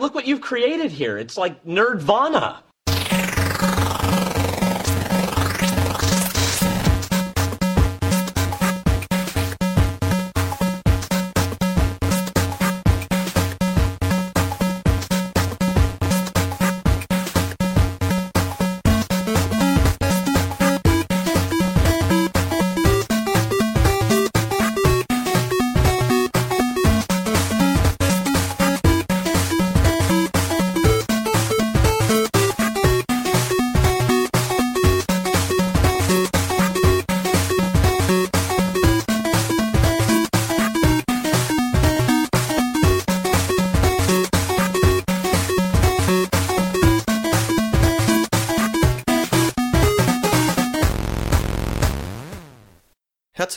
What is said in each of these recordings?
Look what you've created here. It's like nerdvana.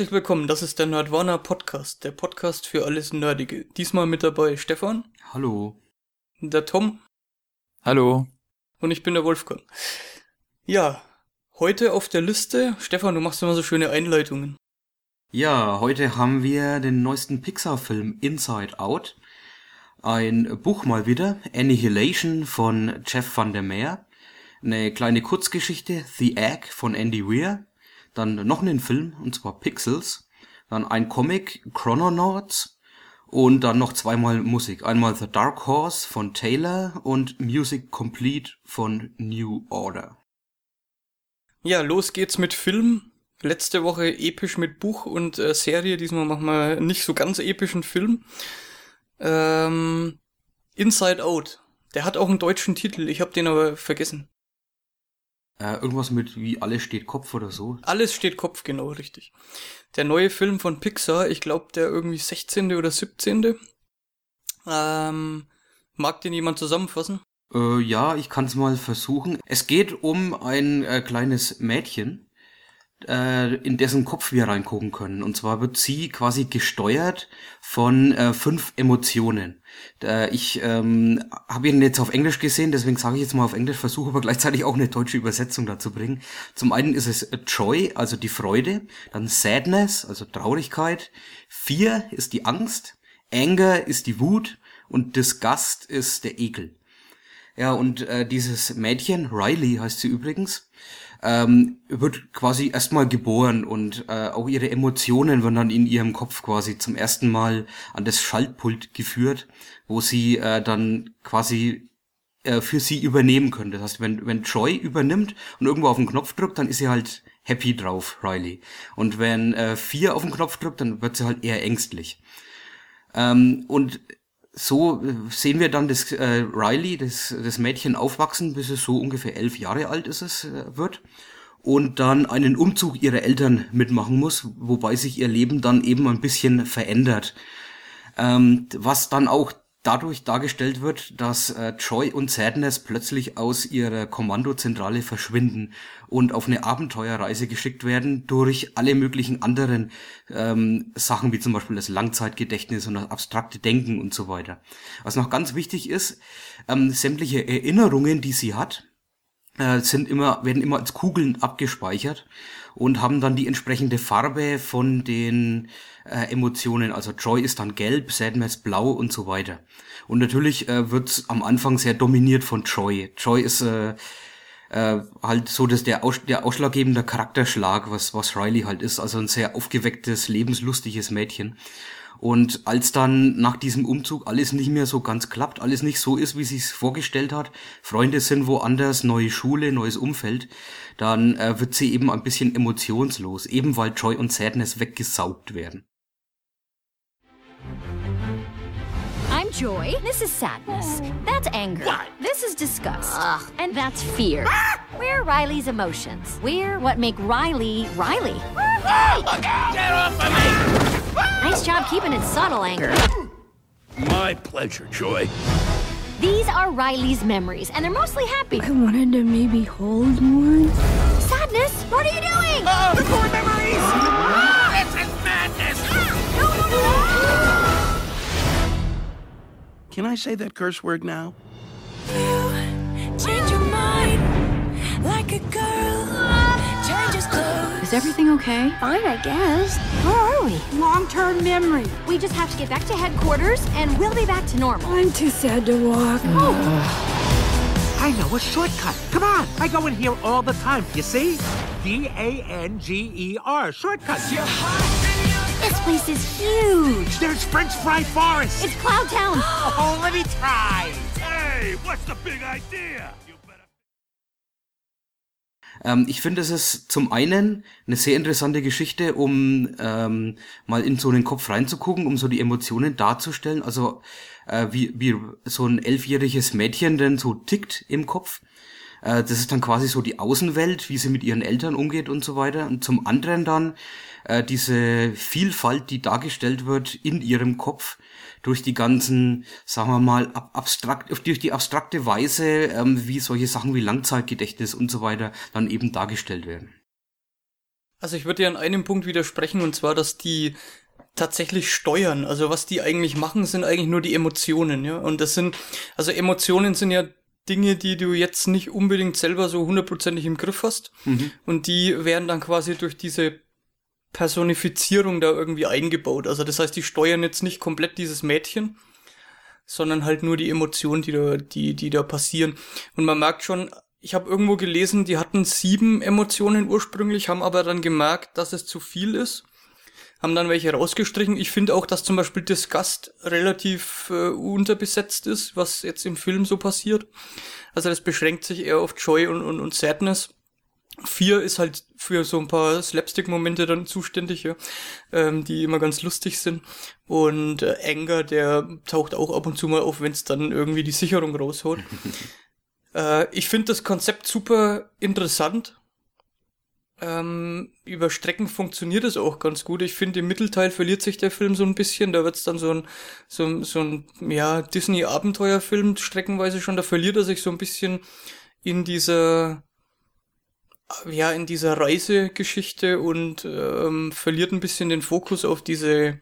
Herzlich willkommen, das ist der Nerdwana Podcast, der Podcast für alles Nerdige. Diesmal mit dabei Stefan, Hallo. der Tom Hallo. und ich bin der Wolfgang. Ja, heute auf der Liste, Stefan, du machst immer so schöne Einleitungen. Ja, heute haben wir den neuesten Pixar-Film Inside Out. Ein Buch mal wieder, Annihilation von Jeff van der Meer. Eine kleine Kurzgeschichte, The Egg von Andy Weir. Dann noch einen Film, und zwar Pixels. Dann ein Comic, Chrononauts. Und dann noch zweimal Musik. Einmal The Dark Horse von Taylor und Music Complete von New Order. Ja, los geht's mit Film. Letzte Woche episch mit Buch und äh, Serie, diesmal machen wir nicht so ganz epischen Film. Ähm, Inside Out. Der hat auch einen deutschen Titel, ich habe den aber vergessen. Äh, irgendwas mit wie alles steht Kopf oder so. Alles steht Kopf, genau, richtig. Der neue Film von Pixar, ich glaube der irgendwie 16. oder 17. Ähm, mag den jemand zusammenfassen? Äh, ja, ich kann es mal versuchen. Es geht um ein äh, kleines Mädchen, äh, in dessen Kopf wir reingucken können. Und zwar wird sie quasi gesteuert von äh, fünf Emotionen. Äh, ich ähm, habe ihn jetzt auf Englisch gesehen, deswegen sage ich jetzt mal auf Englisch, versuche aber gleichzeitig auch eine deutsche Übersetzung dazu bringen. Zum einen ist es Joy, also die Freude, dann Sadness, also Traurigkeit, Fear ist die Angst, Anger ist die Wut und Disgust ist der Ekel. Ja, und äh, dieses Mädchen, Riley heißt sie übrigens, ähm, wird quasi erstmal geboren und äh, auch ihre Emotionen werden dann in ihrem Kopf quasi zum ersten Mal an das Schaltpult geführt, wo sie äh, dann quasi äh, für sie übernehmen können. Das heißt, wenn, wenn Joy übernimmt und irgendwo auf den Knopf drückt, dann ist sie halt happy drauf, Riley. Und wenn äh, Fear auf den Knopf drückt, dann wird sie halt eher ängstlich. Ähm, und so äh, sehen wir dann das äh, Riley, das, das Mädchen aufwachsen, bis es so ungefähr elf Jahre alt ist es äh, wird und dann einen Umzug ihrer Eltern mitmachen muss, wobei sich ihr Leben dann eben ein bisschen verändert. Ähm, was dann auch dadurch dargestellt wird, dass äh, Joy und Sadness plötzlich aus ihrer Kommandozentrale verschwinden und auf eine Abenteuerreise geschickt werden durch alle möglichen anderen ähm, Sachen, wie zum Beispiel das Langzeitgedächtnis und das abstrakte Denken und so weiter. Was noch ganz wichtig ist, ähm, sämtliche Erinnerungen, die sie hat, äh, sind immer, werden immer als Kugeln abgespeichert und haben dann die entsprechende Farbe von den äh, Emotionen. Also Joy ist dann gelb, Sadness blau und so weiter. Und natürlich äh, wird am Anfang sehr dominiert von Joy. Joy ist äh, äh, halt so, dass der, Aus der ausschlaggebende Charakterschlag, was, was Riley halt ist, also ein sehr aufgewecktes, lebenslustiges Mädchen. Und als dann nach diesem Umzug alles nicht mehr so ganz klappt, alles nicht so ist, wie sie es vorgestellt hat, Freunde sind woanders, neue Schule, neues Umfeld, dann äh, wird sie eben ein bisschen emotionslos, eben weil Joy und Sadness weggesaugt werden. I'm Joy. This is sadness. That's anger. What? This is disgust. And that's fear. We're Riley's emotions. We're what make Riley Riley. Get off of me! Nice job keeping it subtle, anger. My pleasure, Joy. These are Riley's memories, and they're mostly happy. I wanted to maybe hold one. Sadness? What are you doing? Oh, the core memories! Ah, this is madness! Ah, no, no, no! Can I say that curse word now? Change your mind like a girl. Turn Is everything okay? Fine, I guess. Where are we? Long-term memory. We just have to get back to headquarters, and we'll be back to normal. I'm too sad to walk. Oh. I know a shortcut. Come on. I go in here all the time. You see? D A N G E R. Shortcut. This place is huge. There's French Fry Forest. It's Cloud Town. Oh, let me try. Hey, what's the big idea? Ähm, ich finde, es ist zum einen eine sehr interessante Geschichte, um ähm, mal in so einen Kopf reinzugucken, um so die Emotionen darzustellen. Also äh, wie, wie so ein elfjähriges Mädchen denn so tickt im Kopf. Äh, das ist dann quasi so die Außenwelt, wie sie mit ihren Eltern umgeht und so weiter. Und zum anderen dann äh, diese Vielfalt, die dargestellt wird in ihrem Kopf durch die ganzen, sagen wir mal, ab abstrakt, durch die abstrakte Weise, ähm, wie solche Sachen wie Langzeitgedächtnis und so weiter dann eben dargestellt werden. Also ich würde ja an einem Punkt widersprechen, und zwar, dass die tatsächlich steuern. Also was die eigentlich machen, sind eigentlich nur die Emotionen, ja. Und das sind, also Emotionen sind ja Dinge, die du jetzt nicht unbedingt selber so hundertprozentig im Griff hast. Und die werden dann quasi durch diese Personifizierung da irgendwie eingebaut. Also das heißt, die steuern jetzt nicht komplett dieses Mädchen, sondern halt nur die Emotionen, die da, die, die da passieren. Und man merkt schon, ich habe irgendwo gelesen, die hatten sieben Emotionen ursprünglich, haben aber dann gemerkt, dass es zu viel ist. Haben dann welche rausgestrichen. Ich finde auch, dass zum Beispiel Disgust relativ äh, unterbesetzt ist, was jetzt im Film so passiert. Also das beschränkt sich eher auf Joy und, und, und Sadness. Vier ist halt für so ein paar Slapstick-Momente dann zuständig, ja, ähm, die immer ganz lustig sind. Und äh, Anger, der taucht auch ab und zu mal auf, wenn es dann irgendwie die Sicherung raushaut. äh, ich finde das Konzept super interessant. Ähm, über Strecken funktioniert es auch ganz gut. Ich finde, im Mittelteil verliert sich der Film so ein bisschen. Da wird's dann so ein, so, ein- so ein ja, Disney-Abenteuerfilm streckenweise schon. Da verliert er sich so ein bisschen in dieser ja, in dieser Reisegeschichte und ähm, verliert ein bisschen den Fokus auf diese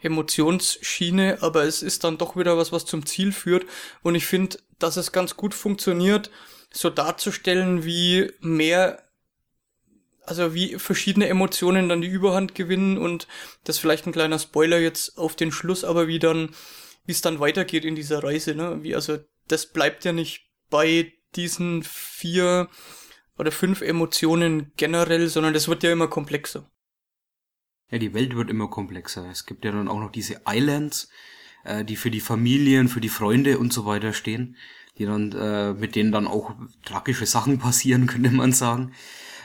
Emotionsschiene, aber es ist dann doch wieder was, was zum Ziel führt. Und ich finde, dass es ganz gut funktioniert, so darzustellen, wie mehr, also wie verschiedene Emotionen dann die Überhand gewinnen und das vielleicht ein kleiner Spoiler jetzt auf den Schluss, aber wie dann, wie es dann weitergeht in dieser Reise, ne? Wie, also, das bleibt ja nicht bei diesen vier oder fünf Emotionen generell, sondern das wird ja immer komplexer. Ja, die Welt wird immer komplexer. Es gibt ja dann auch noch diese Islands, äh, die für die Familien, für die Freunde und so weiter stehen, die dann, äh, mit denen dann auch tragische Sachen passieren, könnte man sagen.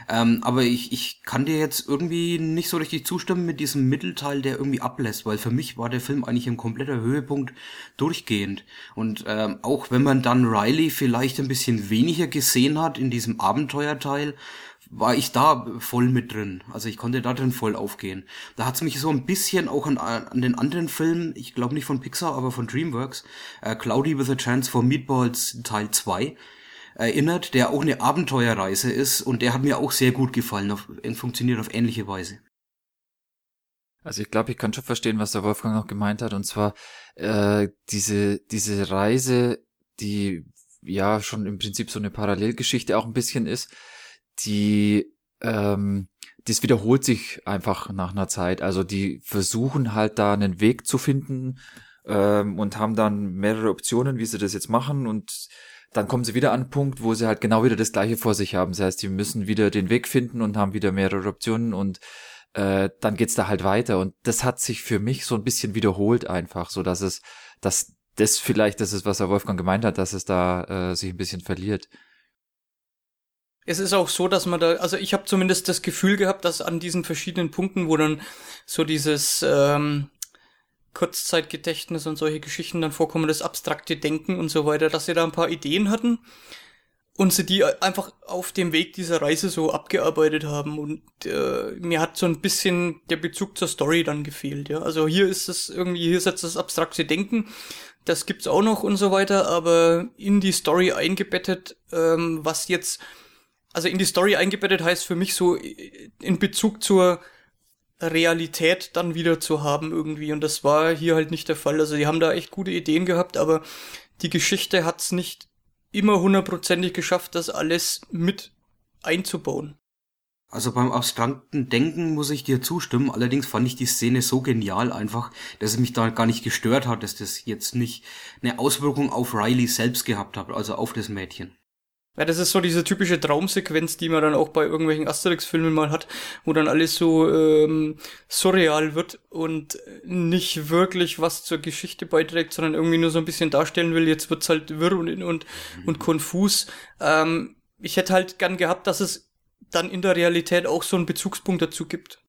Ähm, aber ich, ich kann dir jetzt irgendwie nicht so richtig zustimmen mit diesem Mittelteil, der irgendwie ablässt, weil für mich war der Film eigentlich ein kompletter Höhepunkt durchgehend. Und ähm, auch wenn man dann Riley vielleicht ein bisschen weniger gesehen hat in diesem Abenteuerteil, war ich da voll mit drin. Also ich konnte da drin voll aufgehen. Da hat's mich so ein bisschen auch an, an den anderen Film, ich glaube nicht von Pixar, aber von DreamWorks, äh, Cloudy with a Chance for Meatballs Teil 2 erinnert, der auch eine Abenteuerreise ist und der hat mir auch sehr gut gefallen, auf, funktioniert auf ähnliche Weise. Also ich glaube, ich kann schon verstehen, was der Wolfgang noch gemeint hat. Und zwar äh, diese, diese Reise, die ja schon im Prinzip so eine Parallelgeschichte auch ein bisschen ist, die ähm, das wiederholt sich einfach nach einer Zeit. Also die versuchen halt da einen Weg zu finden ähm, und haben dann mehrere Optionen, wie sie das jetzt machen und dann kommen sie wieder an einen Punkt, wo sie halt genau wieder das Gleiche vor sich haben. Das heißt, die müssen wieder den Weg finden und haben wieder mehrere Optionen und äh, dann geht's da halt weiter. Und das hat sich für mich so ein bisschen wiederholt einfach, so dass es, dass das vielleicht, das ist, was Herr Wolfgang gemeint hat, dass es da äh, sich ein bisschen verliert. Es ist auch so, dass man da, also ich habe zumindest das Gefühl gehabt, dass an diesen verschiedenen Punkten, wo dann so dieses ähm, Kurzzeitgedächtnis und solche Geschichten dann vorkommen, das abstrakte Denken und so weiter, dass sie da ein paar Ideen hatten und sie die einfach auf dem Weg dieser Reise so abgearbeitet haben und äh, mir hat so ein bisschen der Bezug zur Story dann gefehlt, ja. Also hier ist es irgendwie, hier ist jetzt das abstrakte Denken, das gibt's auch noch und so weiter, aber in die Story eingebettet, ähm, was jetzt also in die Story eingebettet heißt für mich so äh, in Bezug zur Realität dann wieder zu haben irgendwie und das war hier halt nicht der Fall. Also die haben da echt gute Ideen gehabt, aber die Geschichte hat's nicht immer hundertprozentig geschafft, das alles mit einzubauen. Also beim abstrakten Denken muss ich dir zustimmen. Allerdings fand ich die Szene so genial einfach, dass es mich da gar nicht gestört hat, dass das jetzt nicht eine Auswirkung auf Riley selbst gehabt hat, also auf das Mädchen. Ja, das ist so diese typische Traumsequenz, die man dann auch bei irgendwelchen Asterix-Filmen mal hat, wo dann alles so ähm, surreal wird und nicht wirklich was zur Geschichte beiträgt, sondern irgendwie nur so ein bisschen darstellen will, jetzt wird's halt wirr und, und, und konfus. Ähm, ich hätte halt gern gehabt, dass es dann in der Realität auch so einen Bezugspunkt dazu gibt.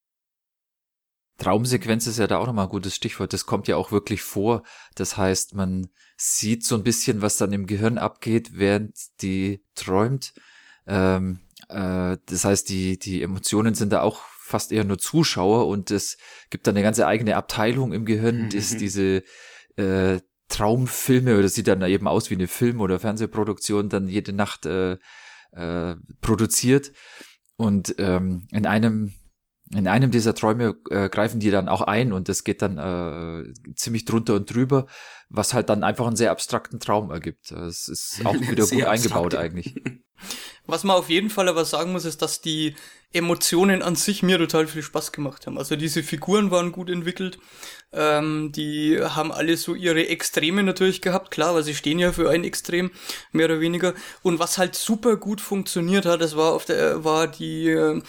Traumsequenz ist ja da auch nochmal ein gutes Stichwort. Das kommt ja auch wirklich vor. Das heißt, man sieht so ein bisschen, was dann im Gehirn abgeht, während die träumt. Ähm, äh, das heißt, die, die Emotionen sind da auch fast eher nur Zuschauer und es gibt dann eine ganze eigene Abteilung im Gehirn, mhm. das diese äh, Traumfilme oder sieht dann eben aus wie eine Film- oder Fernsehproduktion dann jede Nacht äh, äh, produziert. Und ähm, in einem in einem dieser Träume äh, greifen die dann auch ein und das geht dann äh, ziemlich drunter und drüber, was halt dann einfach einen sehr abstrakten Traum ergibt. Es ist auch wieder gut eingebaut eigentlich. Was man auf jeden Fall aber sagen muss, ist, dass die Emotionen an sich mir total viel Spaß gemacht haben. Also diese Figuren waren gut entwickelt. Ähm, die haben alle so ihre Extreme natürlich gehabt, klar, weil sie stehen ja für ein Extrem, mehr oder weniger. Und was halt super gut funktioniert hat, das war auf der, war die, äh,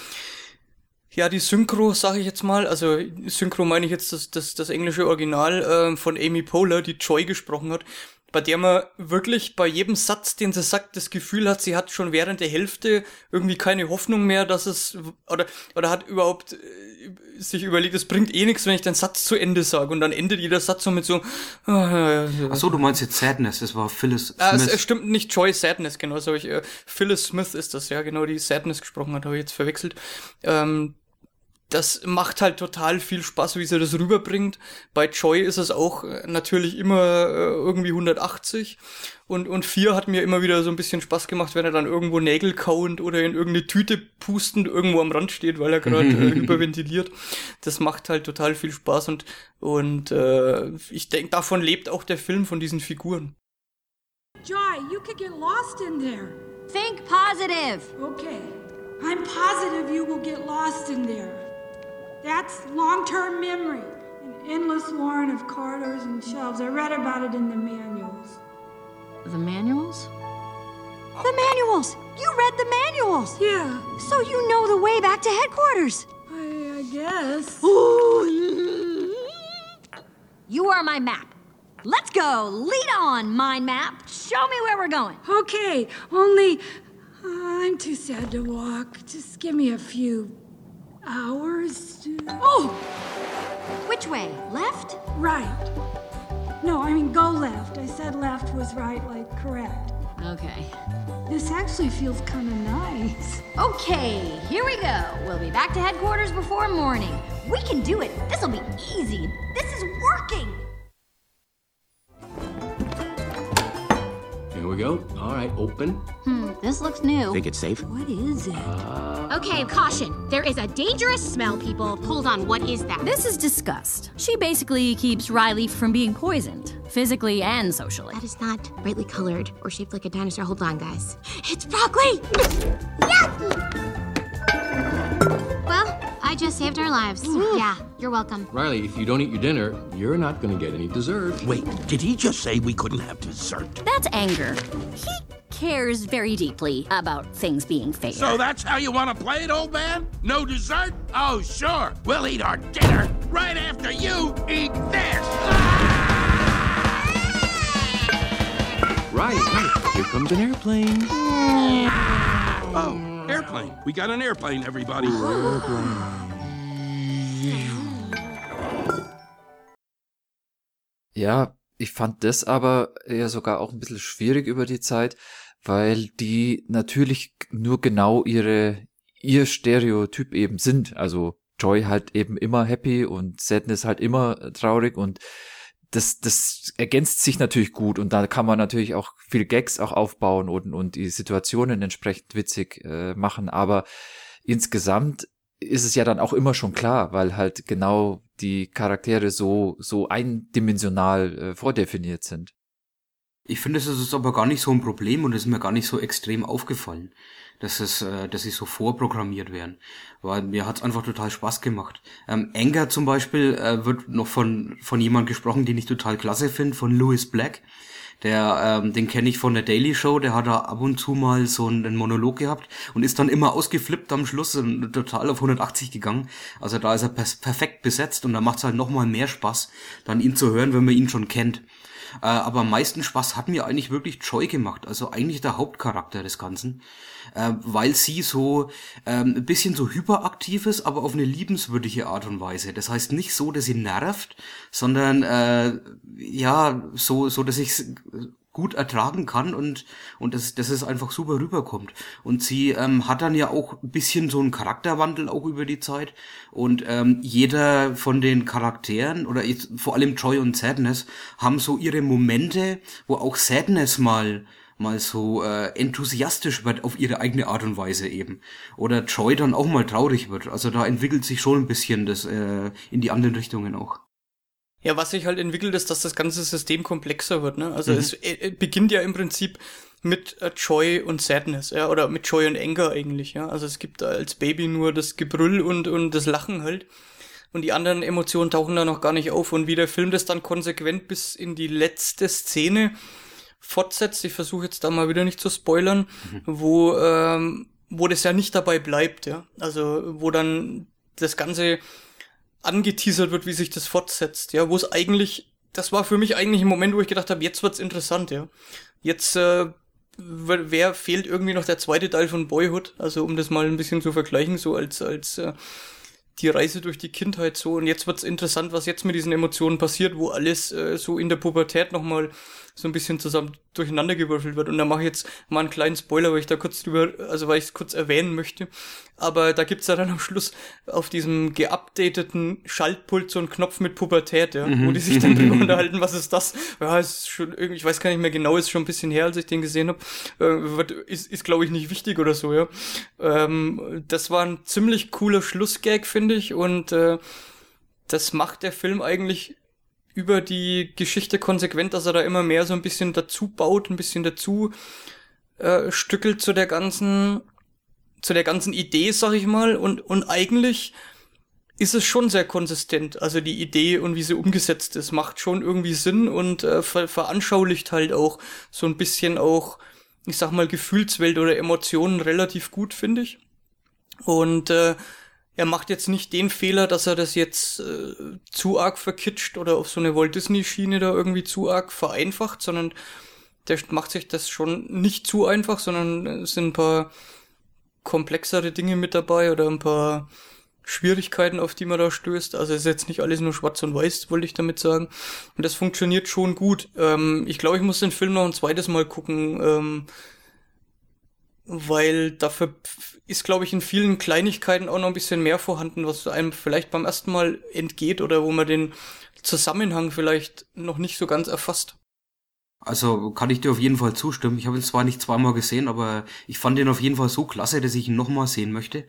ja, die Synchro, sage ich jetzt mal, also Synchro meine ich jetzt das, das, das englische Original äh, von Amy Poehler, die Joy gesprochen hat, bei der man wirklich bei jedem Satz, den sie sagt, das Gefühl hat, sie hat schon während der Hälfte irgendwie keine Hoffnung mehr, dass es oder oder hat überhaupt äh, sich überlegt, es bringt eh nichts, wenn ich den Satz zu Ende sage und dann endet jeder Satz so mit so ja, ja. Ach so, du meinst jetzt Sadness, das war Phyllis Smith. Ah, es, es stimmt nicht Joy Sadness, genau, so ich äh, Phyllis Smith ist das, ja, genau, die Sadness gesprochen hat, habe ich jetzt verwechselt. Ähm, das macht halt total viel Spaß, wie sie das rüberbringt. Bei Joy ist es auch äh, natürlich immer äh, irgendwie 180 und und vier hat mir immer wieder so ein bisschen Spaß gemacht, wenn er dann irgendwo Nägel kauend oder in irgendeine Tüte pustend irgendwo am Rand steht, weil er gerade äh, hyperventiliert. Das macht halt total viel Spaß und und äh, ich denke, davon lebt auch der Film von diesen Figuren. Joy, you could get lost in there. Think positive. Okay. I'm positive you will get lost in there. That's long term memory. An endless warren of corridors and shelves. I read about it in the manuals. The manuals? The manuals! You read the manuals! Yeah. So you know the way back to headquarters! I, I guess. You are my map. Let's go! Lead on, mind map! Show me where we're going! Okay, only uh, I'm too sad to walk. Just give me a few hours. To... Oh! Which way? Left? Right. No, I mean go left. I said left was right, like correct. Okay. This actually feels kind of nice. Okay, here we go. We'll be back to headquarters before morning. We can do it. This'll be easy. This is working. Here we go. All right, open. Hmm, this looks new. Think it's safe? What is it? Okay, caution. There is a dangerous smell, people. Hold on, what is that? This is disgust. She basically keeps Riley from being poisoned, physically and socially. That is not brightly colored or shaped like a dinosaur. Hold on, guys. It's broccoli! yeah! Well, I just saved our lives. yeah, you're welcome. Riley, if you don't eat your dinner, you're not going to get any dessert. Wait, did he just say we couldn't have dessert? That's anger. He cares very deeply about things being fair. So that's how you want to play it, old man? No dessert? Oh, sure. We'll eat our dinner right after you eat this. Riley, Riley, here comes an airplane. Ah! Oh, airplane. We got an airplane, everybody. Ja, ich fand das aber eher sogar auch ein bisschen schwierig über die Zeit, weil die natürlich nur genau ihre, ihr Stereotyp eben sind. Also Joy halt eben immer happy und Sadness halt immer traurig und das, das ergänzt sich natürlich gut und da kann man natürlich auch viel Gags auch aufbauen und, und die Situationen entsprechend witzig äh, machen, aber insgesamt ist es ja dann auch immer schon klar, weil halt genau die Charaktere so, so eindimensional äh, vordefiniert sind. Ich finde, es ist aber gar nicht so ein Problem und es ist mir gar nicht so extrem aufgefallen, dass es, äh, dass sie so vorprogrammiert werden. Weil mir hat's einfach total Spaß gemacht. Ähm, Anger zum Beispiel äh, wird noch von, von jemand gesprochen, den ich total klasse finde, von Louis Black. Der, ähm, den kenne ich von der Daily Show, der hat da ab und zu mal so einen Monolog gehabt und ist dann immer ausgeflippt am Schluss und total auf 180 gegangen. Also da ist er per perfekt besetzt und da macht es halt nochmal mehr Spaß, dann ihn zu hören, wenn man ihn schon kennt. Äh, aber am meisten Spaß hat mir eigentlich wirklich Joy gemacht, also eigentlich der Hauptcharakter des Ganzen, äh, weil sie so ähm, ein bisschen so hyperaktiv ist, aber auf eine liebenswürdige Art und Weise. Das heißt nicht so, dass sie nervt, sondern äh, ja so so, dass ich gut ertragen kann und und dass, dass es einfach super rüberkommt. Und sie ähm, hat dann ja auch ein bisschen so einen Charakterwandel auch über die Zeit. Und ähm, jeder von den Charakteren oder jetzt, vor allem Joy und Sadness haben so ihre Momente, wo auch Sadness mal mal so äh, enthusiastisch wird auf ihre eigene Art und Weise eben. Oder Joy dann auch mal traurig wird. Also da entwickelt sich schon ein bisschen das äh, in die anderen Richtungen auch. Ja, was sich halt entwickelt, ist, dass das ganze System komplexer wird. Ne? Also Mhm. es äh, beginnt ja im Prinzip mit äh, Joy und Sadness, ja, oder mit Joy und Anger eigentlich, ja. Also es gibt da als Baby nur das Gebrüll und, und das Lachen halt. Und die anderen Emotionen tauchen da noch gar nicht auf. Und wie der Film das dann konsequent bis in die letzte Szene fortsetzt, ich versuche jetzt da mal wieder nicht zu spoilern, wo, ähm, wo das ja nicht dabei bleibt, ja. Also wo dann das Ganze angeteasert wird, wie sich das fortsetzt, ja, wo es eigentlich, das war für mich eigentlich ein Moment, wo ich gedacht habe, jetzt wird's interessant, ja. Jetzt, äh, wer wer fehlt irgendwie noch der zweite Teil von Boyhood, also um das mal ein bisschen zu vergleichen, so als, als äh, die Reise durch die Kindheit so. Und jetzt wird's interessant, was jetzt mit diesen Emotionen passiert, wo alles äh, so in der Pubertät nochmal so ein bisschen zusammen durcheinander gewürfelt wird. Und da mache ich jetzt mal einen kleinen Spoiler, weil ich da kurz drüber, also weil ich es kurz erwähnen möchte. Aber da gibt's ja dann am Schluss auf diesem geupdateten Schaltpult so einen Knopf mit Pubertät, ja, Mhm. wo die sich dann drüber unterhalten, was ist das? Ja, ist schon irgendwie, ich weiß gar nicht mehr genau, ist schon ein bisschen her, als ich den gesehen habe. Äh, wird- ist, ist glaube ich, nicht wichtig oder so, ja. Ähm, das war ein ziemlich cooler Schlussgag, finde ich, und äh, das macht der Film eigentlich über die Geschichte konsequent, dass er da immer mehr so ein bisschen dazu baut, ein bisschen dazu äh, stückelt zu der ganzen, zu der ganzen Idee, sag ich mal, und, und eigentlich ist es schon sehr konsistent. Also die Idee und wie sie umgesetzt ist, macht schon irgendwie Sinn und äh, ver veranschaulicht halt auch so ein bisschen auch, ich sag mal, Gefühlswelt oder Emotionen relativ gut, finde ich. Und äh, er macht jetzt nicht den Fehler, dass er das jetzt äh, zu arg verkitscht oder auf so eine Walt Disney Schiene da irgendwie zu arg vereinfacht, sondern der macht sich das schon nicht zu einfach, sondern es sind ein paar komplexere Dinge mit dabei oder ein paar Schwierigkeiten, auf die man da stößt. Also es ist jetzt nicht alles nur schwarz und weiß, wollte ich damit sagen. Und das funktioniert schon gut. Ähm, ich glaube, ich muss den Film noch ein zweites Mal gucken, ähm, weil dafür ist, glaube ich, in vielen Kleinigkeiten auch noch ein bisschen mehr vorhanden, was einem vielleicht beim ersten Mal entgeht oder wo man den Zusammenhang vielleicht noch nicht so ganz erfasst. Also kann ich dir auf jeden Fall zustimmen. Ich habe ihn zwar nicht zweimal gesehen, aber ich fand ihn auf jeden Fall so klasse, dass ich ihn nochmal sehen möchte.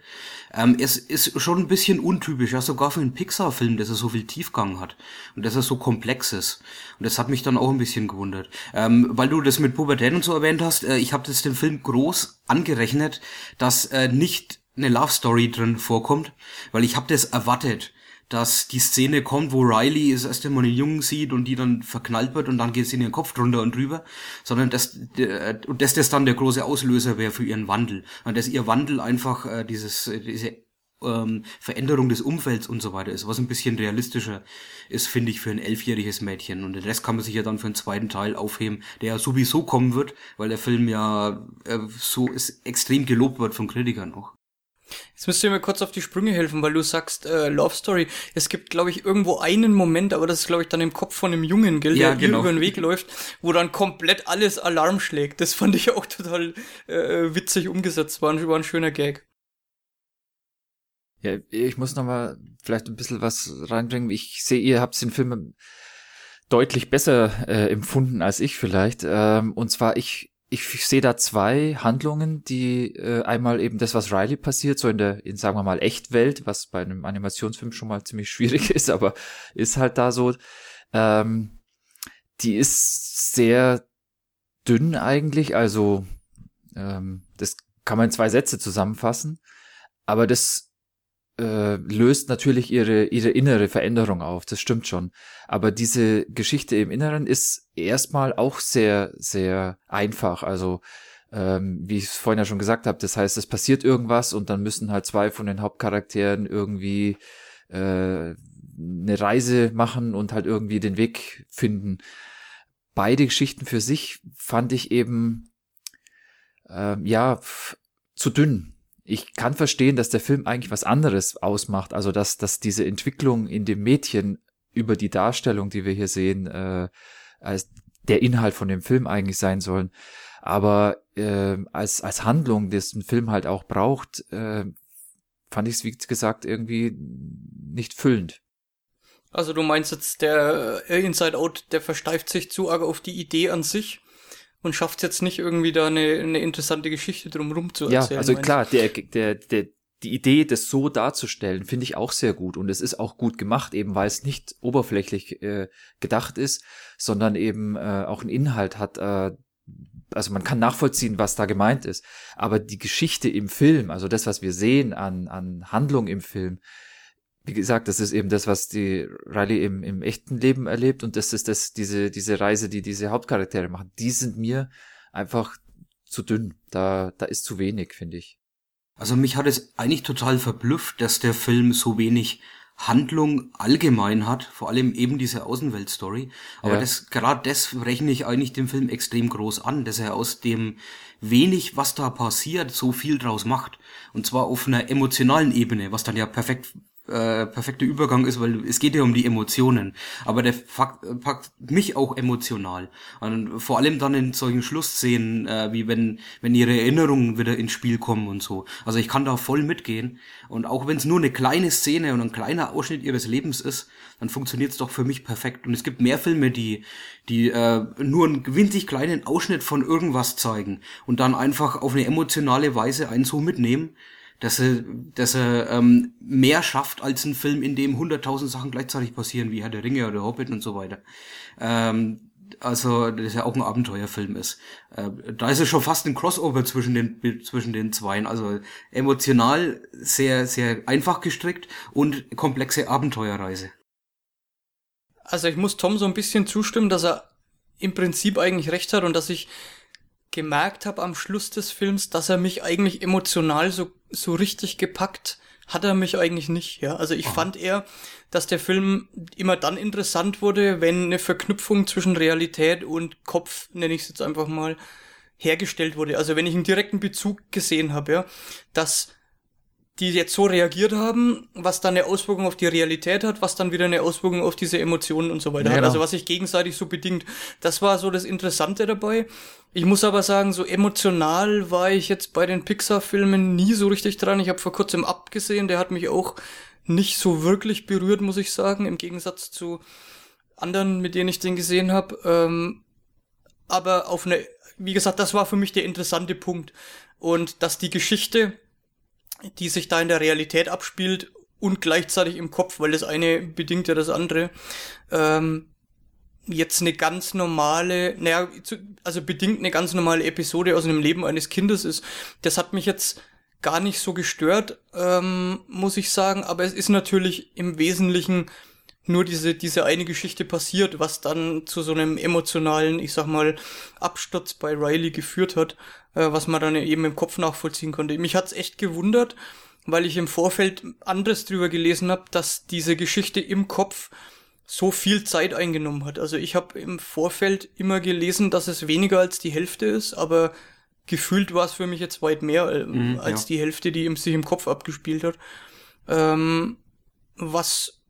Ähm, es ist schon ein bisschen untypisch, ja sogar für einen Pixar-Film, dass er so viel Tiefgang hat und dass er so komplex ist. Und das hat mich dann auch ein bisschen gewundert. Ähm, weil du das mit Pubertät und so erwähnt hast, äh, ich habe das dem Film groß angerechnet, dass äh, nicht eine Love Story drin vorkommt, weil ich habe das erwartet dass die Szene kommt, wo Riley das erste Mal einen Jungen sieht und die dann verknallt wird und dann geht es in ihren Kopf drunter und drüber, sondern dass, der- und dass das dann der große Auslöser wäre für ihren Wandel. Und dass ihr Wandel einfach äh, dieses, äh, diese ähm, Veränderung des Umfelds und so weiter ist, was ein bisschen realistischer ist, finde ich, für ein elfjähriges Mädchen. Und den Rest kann man sich ja dann für einen zweiten Teil aufheben, der ja sowieso kommen wird, weil der Film ja äh, so ist, extrem gelobt wird von Kritikern auch. Jetzt müsst ihr mir kurz auf die Sprünge helfen, weil du sagst äh, Love Story. Es gibt, glaube ich, irgendwo einen Moment, aber das ist, glaube ich, dann im Kopf von einem Jungen, gell, Ja, der genau. über den Weg läuft, wo dann komplett alles Alarm schlägt. Das fand ich auch total äh, witzig umgesetzt. War ein, war ein schöner Gag. Ja, ich muss noch mal vielleicht ein bisschen was reinbringen. Ich sehe, ihr habt den Film deutlich besser äh, empfunden als ich vielleicht. Ähm, und zwar, ich, ich sehe da zwei Handlungen, die äh, einmal eben das, was Riley passiert, so in der, in sagen wir mal, Echtwelt, was bei einem Animationsfilm schon mal ziemlich schwierig ist, aber ist halt da so. Ähm, die ist sehr dünn eigentlich. Also ähm, das kann man in zwei Sätze zusammenfassen. Aber das äh, löst natürlich ihre, ihre innere Veränderung auf, das stimmt schon. Aber diese Geschichte im Inneren ist erstmal auch sehr, sehr einfach. Also ähm, wie ich es vorhin ja schon gesagt habe, das heißt, es passiert irgendwas und dann müssen halt zwei von den Hauptcharakteren irgendwie äh, eine Reise machen und halt irgendwie den Weg finden. Beide Geschichten für sich fand ich eben äh, ja zu dünn. Ich kann verstehen, dass der Film eigentlich was anderes ausmacht, also dass, dass diese Entwicklung in dem Mädchen über die Darstellung, die wir hier sehen, äh, als der Inhalt von dem Film eigentlich sein sollen. Aber äh, als, als Handlung, das ein Film halt auch braucht, äh, fand ich es, wie gesagt, irgendwie nicht füllend. Also du meinst jetzt, der äh, Inside Out, der versteift sich zu arg auf die Idee an sich und schafft jetzt nicht irgendwie da eine, eine interessante Geschichte drumherum zu erzählen. Ja, also klar, der, der, der, die Idee, das so darzustellen, finde ich auch sehr gut. Und es ist auch gut gemacht, eben weil es nicht oberflächlich äh, gedacht ist, sondern eben äh, auch einen Inhalt hat. Äh, also man kann nachvollziehen, was da gemeint ist. Aber die Geschichte im Film, also das, was wir sehen an, an Handlung im Film, wie gesagt, das ist eben das, was die Riley im, im echten Leben erlebt und das ist das, diese, diese Reise, die diese Hauptcharaktere machen. Die sind mir einfach zu dünn. Da, da ist zu wenig, finde ich. Also mich hat es eigentlich total verblüfft, dass der Film so wenig Handlung allgemein hat, vor allem eben diese Außenweltstory. Aber Ja. das, gerade das rechne ich eigentlich dem Film extrem groß an, dass er aus dem wenig, was da passiert, so viel draus macht. Und zwar auf einer emotionalen Ebene, was dann ja perfekt äh, perfekter Übergang ist, weil es geht ja um die Emotionen. Aber der fuck, packt mich auch emotional. Und vor allem dann in solchen Schlussszenen, äh, wie wenn, wenn ihre Erinnerungen wieder ins Spiel kommen und so. Also ich kann da voll mitgehen. Und auch wenn es nur eine kleine Szene und ein kleiner Ausschnitt ihres Lebens ist, dann funktioniert es doch für mich perfekt. Und es gibt mehr Filme, die, die äh, nur einen winzig kleinen Ausschnitt von irgendwas zeigen und dann einfach auf eine emotionale Weise einen so mitnehmen, dass er, dass er ähm, mehr schafft als ein Film, in dem hunderttausend Sachen gleichzeitig passieren, wie Herr der Ringe oder Hobbit und so weiter. Ähm, also, das ja auch ein Abenteuerfilm ist. Äh, da ist es schon fast ein Crossover zwischen den, zwischen den Zweien. Also emotional sehr, sehr einfach gestrickt und komplexe Abenteuerreise. Also ich muss Tom so ein bisschen zustimmen, dass er im Prinzip eigentlich recht hat und dass ich gemerkt habe am Schluss des Films, dass er mich eigentlich emotional so, so richtig gepackt hat er mich eigentlich nicht, ja. Also ich fand eher, dass der Film immer dann interessant wurde, wenn eine Verknüpfung zwischen Realität und Kopf, nenne ich es jetzt einfach mal, hergestellt wurde. Also wenn ich einen direkten Bezug gesehen habe, ja, dass die jetzt so reagiert haben, was dann eine Auswirkung auf die Realität hat, was dann wieder eine Auswirkung auf diese Emotionen und so weiter Ja, hat. genau. Also was sich gegenseitig so bedingt. Das war so das Interessante dabei. Ich muss aber sagen, so emotional war ich jetzt bei den Pixar-Filmen nie so richtig dran. Ich habe vor kurzem abgesehen, der hat mich auch nicht so wirklich berührt, muss ich sagen, im Gegensatz zu anderen, mit denen ich den gesehen habe. Ähm, aber auf eine, wie gesagt, das war für mich der interessante Punkt. Und dass die Geschichte, die sich da in der Realität abspielt und gleichzeitig im Kopf, weil das eine bedingt ja das andere, ähm, jetzt eine ganz normale, naja, also bedingt eine ganz normale Episode aus einem Leben eines Kindes ist. Das hat mich jetzt gar nicht so gestört, ähm, muss ich sagen, aber es ist natürlich im Wesentlichen nur diese, diese eine Geschichte passiert, was dann zu so einem emotionalen, ich sag mal, Absturz bei Riley geführt hat, äh, was man dann eben im Kopf nachvollziehen konnte. Mich hat's echt gewundert, weil ich im Vorfeld anderes drüber gelesen habe, dass diese Geschichte im Kopf so viel Zeit eingenommen hat. Also ich habe im Vorfeld immer gelesen, dass es weniger als die Hälfte ist, aber gefühlt war es für mich jetzt weit mehr äh, Mhm, als ja. die Hälfte, die sich im Kopf abgespielt hat. Ähm, was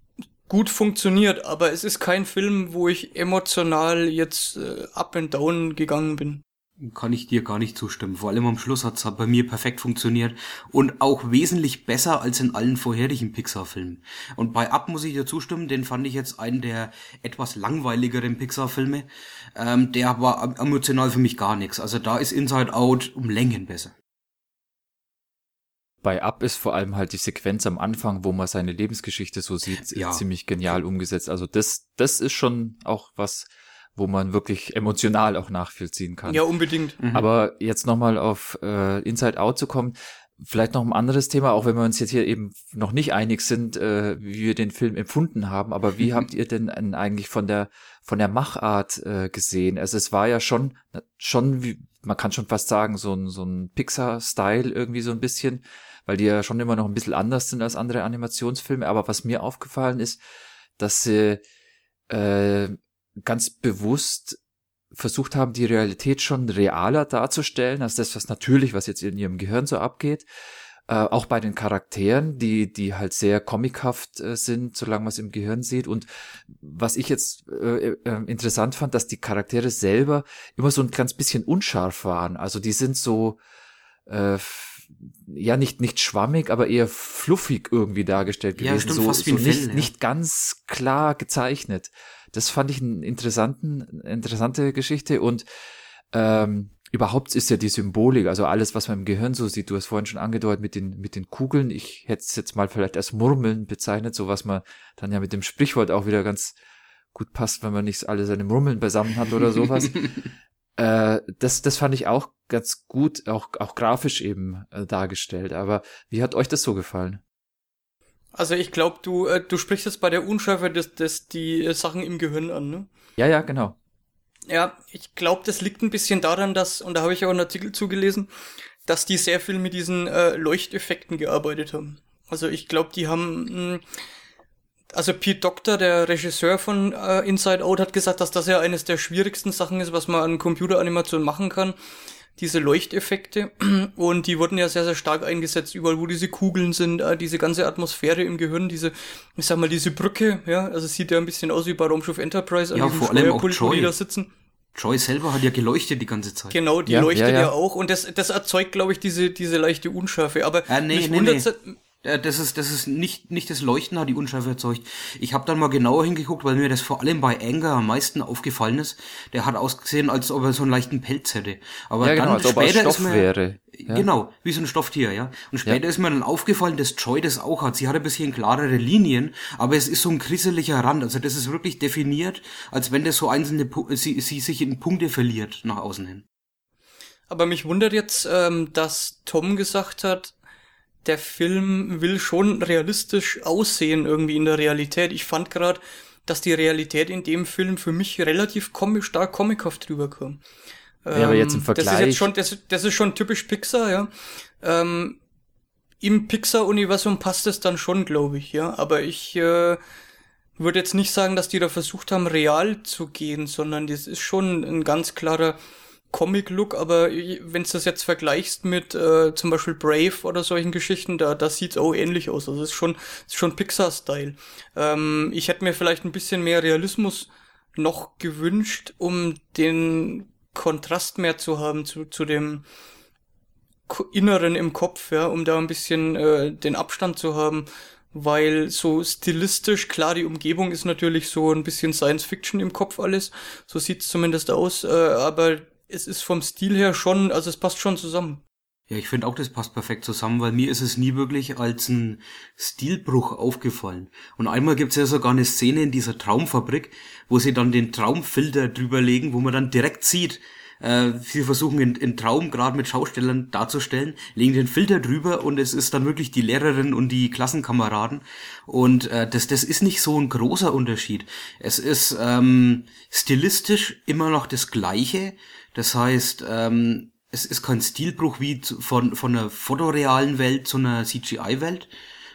gut funktioniert, aber es ist kein Film, wo ich emotional jetzt äh, up and down gegangen bin. Kann ich dir gar nicht zustimmen. Vor allem am Schluss hat's bei mir perfekt funktioniert und auch wesentlich besser als in allen vorherigen Pixar-Filmen. Und bei Up muss ich dir zustimmen, den fand ich jetzt einen der etwas langweiligeren Pixar-Filme. Ähm, der war emotional für mich gar nichts. Also da ist Inside Out um Längen besser. Bei Up ist vor allem halt die Sequenz am Anfang, wo man seine Lebensgeschichte so sieht, Ja. ziemlich genial umgesetzt. Also das, das ist schon auch was, wo man wirklich emotional auch nachvollziehen kann. Ja, unbedingt. Aber jetzt nochmal auf äh, Inside Out zu kommen, vielleicht noch ein anderes Thema, auch wenn wir uns jetzt hier eben noch nicht einig sind, äh, wie wir den Film empfunden haben, aber wie habt ihr denn eigentlich von der von der Machart äh, gesehen? Also es war ja schon schon wie man kann schon fast sagen so ein so ein Pixar-Style irgendwie so ein bisschen, weil die ja schon immer noch ein bisschen anders sind als andere Animationsfilme. Aber was mir aufgefallen ist, dass sie äh, ganz bewusst versucht haben, die Realität schon realer darzustellen, als das, was natürlich, was jetzt in ihrem Gehirn so abgeht. Äh, auch bei den Charakteren, die, die halt sehr comichaft äh, sind, solange man es im Gehirn sieht. Und was ich jetzt äh, äh, interessant fand, dass die Charaktere selber immer so ein ganz bisschen unscharf waren. Also die sind so, äh, ja, nicht, nicht schwammig, aber eher fluffig irgendwie dargestellt Ja, gewesen. stimmt, so, fast wie so nicht, Fell, ja. nicht ganz klar gezeichnet. Das fand ich einen interessanten, interessante Geschichte und ähm, überhaupt ist ja die Symbolik, also alles, was man im Gehirn so sieht, du hast vorhin schon angedeutet mit den, mit den Kugeln, ich hätte es jetzt mal vielleicht als Murmeln bezeichnet, so was man dann ja mit dem Sprichwort auch wieder ganz gut passt, wenn man nicht alle seine Murmeln beisammen hat oder sowas. äh, das, das fand ich auch ganz gut, auch, auch grafisch eben äh, dargestellt. Aber wie hat euch das so gefallen? Also ich glaube, du, äh, du sprichst jetzt bei der Unschärfe des, des, die äh, Sachen im Gehirn an, ne? Ja, ja, genau. Ja, ich glaube, das liegt ein bisschen daran, dass, und da habe ich auch einen Artikel zugelesen, dass die sehr viel mit diesen äh, Leuchteffekten gearbeitet haben. Also ich glaube, die haben, mh, also Pete Doctor, der Regisseur von äh, Inside Out, hat gesagt, dass das ja eines der schwierigsten Sachen ist, was man an Computeranimation machen kann. Diese Leuchteffekte. Und die wurden ja sehr, sehr stark eingesetzt, überall wo diese Kugeln sind, äh, diese ganze Atmosphäre im Gehirn, diese, ich sag mal, diese Brücke, ja, also es sieht ja ein bisschen aus wie bei Raumschiff Enterprise an Ja, vor allem auch wo die Joy. da sitzen. Joy selber hat ja geleuchtet die ganze Zeit. Genau, die Ja, leuchtet ja, ja, ja. auch und das, das erzeugt, glaube ich, diese, diese leichte Unschärfe. Aber Äh, nee, mich nee, wundert's- nee. Das ist, das ist nicht, nicht das Leuchten hat die Unschärfe erzeugt. Ich habe dann mal genauer hingeguckt, weil mir das vor allem bei Anger am meisten aufgefallen ist. Der hat ausgesehen, als ob er so einen leichten Pelz hätte. Aber Ja, dann genau, als ob er später Stoff ist mir, wäre. Ja. Genau, wie so ein Stofftier, ja. Und später ist mir dann aufgefallen, dass Joy das auch hat. Sie hat ein bisschen klarere Linien, aber es ist so ein krisseliger Rand. Also das ist wirklich definiert, als wenn das so einzelne, sie, sie sich in Punkte verliert nach außen hin. Aber mich wundert jetzt, ähm, dass Tom gesagt hat, der Film will schon realistisch aussehen irgendwie in der Realität. Ich fand gerade, dass die Realität in dem Film für mich relativ comic, stark comichaft rüberkam. Ja, aber jetzt im Ähm, Das ist Vergleich- jetzt schon, das, das ist schon typisch Pixar, ja. Ähm, Im Pixar-Universum passt es dann schon, glaube ich, ja. Aber ich äh, würde jetzt nicht sagen, dass die da versucht haben, real zu gehen, sondern das ist schon ein ganz klarer Comic-Look, aber wenn du das jetzt vergleichst mit äh, zum Beispiel Brave oder solchen Geschichten, da, da sieht's auch ähnlich aus. Also es ist schon, ist schon Pixar-Style. Ähm, ich hätte mir vielleicht ein bisschen mehr Realismus noch gewünscht, um den Kontrast mehr zu haben zu, zu dem Inneren im Kopf, ja, um da ein bisschen äh, den Abstand zu haben, weil so stilistisch, klar, die Umgebung ist natürlich so ein bisschen Science Fiction im Kopf alles, so sieht's zumindest aus, äh, aber es ist vom Stil her schon, also es passt schon zusammen. Ja, ich finde auch, das passt perfekt zusammen, weil mir ist es nie wirklich als ein Stilbruch aufgefallen. Und einmal gibt's ja sogar eine Szene in dieser Traumfabrik, wo sie dann den Traumfilter drüberlegen, wo man dann direkt sieht, äh, sie versuchen in, in Traum gerade mit Schaustellern darzustellen, legen den Filter drüber und es ist dann wirklich die Lehrerin und die Klassenkameraden. Und äh, das, das ist nicht so ein großer Unterschied. Es ist ähm, stilistisch immer noch das Gleiche. Das heißt, ähm, es ist kein Stilbruch wie von, von einer fotorealen Welt zu einer CGI-Welt,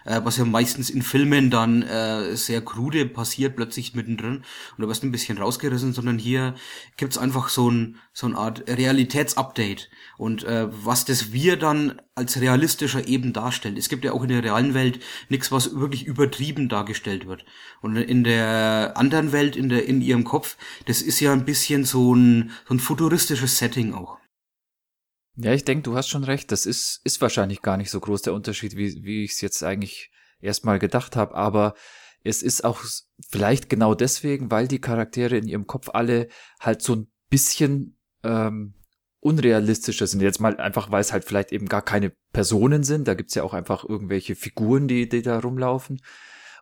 äh, was ja meistens in Filmen dann äh, sehr krude passiert, plötzlich mittendrin und du wirst ein bisschen rausgerissen, sondern hier gibt's einfach so ein so eine Art Realitätsupdate und äh, was das wir dann als realistischer eben darstellt. Es gibt ja auch in der realen Welt nichts, was wirklich übertrieben dargestellt wird. Und in der anderen Welt, in der in ihrem Kopf, das ist ja ein bisschen so ein so ein futuristisches Setting auch. Ja, ich denke, du hast schon recht. Das ist, ist wahrscheinlich gar nicht so groß der Unterschied, wie, wie ich es jetzt eigentlich erstmal gedacht habe. Aber es ist auch vielleicht genau deswegen, weil die Charaktere in ihrem Kopf alle halt so ein bisschen ähm, unrealistischer sind. Jetzt mal einfach, weil es halt vielleicht eben gar keine Personen sind. Da gibt's ja auch einfach irgendwelche Figuren, die, die da rumlaufen.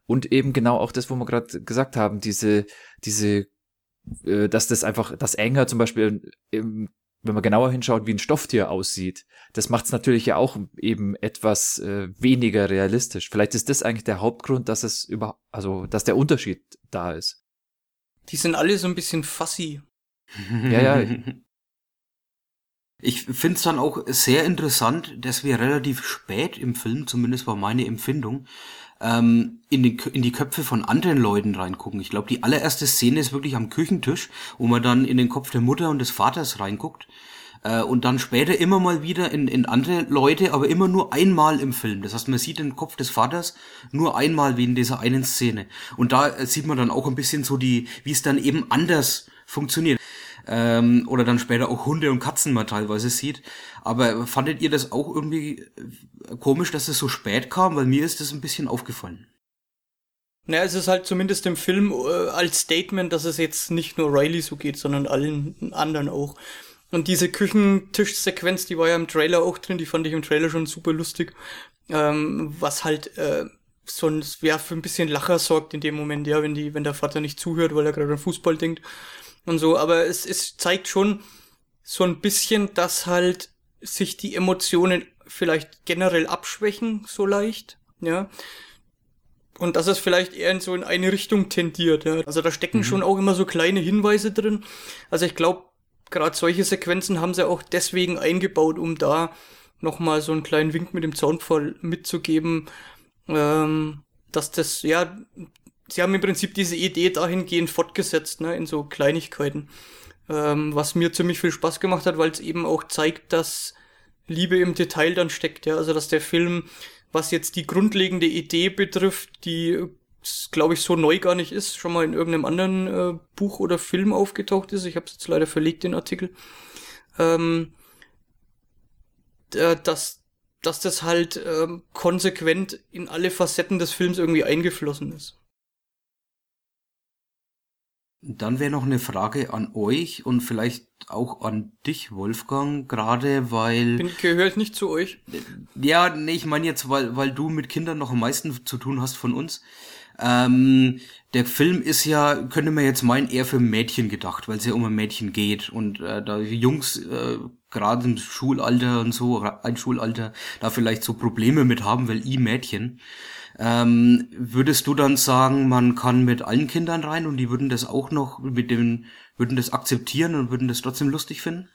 Und eben genau auch das, wo wir gerade gesagt haben, diese, diese äh, dass das einfach, das Enger zum Beispiel, im, wenn man genauer hinschaut, wie ein Stofftier aussieht, das macht es natürlich ja auch eben etwas äh, weniger realistisch. Vielleicht ist das eigentlich der Hauptgrund, dass es über, also dass der Unterschied da ist. Die sind alle so ein bisschen fussy. Ja, ja. Ich finde es dann auch sehr interessant, dass wir relativ spät im Film, zumindest war meine Empfindung, ähm, in, die, in die Köpfe von anderen Leuten reingucken. Ich glaube, die allererste Szene ist wirklich am Küchentisch, wo man dann in den Kopf der Mutter und des Vaters reinguckt. Äh, und dann später immer mal wieder in, in andere Leute, aber immer nur einmal im Film. Das heißt, man sieht den Kopf des Vaters nur einmal wie in dieser einen Szene. Und da äh, sieht man dann auch ein bisschen so die, wie es dann eben anders funktioniert ähm, oder dann später auch Hunde und Katzen mal teilweise sieht. Aber fandet ihr das auch irgendwie äh, komisch, dass es so spät kam? Weil mir ist das ein bisschen aufgefallen. Naja, es ist halt zumindest im Film äh, als Statement, dass es jetzt nicht nur Riley so geht, sondern allen anderen auch. Und diese Küchentischsequenz, die war ja im Trailer auch drin, die fand ich im Trailer schon super lustig. Ähm, was halt äh, so ein, ja, für ein bisschen Lacher sorgt in dem Moment, ja, wenn die, wenn der Vater nicht zuhört, weil er gerade an Fußball denkt und so, aber es, es zeigt schon so ein bisschen, dass halt sich die Emotionen vielleicht generell abschwächen, so leicht, ja. Und dass es vielleicht eher in so in eine Richtung tendiert, ja. Also da stecken mhm. schon auch immer so kleine Hinweise drin. Also ich glaube, gerade solche Sequenzen haben sie auch deswegen eingebaut, um da nochmal so einen kleinen Wink mit dem Zaunpfahl mitzugeben, ähm, dass das, ja, sie haben im Prinzip diese Idee dahingehend fortgesetzt, ne, in so Kleinigkeiten. Ähm, was mir ziemlich viel Spaß gemacht hat, weil es eben auch zeigt, dass Liebe im Detail dann steckt, ja. Also dass der Film, was jetzt die grundlegende Idee betrifft, die glaube ich so neu gar nicht ist, schon mal in irgendeinem anderen äh, Buch oder Film aufgetaucht ist. Ich habe es jetzt leider verlegt, den Artikel. Ähm, dass, dass das halt ähm, konsequent in alle Facetten des Films irgendwie eingeflossen ist. Dann wäre noch eine Frage an euch und vielleicht auch an dich, Wolfgang, gerade weil. Bin, gehöre ich nicht zu euch? Ja, nee, ich meine jetzt, weil, weil du mit Kindern noch am meisten zu tun hast von uns. Ähm, der Film ist ja, könnte man jetzt meinen, eher für Mädchen gedacht, weil es ja um ein Mädchen geht. Und äh, da Jungs äh, gerade im Schulalter und so, ein Schulalter, da vielleicht so Probleme mit haben, weil i Mädchen. Ähm, würdest du dann sagen, man kann mit allen Kindern rein und die würden das auch noch mit dem, würden das akzeptieren und würden das trotzdem lustig finden?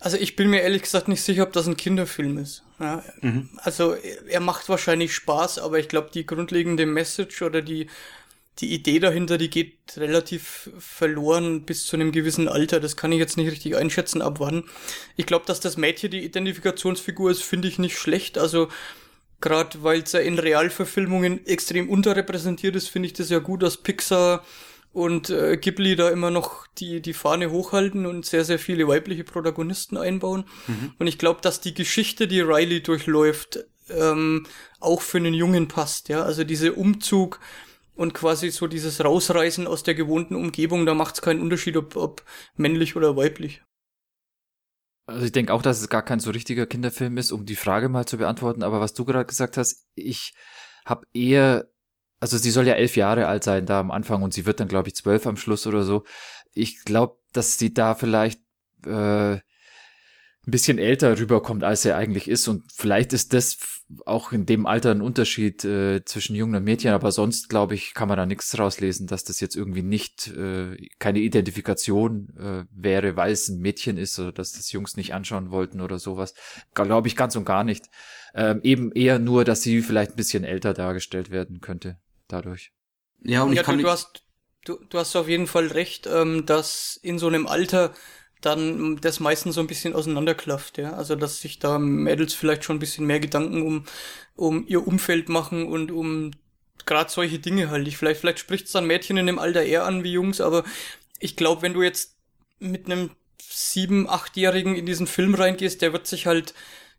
Also ich bin mir ehrlich gesagt nicht sicher, ob das ein Kinderfilm ist. Ja, mhm. Also er macht wahrscheinlich Spaß, aber ich glaube, die grundlegende Message oder die, die Idee dahinter, die geht relativ verloren bis zu einem gewissen Alter. Das kann ich jetzt nicht richtig einschätzen, ab wann. Ich glaube, dass das Mädchen die Identifikationsfigur ist, finde ich nicht schlecht. Also Gerade weil es ja in Realverfilmungen extrem unterrepräsentiert ist, finde ich das ja gut, dass Pixar und äh, Ghibli da immer noch die, die Fahne hochhalten und sehr, sehr viele weibliche Protagonisten einbauen. Mhm. Und ich glaube, dass die Geschichte, die Riley durchläuft, ähm, auch für einen Jungen passt. Ja, also diese Umzug und quasi so dieses Rausreißen aus der gewohnten Umgebung, da macht es keinen Unterschied, ob, ob männlich oder weiblich. Also ich denke auch, dass es gar kein so richtiger Kinderfilm ist, um die Frage mal zu beantworten. Aber was du gerade gesagt hast, ich habe eher, also sie soll ja elf Jahre alt sein da am Anfang und sie wird dann, glaube ich, zwölf am Schluss oder so. Ich glaube, dass sie da vielleicht äh, ein bisschen älter rüberkommt, als er eigentlich ist. Und vielleicht ist das auch in dem Alter ein Unterschied äh, zwischen Jungen und Mädchen, aber sonst, glaube ich, kann man da nichts rauslesen, dass das jetzt irgendwie nicht äh, keine Identifikation äh, wäre, weil es ein Mädchen ist oder dass das Jungs nicht anschauen wollten oder sowas. Glaube ich ganz und gar nicht. Ähm, eben eher nur, dass sie vielleicht ein bisschen älter dargestellt werden könnte dadurch. Ja, und ja, ich kann du, du hast du, du hast auf jeden Fall recht, ähm, dass in so einem Alter dann das meistens so ein bisschen auseinanderklafft, ja. Also dass sich da Mädels vielleicht schon ein bisschen mehr Gedanken um, um ihr Umfeld machen und um gerade solche Dinge halt. Ich, vielleicht, vielleicht spricht es dann Mädchen in dem Alter eher an wie Jungs, aber ich glaube, wenn du jetzt mit einem sieben, achtjährigen in diesen Film reingehst, der wird sich halt,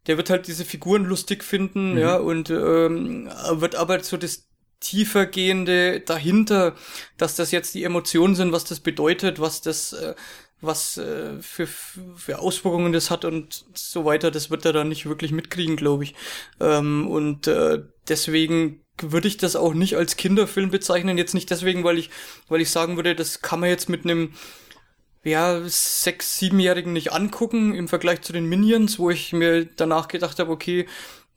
der wird halt diese Figuren lustig finden, mhm. ja, und ähm, wird aber so das tiefergehende dahinter, dass das jetzt die Emotionen sind, was das bedeutet, was das äh, was äh, für, für Auswirkungen das hat und so weiter, das wird er dann nicht wirklich mitkriegen, glaube ich. Ähm, und äh, deswegen würde ich das auch nicht als Kinderfilm bezeichnen. Jetzt nicht deswegen, weil ich, weil ich sagen würde, das kann man jetzt mit einem ja, sechs, siebenjährigen nicht angucken im Vergleich zu den Minions, wo ich mir danach gedacht habe, okay,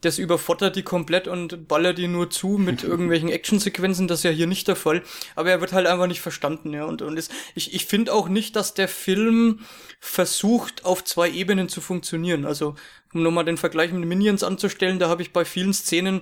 das überfordert die komplett und ballert die nur zu mit irgendwelchen Actionsequenzen, das ist ja hier nicht der Fall. Aber er wird halt einfach nicht verstanden, ja. Und, und es, ich, ich finde auch nicht, dass der Film versucht, auf zwei Ebenen zu funktionieren. Also, um nochmal den Vergleich mit den Minions anzustellen, da habe ich bei vielen Szenen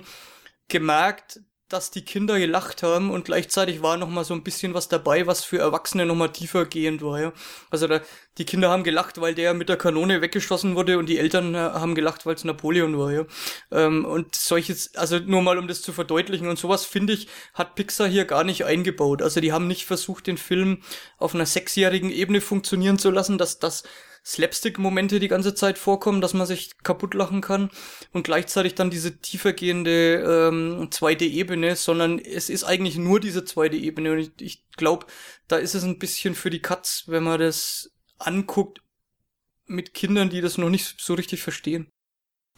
gemerkt, dass die Kinder gelacht haben und gleichzeitig war noch mal so ein bisschen was dabei, was für Erwachsene noch mal tiefer gehend war, ja. Also da, die Kinder haben gelacht, weil der mit der Kanone weggeschossen wurde und die Eltern äh, haben gelacht, weil es Napoleon war, ja. Ähm, und solches, also nur mal um das zu verdeutlichen und sowas finde ich, hat Pixar hier gar nicht eingebaut. Also die haben nicht versucht, den Film auf einer sechsjährigen Ebene funktionieren zu lassen, dass das Slapstick-Momente die ganze Zeit vorkommen, dass man sich kaputt lachen kann und gleichzeitig dann diese tiefergehende ähm, zweite Ebene, sondern es ist eigentlich nur diese zweite Ebene und ich, ich glaube, da ist es ein bisschen für die Katz, wenn man das anguckt mit Kindern, die das noch nicht so richtig verstehen.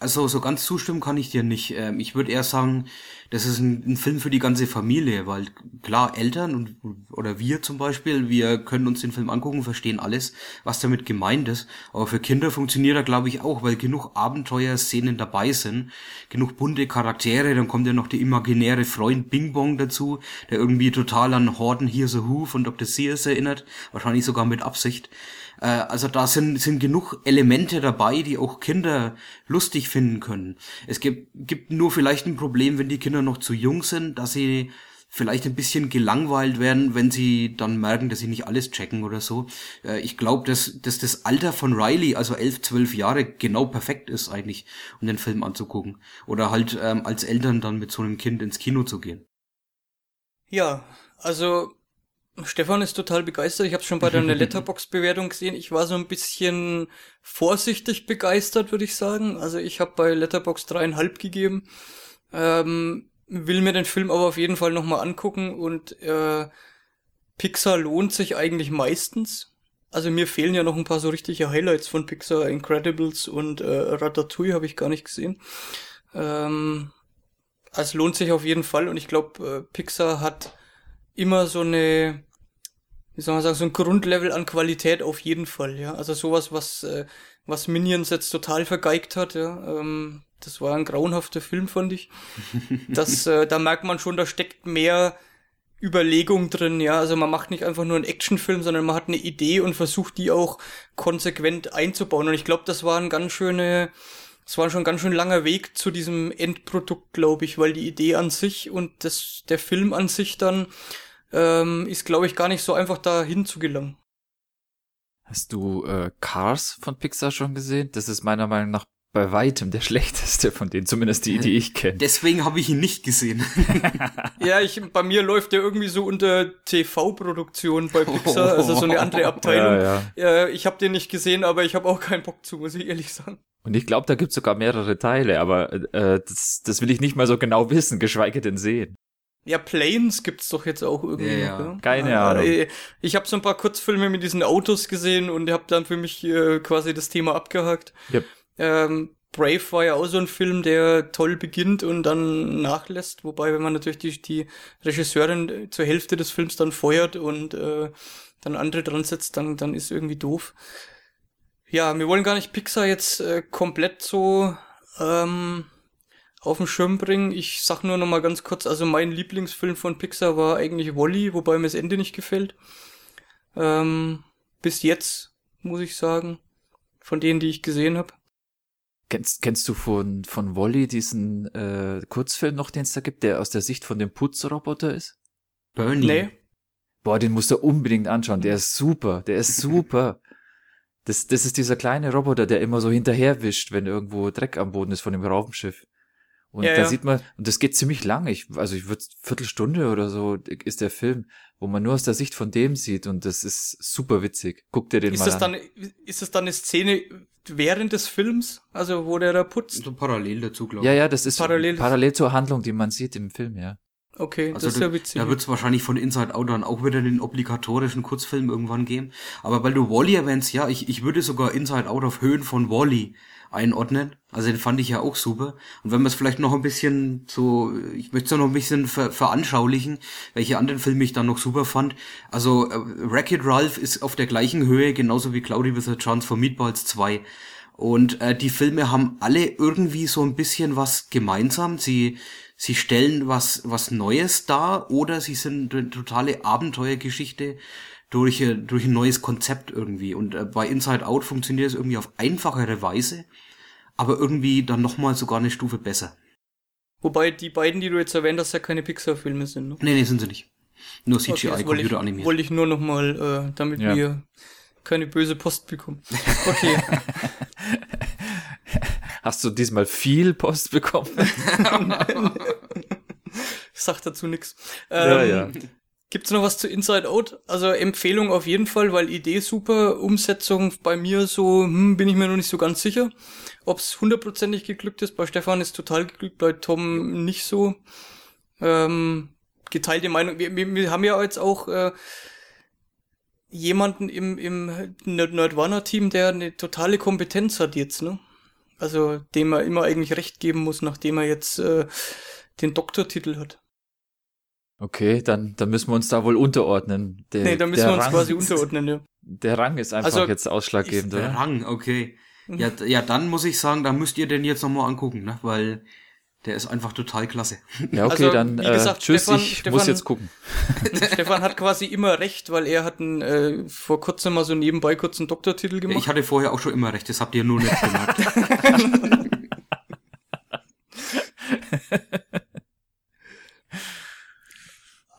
Also so ganz zustimmen kann ich dir nicht. Ähm, ich würde eher sagen, das ist ein, ein, Film für die ganze Familie, weil klar, Eltern und oder wir zum Beispiel, wir können uns den Film angucken, verstehen alles, was damit gemeint ist. Aber für Kinder funktioniert er, glaube ich, auch, weil genug Abenteuerszenen dabei sind, genug bunte Charaktere, dann kommt ja noch der imaginäre Freund Bing Bong dazu, der irgendwie total an Horden Here's a Who von Dr. Sears erinnert, wahrscheinlich sogar mit Absicht. Äh, also da sind, sind genug Elemente dabei, die auch Kinder lustig finden können. Es gibt, gibt nur vielleicht ein Problem, wenn die Kinder noch zu jung sind, dass sie vielleicht ein bisschen gelangweilt werden, wenn sie dann merken, dass sie nicht alles checken oder so. Äh, ich glaube, dass, dass das Alter von Riley, also elf, zwölf Jahre, genau perfekt ist eigentlich, um den Film anzugucken. Oder halt ähm, als Eltern dann mit so einem Kind ins Kino zu gehen. Ja, also Stefan ist total begeistert. Ich habe schon bei deiner Letterbox-Bewertung gesehen. Ich war so ein bisschen vorsichtig begeistert, würde ich sagen. Also ich habe bei Letterbox dreieinhalb gegeben. Ähm, will mir den Film aber auf jeden Fall nochmal angucken und äh, Pixar lohnt sich eigentlich meistens. Also mir fehlen ja noch ein paar so richtige Highlights von Pixar, Incredibles und äh, Ratatouille habe ich gar nicht gesehen. Ähm, also lohnt sich auf jeden Fall und ich glaube, äh, Pixar hat immer so eine, wie soll man sagen, so ein Grundlevel an Qualität auf jeden Fall, ja. Also sowas, was, äh, was Minions jetzt total vergeigt hat, ja. Ähm, das war ein grauenhafter Film, fand ich. Das, äh, da merkt man schon, da steckt mehr Überlegung drin, ja. Also man macht nicht einfach nur einen Actionfilm, sondern man hat eine Idee und versucht die auch konsequent einzubauen. Und ich glaube, das war ein ganz schöne, es war schon ein ganz schön langer Weg zu diesem Endprodukt, glaube ich, weil die Idee an sich und das, der Film an sich dann ähm, ist, glaube ich, gar nicht so einfach dahin zu gelangen. Hast du äh, Cars von Pixar schon gesehen? Das ist meiner Meinung nach bei weitem der schlechteste von denen, zumindest die, die ich kenne. Deswegen habe ich ihn nicht gesehen. ja, ich, bei mir läuft der irgendwie so unter TV-Produktion bei Pixar, also so eine andere Abteilung. Ja, ja. ich habe den nicht gesehen, aber ich habe auch keinen Bock zu, muss ich ehrlich sagen. Und ich glaube, da gibt's sogar mehrere Teile, aber äh, das, das will ich nicht mal so genau wissen, geschweige denn sehen. Ja, Planes gibt's doch jetzt auch irgendwie. Ja, ja. Keine Ahnung. Ich, ich habe so ein paar Kurzfilme mit diesen Autos gesehen und habe dann für mich äh, quasi das Thema abgehakt. Yep. Ähm, Brave war ja auch so ein Film, der toll beginnt und dann nachlässt, wobei wenn man natürlich die, die Regisseurin zur Hälfte des Films dann feuert und äh, dann andere dran setzt, dann, dann ist irgendwie doof. Ja, wir wollen gar nicht Pixar jetzt äh, komplett so ähm, auf den Schirm bringen. Ich sag nur noch mal ganz kurz, also mein Lieblingsfilm von Pixar war eigentlich Wally, wobei mir das Ende nicht gefällt. Ähm, bis jetzt, muss ich sagen, von denen, die ich gesehen habe. Kennst, kennst du von, von Wally diesen äh, Kurzfilm noch, den es da gibt, der aus der Sicht von dem Putzroboter ist? Bernie. Nee. Boah, den musst du unbedingt anschauen. Der ist super. Der ist super. Das, das ist dieser kleine Roboter, der immer so hinterherwischt, wenn irgendwo Dreck am Boden ist von dem Raumschiff. Und ja, da ja. sieht man, und das geht ziemlich lang. Ich, also ich würde Viertelstunde oder so ist der Film, wo man nur aus der Sicht von dem sieht und das ist super witzig. Guck dir den ist mal das an. Dann, ist das dann eine Szene während des Films? Also wo der da putzt? So parallel dazu, glaube ich. Ja, ja, das ist parallel, parallel zur Handlung, die man sieht im Film, ja. Okay, Also das ist ja witzig. da wird es wahrscheinlich von Inside Out dann auch wieder den obligatorischen Kurzfilm irgendwann geben. Aber weil du Wally erwähnst, ja, ich, ich würde sogar Inside Out auf Höhen von Wally einordnen. Also den fand ich ja auch super. Und wenn man es vielleicht noch ein bisschen so, ich möchte es noch ein bisschen ver veranschaulichen, welche anderen Filme ich dann noch super fand. Also äh, Wreck-It Ralph ist auf der gleichen Höhe, genauso wie Cloudy with a Chance for Meatballs 2. Und äh, die Filme haben alle irgendwie so ein bisschen was gemeinsam. Sie, sie stellen was, was Neues dar oder sie sind eine totale Abenteuergeschichte durch, äh, durch ein neues Konzept irgendwie. Und äh, bei Inside Out funktioniert es irgendwie auf einfachere Weise, aber irgendwie dann nochmal sogar eine Stufe besser. Wobei die beiden, die du jetzt erwähnt hast, ja keine Pixar-Filme sind. Ne? Nee, nee, sind sie nicht. Nur Okay, das wollte ich, CGI-Computer animiert. wollte ich nur noch mal, äh, damit Ja. wir keine böse Post bekommen. Okay. Hast du diesmal viel Post bekommen? Ich sag dazu nix. Ja, Ähm, ja. Gibt's noch was zu Inside Out? Also Empfehlung auf jeden Fall, weil Idee super, Umsetzung bei mir so, hm, bin ich mir noch nicht so ganz sicher. Ob's hundertprozentig geglückt ist, bei Stefan ist total geglückt, bei Tom nicht so. Ähm, geteilte Meinung. Wir, wir, wir haben ja jetzt auch äh, jemanden im, im Nerdwana-Team, der eine totale Kompetenz hat jetzt, ne? Also dem er immer eigentlich recht geben muss, nachdem er jetzt äh, den Doktortitel hat. Okay, dann, dann müssen wir uns da wohl unterordnen. Der, Nee, da müssen der wir uns Rang, quasi unterordnen, ja. Der Rang ist einfach Also, jetzt ausschlaggebend, Der oder? Rang, okay. Ja, d- ja, dann muss ich sagen, da müsst ihr den jetzt nochmal angucken, ne? Weil der ist einfach total klasse. Ja, okay, Also, dann wie äh, gesagt, tschüss, Stefan- ich Stefan- muss jetzt gucken. Stefan hat quasi immer recht, weil er hat einen, äh, vor kurzem mal so nebenbei kurz einen Doktortitel gemacht. Ich hatte vorher auch schon immer recht, das habt ihr nur nicht gemerkt.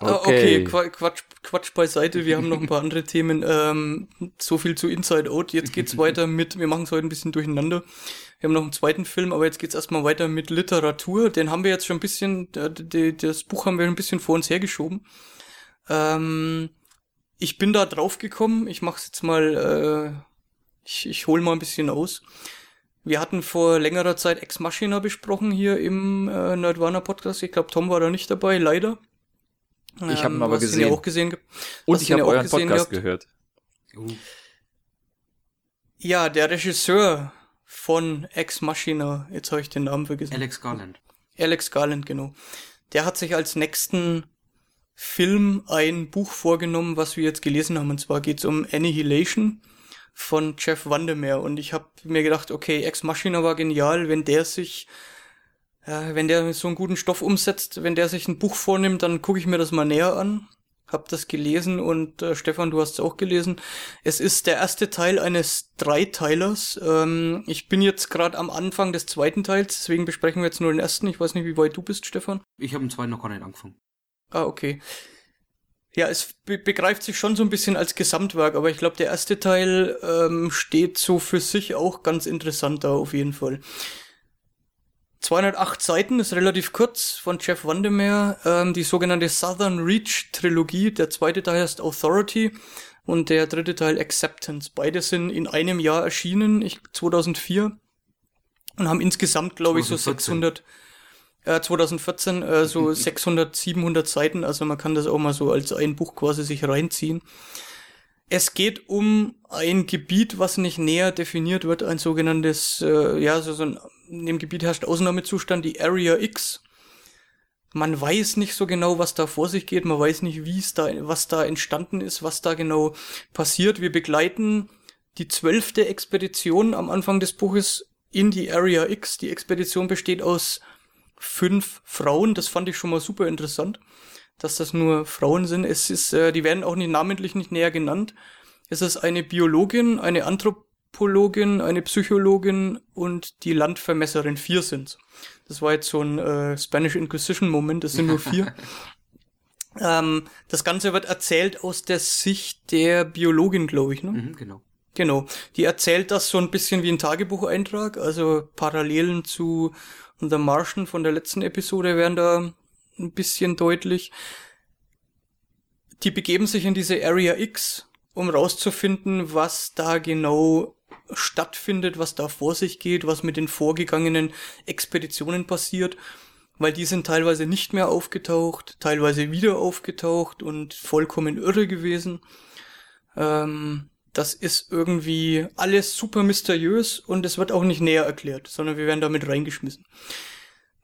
Ah, okay, Qua- Quatsch, Quatsch beiseite, wir haben noch ein paar andere Themen. Ähm, so viel zu Inside Out. Jetzt geht's weiter mit, wir machen es heute ein bisschen durcheinander. Wir haben noch einen zweiten Film, aber jetzt geht's erstmal weiter mit Literatur. Den haben wir jetzt schon ein bisschen, das Buch haben wir ein bisschen vor uns hergeschoben. Ähm, ich bin da drauf gekommen, ich mach's jetzt mal, äh, ich, ich hole mal ein bisschen aus. Wir hatten vor längerer Zeit Ex Machina besprochen hier im äh, Nerdwana Podcast. Ich glaube, Tom war da nicht dabei, leider. Ich hab ihn Ähm, aber gesehen. ja auch gesehen. ge- Und hast ich habe euren gesehen Podcast gehabt. gehört. Ja, der Regisseur von Ex Machina, jetzt habe ich den Namen vergessen. Alex Garland. Alex Garland, genau. Der hat sich als nächsten Film ein Buch vorgenommen, was wir jetzt gelesen haben. Und zwar geht's um Annihilation von Jeff Vandermeer. Und ich habe mir gedacht, okay, Ex Machina war genial, wenn der sich, ja, wenn der so einen guten Stoff umsetzt, wenn der sich ein Buch vornimmt, dann gucke ich mir das mal näher an. Hab das gelesen und äh, Stefan, du hast es auch gelesen. Es ist der erste Teil eines Dreiteilers. Ähm, ich bin jetzt gerade am Anfang des zweiten Teils, deswegen besprechen wir jetzt nur den ersten. Ich weiß nicht, wie weit du bist, Stefan. Ich habe den zweiten noch gar nicht angefangen. Ah, okay. Ja, es be begreift sich schon so ein bisschen als Gesamtwerk, aber ich glaube, der erste Teil ähm, steht so für sich auch ganz interessant da auf jeden Fall. 208 Seiten ist relativ kurz von Jeff Vandermeer, ähm, die sogenannte Southern Reach Trilogie. Der zweite Teil heißt Authority und der dritte Teil Acceptance. Beide sind in einem Jahr erschienen, ich, 2004, und haben insgesamt, glaube ich, so 2014. 600 äh, 2014 äh, so 600, 700 Seiten, also man kann das auch mal so als ein Buch quasi sich reinziehen. Es geht um ein Gebiet, was nicht näher definiert wird, ein sogenanntes, äh, ja, so, so ein, in dem Gebiet herrscht Ausnahmezustand, die Area X. Man weiß nicht so genau, was da vor sich geht, man weiß nicht, wie es da, was da entstanden ist, was da genau passiert. Wir begleiten die zwölfte Expedition am Anfang des Buches in die Area X. Die Expedition besteht aus fünf Frauen. Das fand ich schon mal super interessant, dass das nur Frauen sind. Es ist, äh, die werden auch nicht namentlich nicht näher genannt. Es ist eine Biologin, eine Anthropologin, eine Psychologin und die Landvermesserin. Vier sind's. Das war jetzt so ein äh, Spanish Inquisition Moment. Das sind nur vier. ähm, das Ganze wird erzählt aus der Sicht der Biologin, glaube ich. Ne? Mhm, genau. Genau. Die erzählt das so ein bisschen wie ein Tagebucheintrag, also Parallelen zu The Martian von der letzten Episode werden da ein bisschen deutlich. Die begeben sich in diese Area X, um rauszufinden, was da genau stattfindet, was da vor sich geht, was mit den vorgegangenen Expeditionen passiert. weil die sind teilweise nicht mehr aufgetaucht, teilweise wieder aufgetaucht und vollkommen irre gewesen. Ähm, das ist irgendwie alles super mysteriös und es wird auch nicht näher erklärt, sondern wir werden damit reingeschmissen.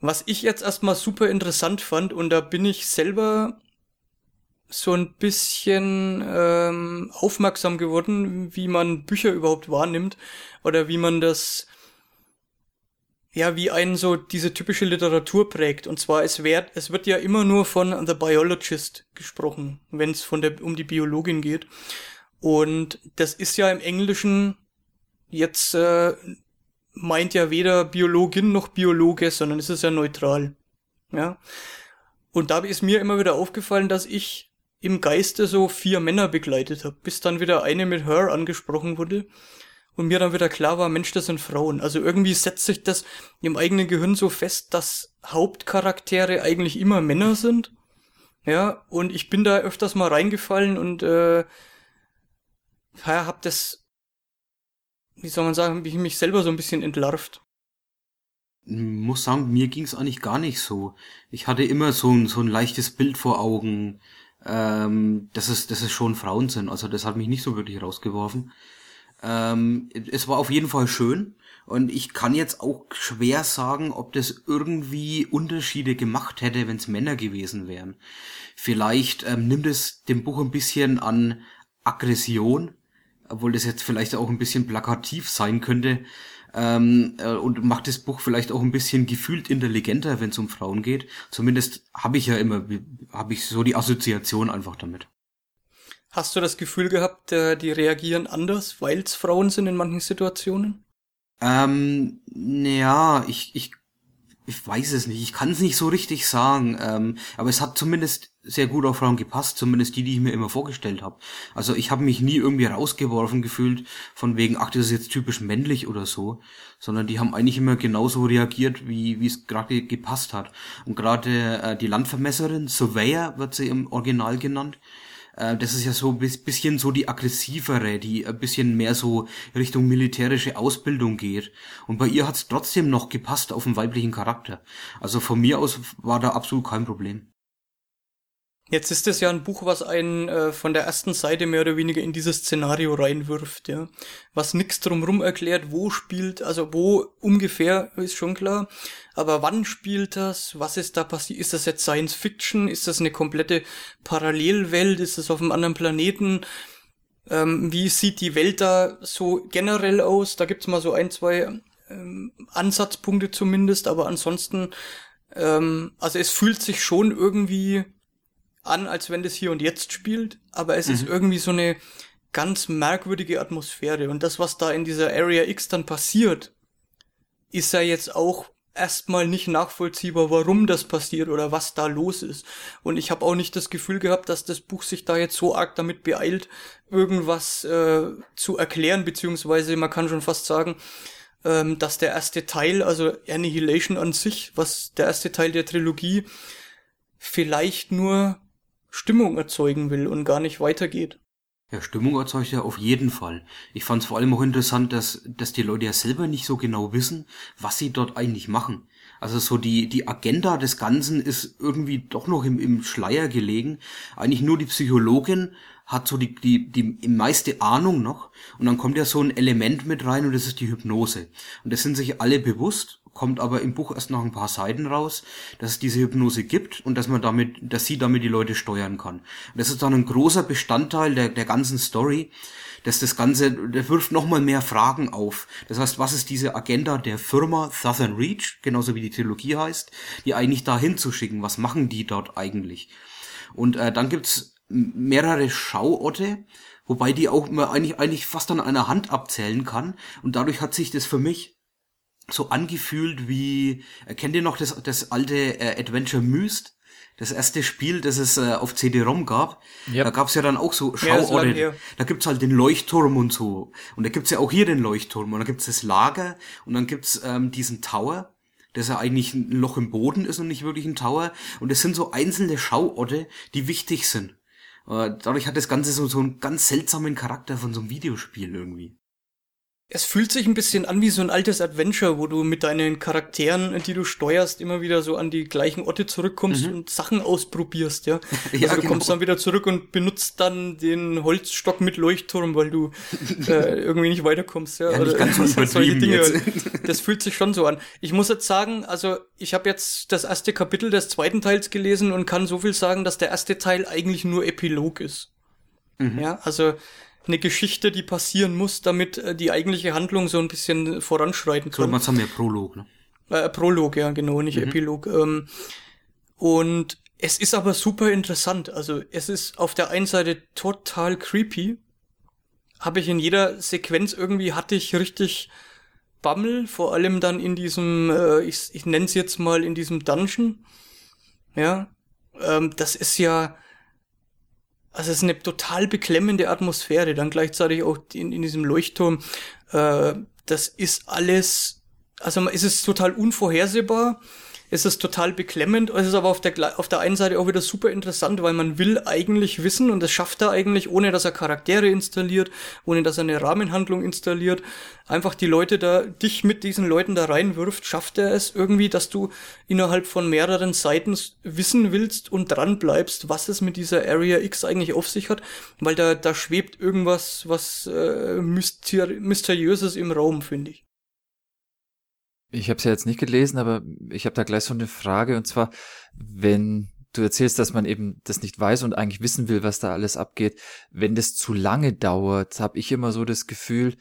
Was ich jetzt erstmal super interessant fand, und da bin ich selber so ein bisschen ähm, aufmerksam geworden, wie man Bücher überhaupt wahrnimmt oder wie man das ja, wie einen so diese typische Literatur prägt. Und zwar, es wird, es wird ja immer nur von The Biologist gesprochen, wenn es von der, um die Biologin geht. Und das ist ja im Englischen jetzt, äh, meint ja weder Biologin noch Biologe, sondern es ist ja neutral. Ja. Und da ist mir immer wieder aufgefallen, dass ich im Geiste so vier Männer begleitet habe, bis dann wieder eine mit Her angesprochen wurde und mir dann wieder klar war, Mensch, das sind Frauen. Also irgendwie setzt sich das im eigenen Gehirn so fest, dass Hauptcharaktere eigentlich immer Männer sind. Ja, und ich bin da öfters mal reingefallen und äh, ja, hab das, wie soll man sagen, ich mich selber so ein bisschen entlarvt. Muss sagen, mir ging's eigentlich gar nicht so. Ich hatte immer so ein, so ein leichtes Bild vor Augen, ähm, dass, es, dass es schon Frauen sind. Also das hat mich nicht so wirklich rausgeworfen. Ähm, es war auf jeden Fall schön und ich kann jetzt auch schwer sagen, ob das irgendwie Unterschiede gemacht hätte, wenn es Männer gewesen wären. Vielleicht ähm, nimmt es dem Buch ein bisschen an Aggression, obwohl das jetzt vielleicht auch ein bisschen plakativ sein könnte, ähm, äh, und macht das Buch vielleicht auch ein bisschen gefühlt intelligenter, wenn es um Frauen geht. Zumindest habe ich ja immer, habe ich so die Assoziation einfach damit. Hast du das Gefühl gehabt, äh, die reagieren anders, weil es Frauen sind in manchen Situationen? Ähm, ja, ich, ich, ich weiß es nicht. Ich kann es nicht so richtig sagen. Ähm, aber es hat zumindest sehr gut auf Frauen gepasst, zumindest die, die ich mir immer vorgestellt habe. Also ich habe mich nie irgendwie rausgeworfen gefühlt, von wegen, ach, das ist jetzt typisch männlich oder so, sondern die haben eigentlich immer genauso reagiert, wie wie es gerade gepasst hat. Und gerade äh, die Landvermesserin, Surveyor wird sie im Original genannt, äh, das ist ja so ein bisschen so die aggressivere, die ein bisschen mehr so Richtung militärische Ausbildung geht. Und bei ihr hat es trotzdem noch gepasst auf den weiblichen Charakter. Also von mir aus war da absolut kein Problem. Jetzt ist es ja ein Buch, was einen äh, von der ersten Seite mehr oder weniger in dieses Szenario reinwirft, ja. Was nix drumrum erklärt, wo spielt, also wo ungefähr, ist schon klar. Aber wann spielt das? Was ist da passiert? Ist das jetzt Science Fiction? Ist das eine komplette Parallelwelt? Ist das auf einem anderen Planeten? Ähm, wie sieht die Welt da so generell aus? Da gibt's mal so ein, zwei ähm, Ansatzpunkte zumindest, aber ansonsten, ähm, also es fühlt sich schon irgendwie an, als wenn das hier und jetzt spielt, aber es mhm. ist irgendwie so eine ganz merkwürdige Atmosphäre. Und das, was da in dieser Area X dann passiert, ist ja jetzt auch erstmal nicht nachvollziehbar, warum das passiert oder was da los ist. Und ich habe auch nicht das Gefühl gehabt, dass das Buch sich da jetzt so arg damit beeilt, irgendwas äh, zu erklären, beziehungsweise man kann schon fast sagen, ähm, dass der erste Teil, also Annihilation an sich, was der erste Teil der Trilogie, vielleicht nur Stimmung erzeugen will und gar nicht weitergeht. Ja, Stimmung erzeugt ja auf jeden Fall. Ich fand es vor allem auch interessant, dass, dass die Leute ja selber nicht so genau wissen, was sie dort eigentlich machen. Also so die, die Agenda des Ganzen ist irgendwie doch noch im, im Schleier gelegen. Eigentlich nur die Psychologin hat so die, die, die meiste Ahnung noch. Und dann kommt ja so ein Element mit rein und das ist die Hypnose. Und das sind sich alle bewusst kommt aber im Buch erst nach ein paar Seiten raus, dass es diese Hypnose gibt und dass man damit, dass sie damit die Leute steuern kann. Und das ist dann ein großer Bestandteil der, der ganzen Story, dass das Ganze, der wirft nochmal mehr Fragen auf. Das heißt, was ist diese Agenda der Firma Southern Reach, genauso wie die Trilogie heißt, die eigentlich da hinzuschicken? Was machen die dort eigentlich? Und äh, dann gibt's mehrere Schauorte, wobei die auch man eigentlich, eigentlich fast an einer Hand abzählen kann. Und dadurch hat sich das für mich so angefühlt wie, äh, kennt ihr noch das, das alte äh, Adventure Myst? Das erste Spiel, das es äh, auf CD-ROM gab, yep. da gab's ja dann auch so Schauorte. Ja, da gibt's halt den Leuchtturm und so. Und da gibt's ja auch hier den Leuchtturm. Und dann gibt's das Lager und dann gibt's ähm, diesen Tower, das ja eigentlich ein Loch im Boden ist und nicht wirklich ein Tower. Und das sind so einzelne Schauorte, die wichtig sind. Äh, dadurch hat das Ganze so, so einen ganz seltsamen Charakter von so einem Videospiel irgendwie. Es fühlt sich ein bisschen an wie so ein altes Adventure, wo du mit deinen Charakteren, die du steuerst, immer wieder so an die gleichen Orte zurückkommst Mhm. und Sachen ausprobierst, ja. Ja, also du genau. kommst dann wieder zurück und benutzt dann den Holzstock mit Leuchtturm, weil du äh, irgendwie nicht weiterkommst, ja. Ja, Oder ganz so solche Dinge. Das fühlt sich schon so an. Ich muss jetzt sagen, also ich habe jetzt das erste Kapitel des zweiten Teils gelesen und kann so viel sagen, dass der erste Teil eigentlich nur Epilog ist. Mhm. Ja, also eine Geschichte, die passieren muss, damit äh, die eigentliche Handlung so ein bisschen voranschreiten So, kann. man sagen ja Prolog, ne? Äh, Prolog, ja, genau, nicht Epilog. Ähm, und es ist aber super interessant. Also es ist auf der einen Seite total creepy. Habe ich in jeder Sequenz irgendwie hatte ich richtig Bammel, vor allem dann in diesem, äh, ich, ich nenne es jetzt mal in diesem Dungeon. Ja, ähm, das ist ja, also es ist eine total beklemmende Atmosphäre, dann gleichzeitig auch in, in diesem Leuchtturm. Äh, das ist alles, also es ist total unvorhersehbar, es ist total beklemmend, es ist aber auf der, auf der einen Seite auch wieder super interessant, weil man will eigentlich wissen und das schafft er eigentlich, ohne dass er Charaktere installiert, ohne dass er eine Rahmenhandlung installiert, einfach die Leute da, dich mit diesen Leuten da reinwirft, schafft er es irgendwie, dass du innerhalb von mehreren Seiten wissen willst und dran bleibst, was es mit dieser Area X eigentlich auf sich hat, weil da, da schwebt irgendwas, was äh, Mysteri Mysteriöses im Raum, finde ich. Ich habe es ja jetzt nicht gelesen, aber ich habe da gleich so eine Frage und zwar, wenn du erzählst, dass man eben das nicht weiß und eigentlich wissen will, was da alles abgeht, wenn das zu lange dauert, habe ich immer so das Gefühl,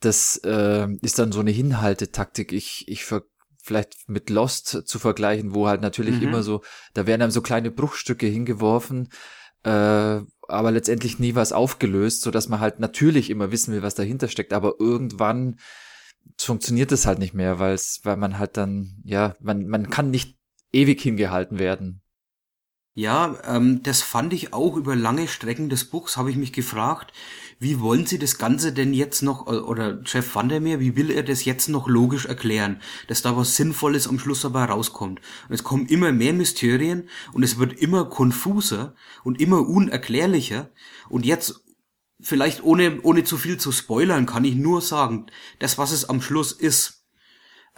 das äh, ist dann so eine Hinhaltetaktik. Ich ich ver vielleicht mit Lost zu vergleichen, wo halt natürlich Mhm. immer so, da werden einem so kleine Bruchstücke hingeworfen, äh, aber letztendlich nie was aufgelöst, so dass man halt natürlich immer wissen will, was dahinter steckt, aber irgendwann funktioniert es halt nicht mehr, weil es, weil man halt dann, ja, man, man kann nicht ewig hingehalten werden. Ja, ähm, das fand ich auch über lange Strecken des Buchs, habe ich mich gefragt, wie wollen Sie das Ganze denn jetzt noch, äh, oder Jeff Vandermeer, wie will er das jetzt noch logisch erklären, dass da was Sinnvolles am Schluss dabei rauskommt. Und es kommen immer mehr Mysterien und es wird immer konfuser und immer unerklärlicher. Und jetzt, vielleicht ohne, ohne zu viel zu spoilern, kann ich nur sagen, das, was es am Schluss ist,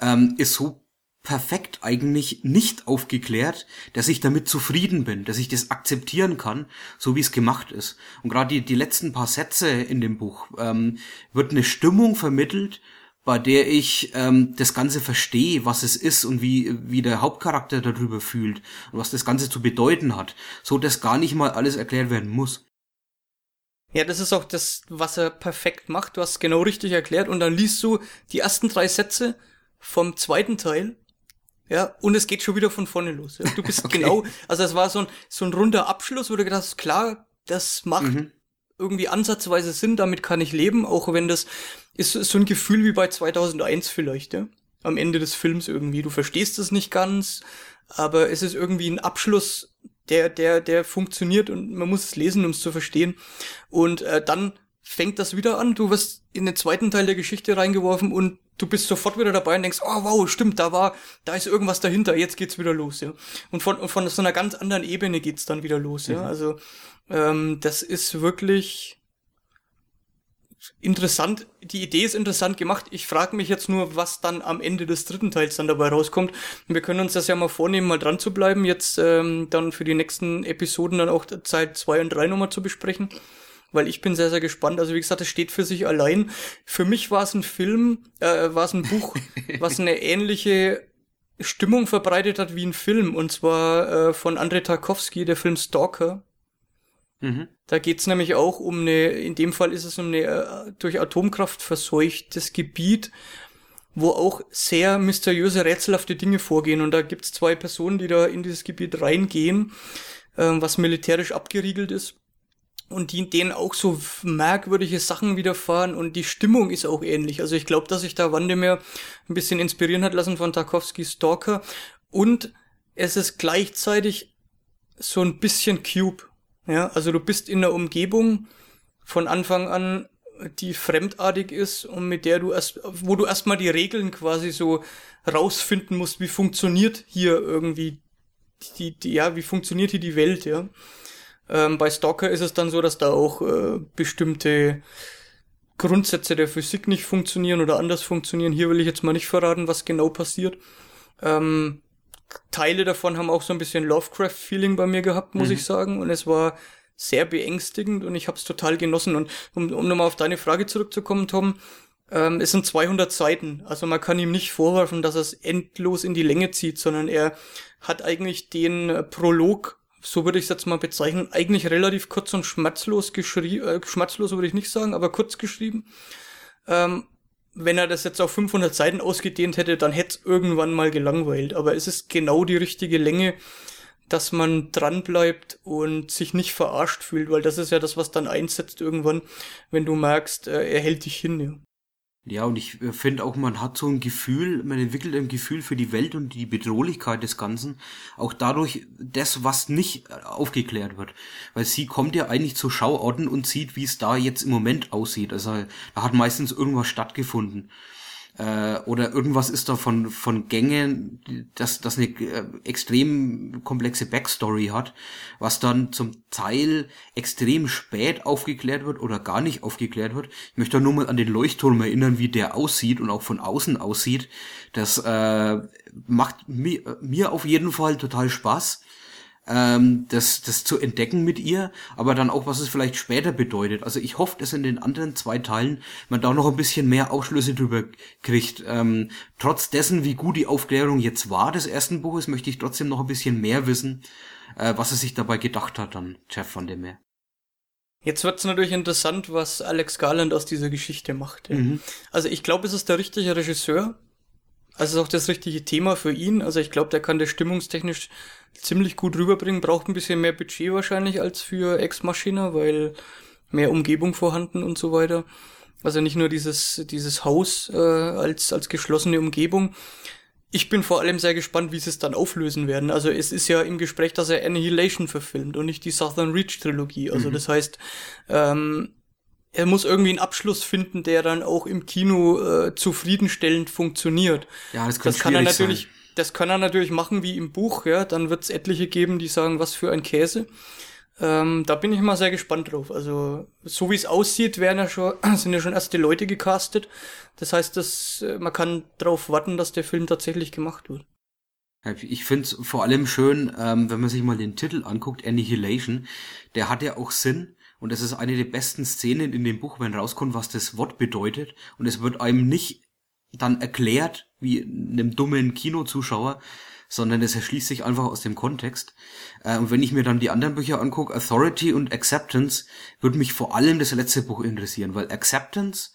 ähm, ist so perfekt eigentlich nicht aufgeklärt, dass ich damit zufrieden bin, dass ich das akzeptieren kann, so wie es gemacht ist. Und gerade die, die letzten paar Sätze in dem Buch ähm, wird eine Stimmung vermittelt, bei der ich ähm, das Ganze verstehe, was es ist und wie, wie der Hauptcharakter darüber fühlt und was das Ganze zu bedeuten hat, so dass gar nicht mal alles erklärt werden muss. Ja, das ist auch das, was er perfekt macht. Du hast es genau richtig erklärt und dann liest du die ersten drei Sätze vom zweiten Teil. Ja, und es geht schon wieder von vorne los. Ja. Du bist Okay. genau, also es war so ein, so ein runder Abschluss, wo du gedacht hast, klar, das macht Mhm. irgendwie ansatzweise Sinn, damit kann ich leben, auch wenn das ist so ein Gefühl wie bei 2001 vielleicht, ja. Am Ende des Films irgendwie. Du verstehst es nicht ganz, aber es ist irgendwie ein Abschluss, der, der, der funktioniert und man muss es lesen, um es zu verstehen. Und äh, dann fängt das wieder an, du wirst in den zweiten Teil der Geschichte reingeworfen und du bist sofort wieder dabei und denkst, oh wow, stimmt, da war, da ist irgendwas dahinter, jetzt geht's wieder los, ja. Und von, und von so einer ganz anderen Ebene geht's dann wieder los, ja. Mhm. Also ähm, das ist wirklich interessant. Die Idee ist interessant gemacht. Ich frage mich jetzt nur, was dann am Ende des dritten Teils dann dabei rauskommt. Wir können uns das ja mal vornehmen, mal dran zu bleiben, jetzt ähm, dann für die nächsten Episoden dann auch Zeit zwei und drei nochmal zu besprechen. Weil ich bin sehr, sehr gespannt. Also wie gesagt, es steht für sich allein. Für mich war es ein Film, äh, war es ein Buch, was eine ähnliche Stimmung verbreitet hat wie ein Film. Und zwar äh, von Andrei Tarkovsky, der Film Stalker. Mhm. Da geht's nämlich auch um eine, in dem Fall ist es um eine äh, durch Atomkraft verseuchtes Gebiet, wo auch sehr mysteriöse, rätselhafte Dinge vorgehen. Und da gibt's zwei Personen, die da in dieses Gebiet reingehen, ähm, was militärisch abgeriegelt ist. Und die denen auch so merkwürdige Sachen widerfahren und die Stimmung ist auch ähnlich. Also ich glaube, dass sich da Wandemeer ein bisschen inspirieren hat lassen von Tarkovskys Stalker. Und es ist gleichzeitig so ein bisschen Cube. Ja, also du bist in einer Umgebung von Anfang an, die fremdartig ist und mit der du erst, wo du erstmal die Regeln quasi so rausfinden musst, wie funktioniert hier irgendwie die, die ja, wie funktioniert hier die Welt, ja. Ähm, bei Stalker ist es dann so, dass da auch äh, bestimmte Grundsätze der Physik nicht funktionieren oder anders funktionieren. Hier will ich jetzt mal nicht verraten, was genau passiert. Ähm, Teile davon haben auch so ein bisschen Lovecraft-Feeling bei mir gehabt, muss mhm. ich sagen. Und es war sehr beängstigend und ich habe es total genossen. Und um, um nochmal auf deine Frage zurückzukommen, Tom, ähm, es sind 200 Seiten. Also man kann ihm nicht vorwerfen, dass er es endlos in die Länge zieht, sondern er hat eigentlich den äh, Prolog, so würde ich es jetzt mal bezeichnen, eigentlich relativ kurz und schmerzlos geschrieben, äh, schmerzlos würde ich nicht sagen, aber kurz geschrieben. Ähm, wenn er das jetzt auf 500 Seiten ausgedehnt hätte, dann hätte es irgendwann mal gelangweilt. Aber es ist genau die richtige Länge, dass man dranbleibt und sich nicht verarscht fühlt, weil das ist ja das, was dann einsetzt irgendwann, wenn du merkst, äh, er hält dich hin. Ja. Und ich äh, finde auch, man hat so ein Gefühl, man entwickelt ein Gefühl für die Welt und die Bedrohlichkeit des Ganzen. Auch dadurch das, was nicht äh, aufgeklärt wird. Weil sie kommt ja eigentlich zu Schauorten und sieht, wie es da jetzt im Moment aussieht. Also da hat meistens irgendwas stattgefunden äh, oder irgendwas ist da von, von Gängen, das, das eine äh, extrem komplexe Backstory hat, was dann zum Teil extrem spät aufgeklärt wird oder gar nicht aufgeklärt wird. Ich möchte nur mal an den Leuchtturm erinnern, wie der aussieht und auch von außen aussieht. Das äh, macht mir, mir auf jeden Fall total Spaß ähm, das, das zu entdecken mit ihr, aber dann auch, was es vielleicht später bedeutet. Also ich hoffe, dass in den anderen zwei Teilen man da noch ein bisschen mehr Aufschlüsse drüber kriegt. Ähm, trotz dessen, wie gut die Aufklärung jetzt war des ersten Buches, möchte ich trotzdem noch ein bisschen mehr wissen, äh, was er sich dabei gedacht hat, dann Jeff von dem Meer. Jetzt wird's natürlich interessant, was Alex Garland aus dieser Geschichte macht. Ja. Mhm. Also ich glaube, es ist der richtige Regisseur. Also ist auch das richtige Thema für ihn. Also ich glaube, der kann das stimmungstechnisch ziemlich gut rüberbringen. Braucht ein bisschen mehr Budget wahrscheinlich als für Ex Machina, weil mehr Umgebung vorhanden und so weiter. Also nicht nur dieses, dieses Haus äh, als, als geschlossene Umgebung. Ich bin vor allem sehr gespannt, wie sie es dann auflösen werden. Also es ist ja im Gespräch, dass er Annihilation verfilmt und nicht die Southern Reach Trilogie. Also mhm. das heißt, ähm, er muss irgendwie einen Abschluss finden, der dann auch im Kino äh, zufriedenstellend funktioniert. Ja, das, das kann er natürlich. Sein. Das kann er natürlich machen wie im Buch, ja. Dann wird es etliche geben, die sagen, was für ein Käse. Ähm, da bin ich mal sehr gespannt drauf. Also, so wie es aussieht, werden ja schon, sind ja schon erste Leute gecastet. Das heißt, dass, äh, man kann darauf warten, dass der Film tatsächlich gemacht wird. Ich finde es vor allem schön, ähm, wenn man sich mal den Titel anguckt, Annihilation, der hat ja auch Sinn, und das ist eine der besten Szenen in dem Buch, wenn rauskommt, was das Wort bedeutet. Und es wird einem nicht dann erklärt, wie einem dummen Kinozuschauer, sondern es erschließt sich einfach aus dem Kontext. Äh, und wenn ich mir dann die anderen Bücher angucke, Authority und Acceptance, würde mich vor allem das letzte Buch interessieren, weil Acceptance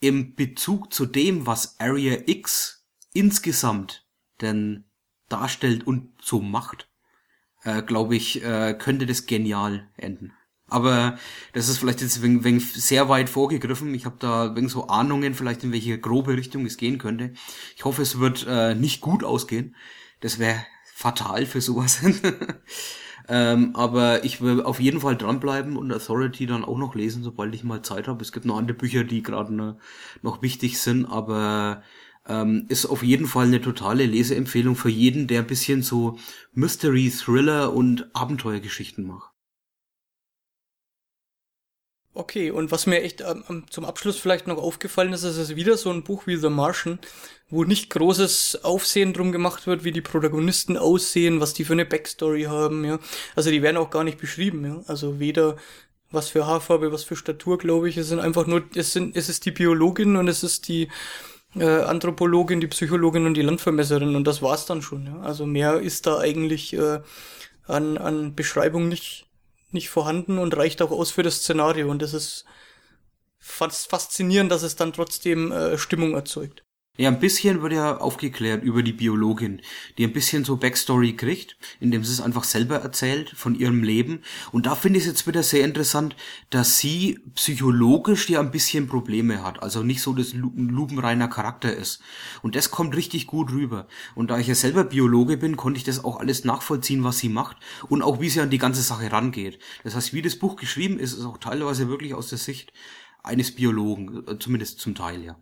im Bezug zu dem, was Area X insgesamt denn darstellt und so macht, äh, glaube ich, äh, könnte das genial enden. Aber das ist vielleicht jetzt wegen, wegen sehr weit vorgegriffen. Ich habe da wegen so Ahnungen, vielleicht in welche grobe Richtung es gehen könnte. Ich hoffe, es wird äh, nicht gut ausgehen. Das wäre fatal für sowas. ähm, aber ich will auf jeden Fall dranbleiben und Authority dann auch noch lesen, sobald ich mal Zeit habe. Es gibt noch andere Bücher, die gerade ne, noch wichtig sind, aber ähm, ist auf jeden Fall eine totale Leseempfehlung für jeden, der ein bisschen so Mystery, Thriller und Abenteuergeschichten macht. Okay, und was mir echt ähm, zum Abschluss vielleicht noch aufgefallen ist, ist es wieder so ein Buch wie The Martian, wo nicht großes Aufsehen drum gemacht wird, wie die Protagonisten aussehen, was die für eine Backstory haben, ja. Also die werden auch gar nicht beschrieben, ja. Also weder was für Haarfarbe, was für Statur, glaube ich. Es sind einfach nur, es sind, es ist die Biologin und es ist die äh, Anthropologin, die Psychologin und die Landvermesserin und das war's dann schon, ja. Also mehr ist da eigentlich äh, an, an Beschreibung nicht, nicht vorhanden und reicht auch aus für das Szenario. Und das ist fast faszinierend, dass es dann trotzdem äh, Stimmung erzeugt. Ja, ein bisschen wird ja aufgeklärt über die Biologin, die ein bisschen so Backstory kriegt, indem sie es einfach selber erzählt von ihrem Leben. Und da finde ich es jetzt wieder sehr interessant, dass sie psychologisch ja ein bisschen Probleme hat, also nicht so das ein lupenreiner Charakter ist. Und das kommt richtig gut rüber. Und da ich ja selber Biologe bin, konnte ich das auch alles nachvollziehen, was sie macht und auch wie sie an die ganze Sache rangeht. Das heißt, wie das Buch geschrieben ist, ist auch teilweise wirklich aus der Sicht eines Biologen, zumindest zum Teil, ja.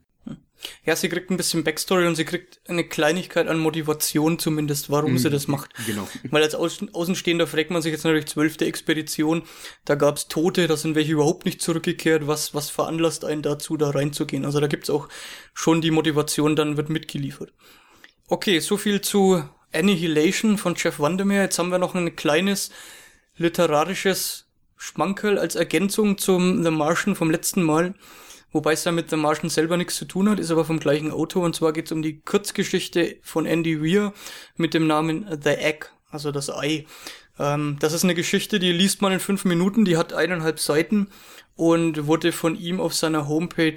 Ja, sie kriegt ein bisschen Backstory und sie kriegt eine Kleinigkeit an Motivation zumindest, warum Mhm, sie das macht. genau. Weil als Außen Außenstehender fragt man sich jetzt natürlich zwölfte Expedition, da gab's Tote, da sind welche überhaupt nicht zurückgekehrt, was, was veranlasst einen dazu, da reinzugehen. Also da gibt's auch schon die Motivation, dann wird mitgeliefert. Okay, so viel zu Annihilation von Jeff Vandermeer. Jetzt haben wir noch ein kleines literarisches Schmankerl als Ergänzung zum The Martian vom letzten Mal. Wobei es ja mit The Martian selber nichts zu tun hat, ist aber vom gleichen Autor. Und zwar geht es um die Kurzgeschichte von Andy Weir mit dem Namen The Egg, also das Ei. Ähm, das ist eine Geschichte, die liest man in fünf Minuten, die hat eineinhalb Seiten und wurde von ihm auf seiner Homepage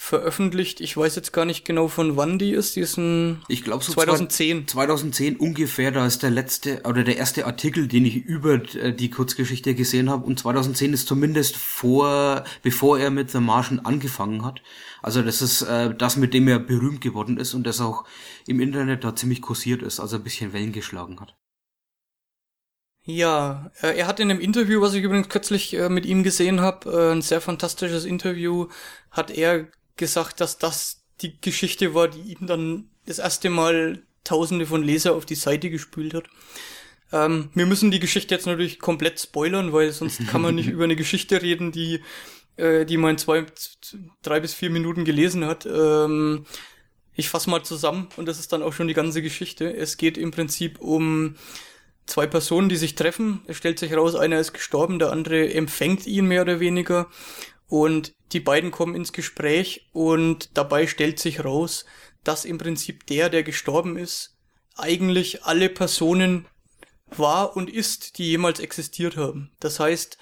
veröffentlicht. Ich weiß jetzt gar nicht genau, von wann die ist. Die ist ein Ich glaube so 2010. 2010 ungefähr, da ist der letzte oder der erste Artikel, den ich über äh, die Kurzgeschichte gesehen habe. Und 2010 ist zumindest vor, bevor er mit The Martian angefangen hat. Also das ist äh, das, mit dem er berühmt geworden ist und das auch im Internet da ziemlich kursiert ist, also ein bisschen Wellen geschlagen hat. Ja, äh, er hat in einem Interview, was ich übrigens kürzlich äh, mit ihm gesehen habe, ein sehr fantastisches Interview, hat er gesagt, dass das die Geschichte war, die ihm dann das erste Mal Tausende von Leser auf die Seite gespült hat. Ähm, wir müssen die Geschichte jetzt natürlich komplett spoilern, weil sonst kann man nicht über eine Geschichte reden, die, äh, die man in zwei, drei bis vier Minuten gelesen hat. Ähm, ich fasse mal zusammen und das ist dann auch schon die ganze Geschichte. Es geht im Prinzip um zwei Personen, die sich treffen. Es stellt sich raus, einer ist gestorben, der andere empfängt ihn mehr oder weniger. Und die beiden kommen ins Gespräch und dabei stellt sich raus, dass im Prinzip der, der gestorben ist, eigentlich alle Personen war und ist, die jemals existiert haben. Das heißt,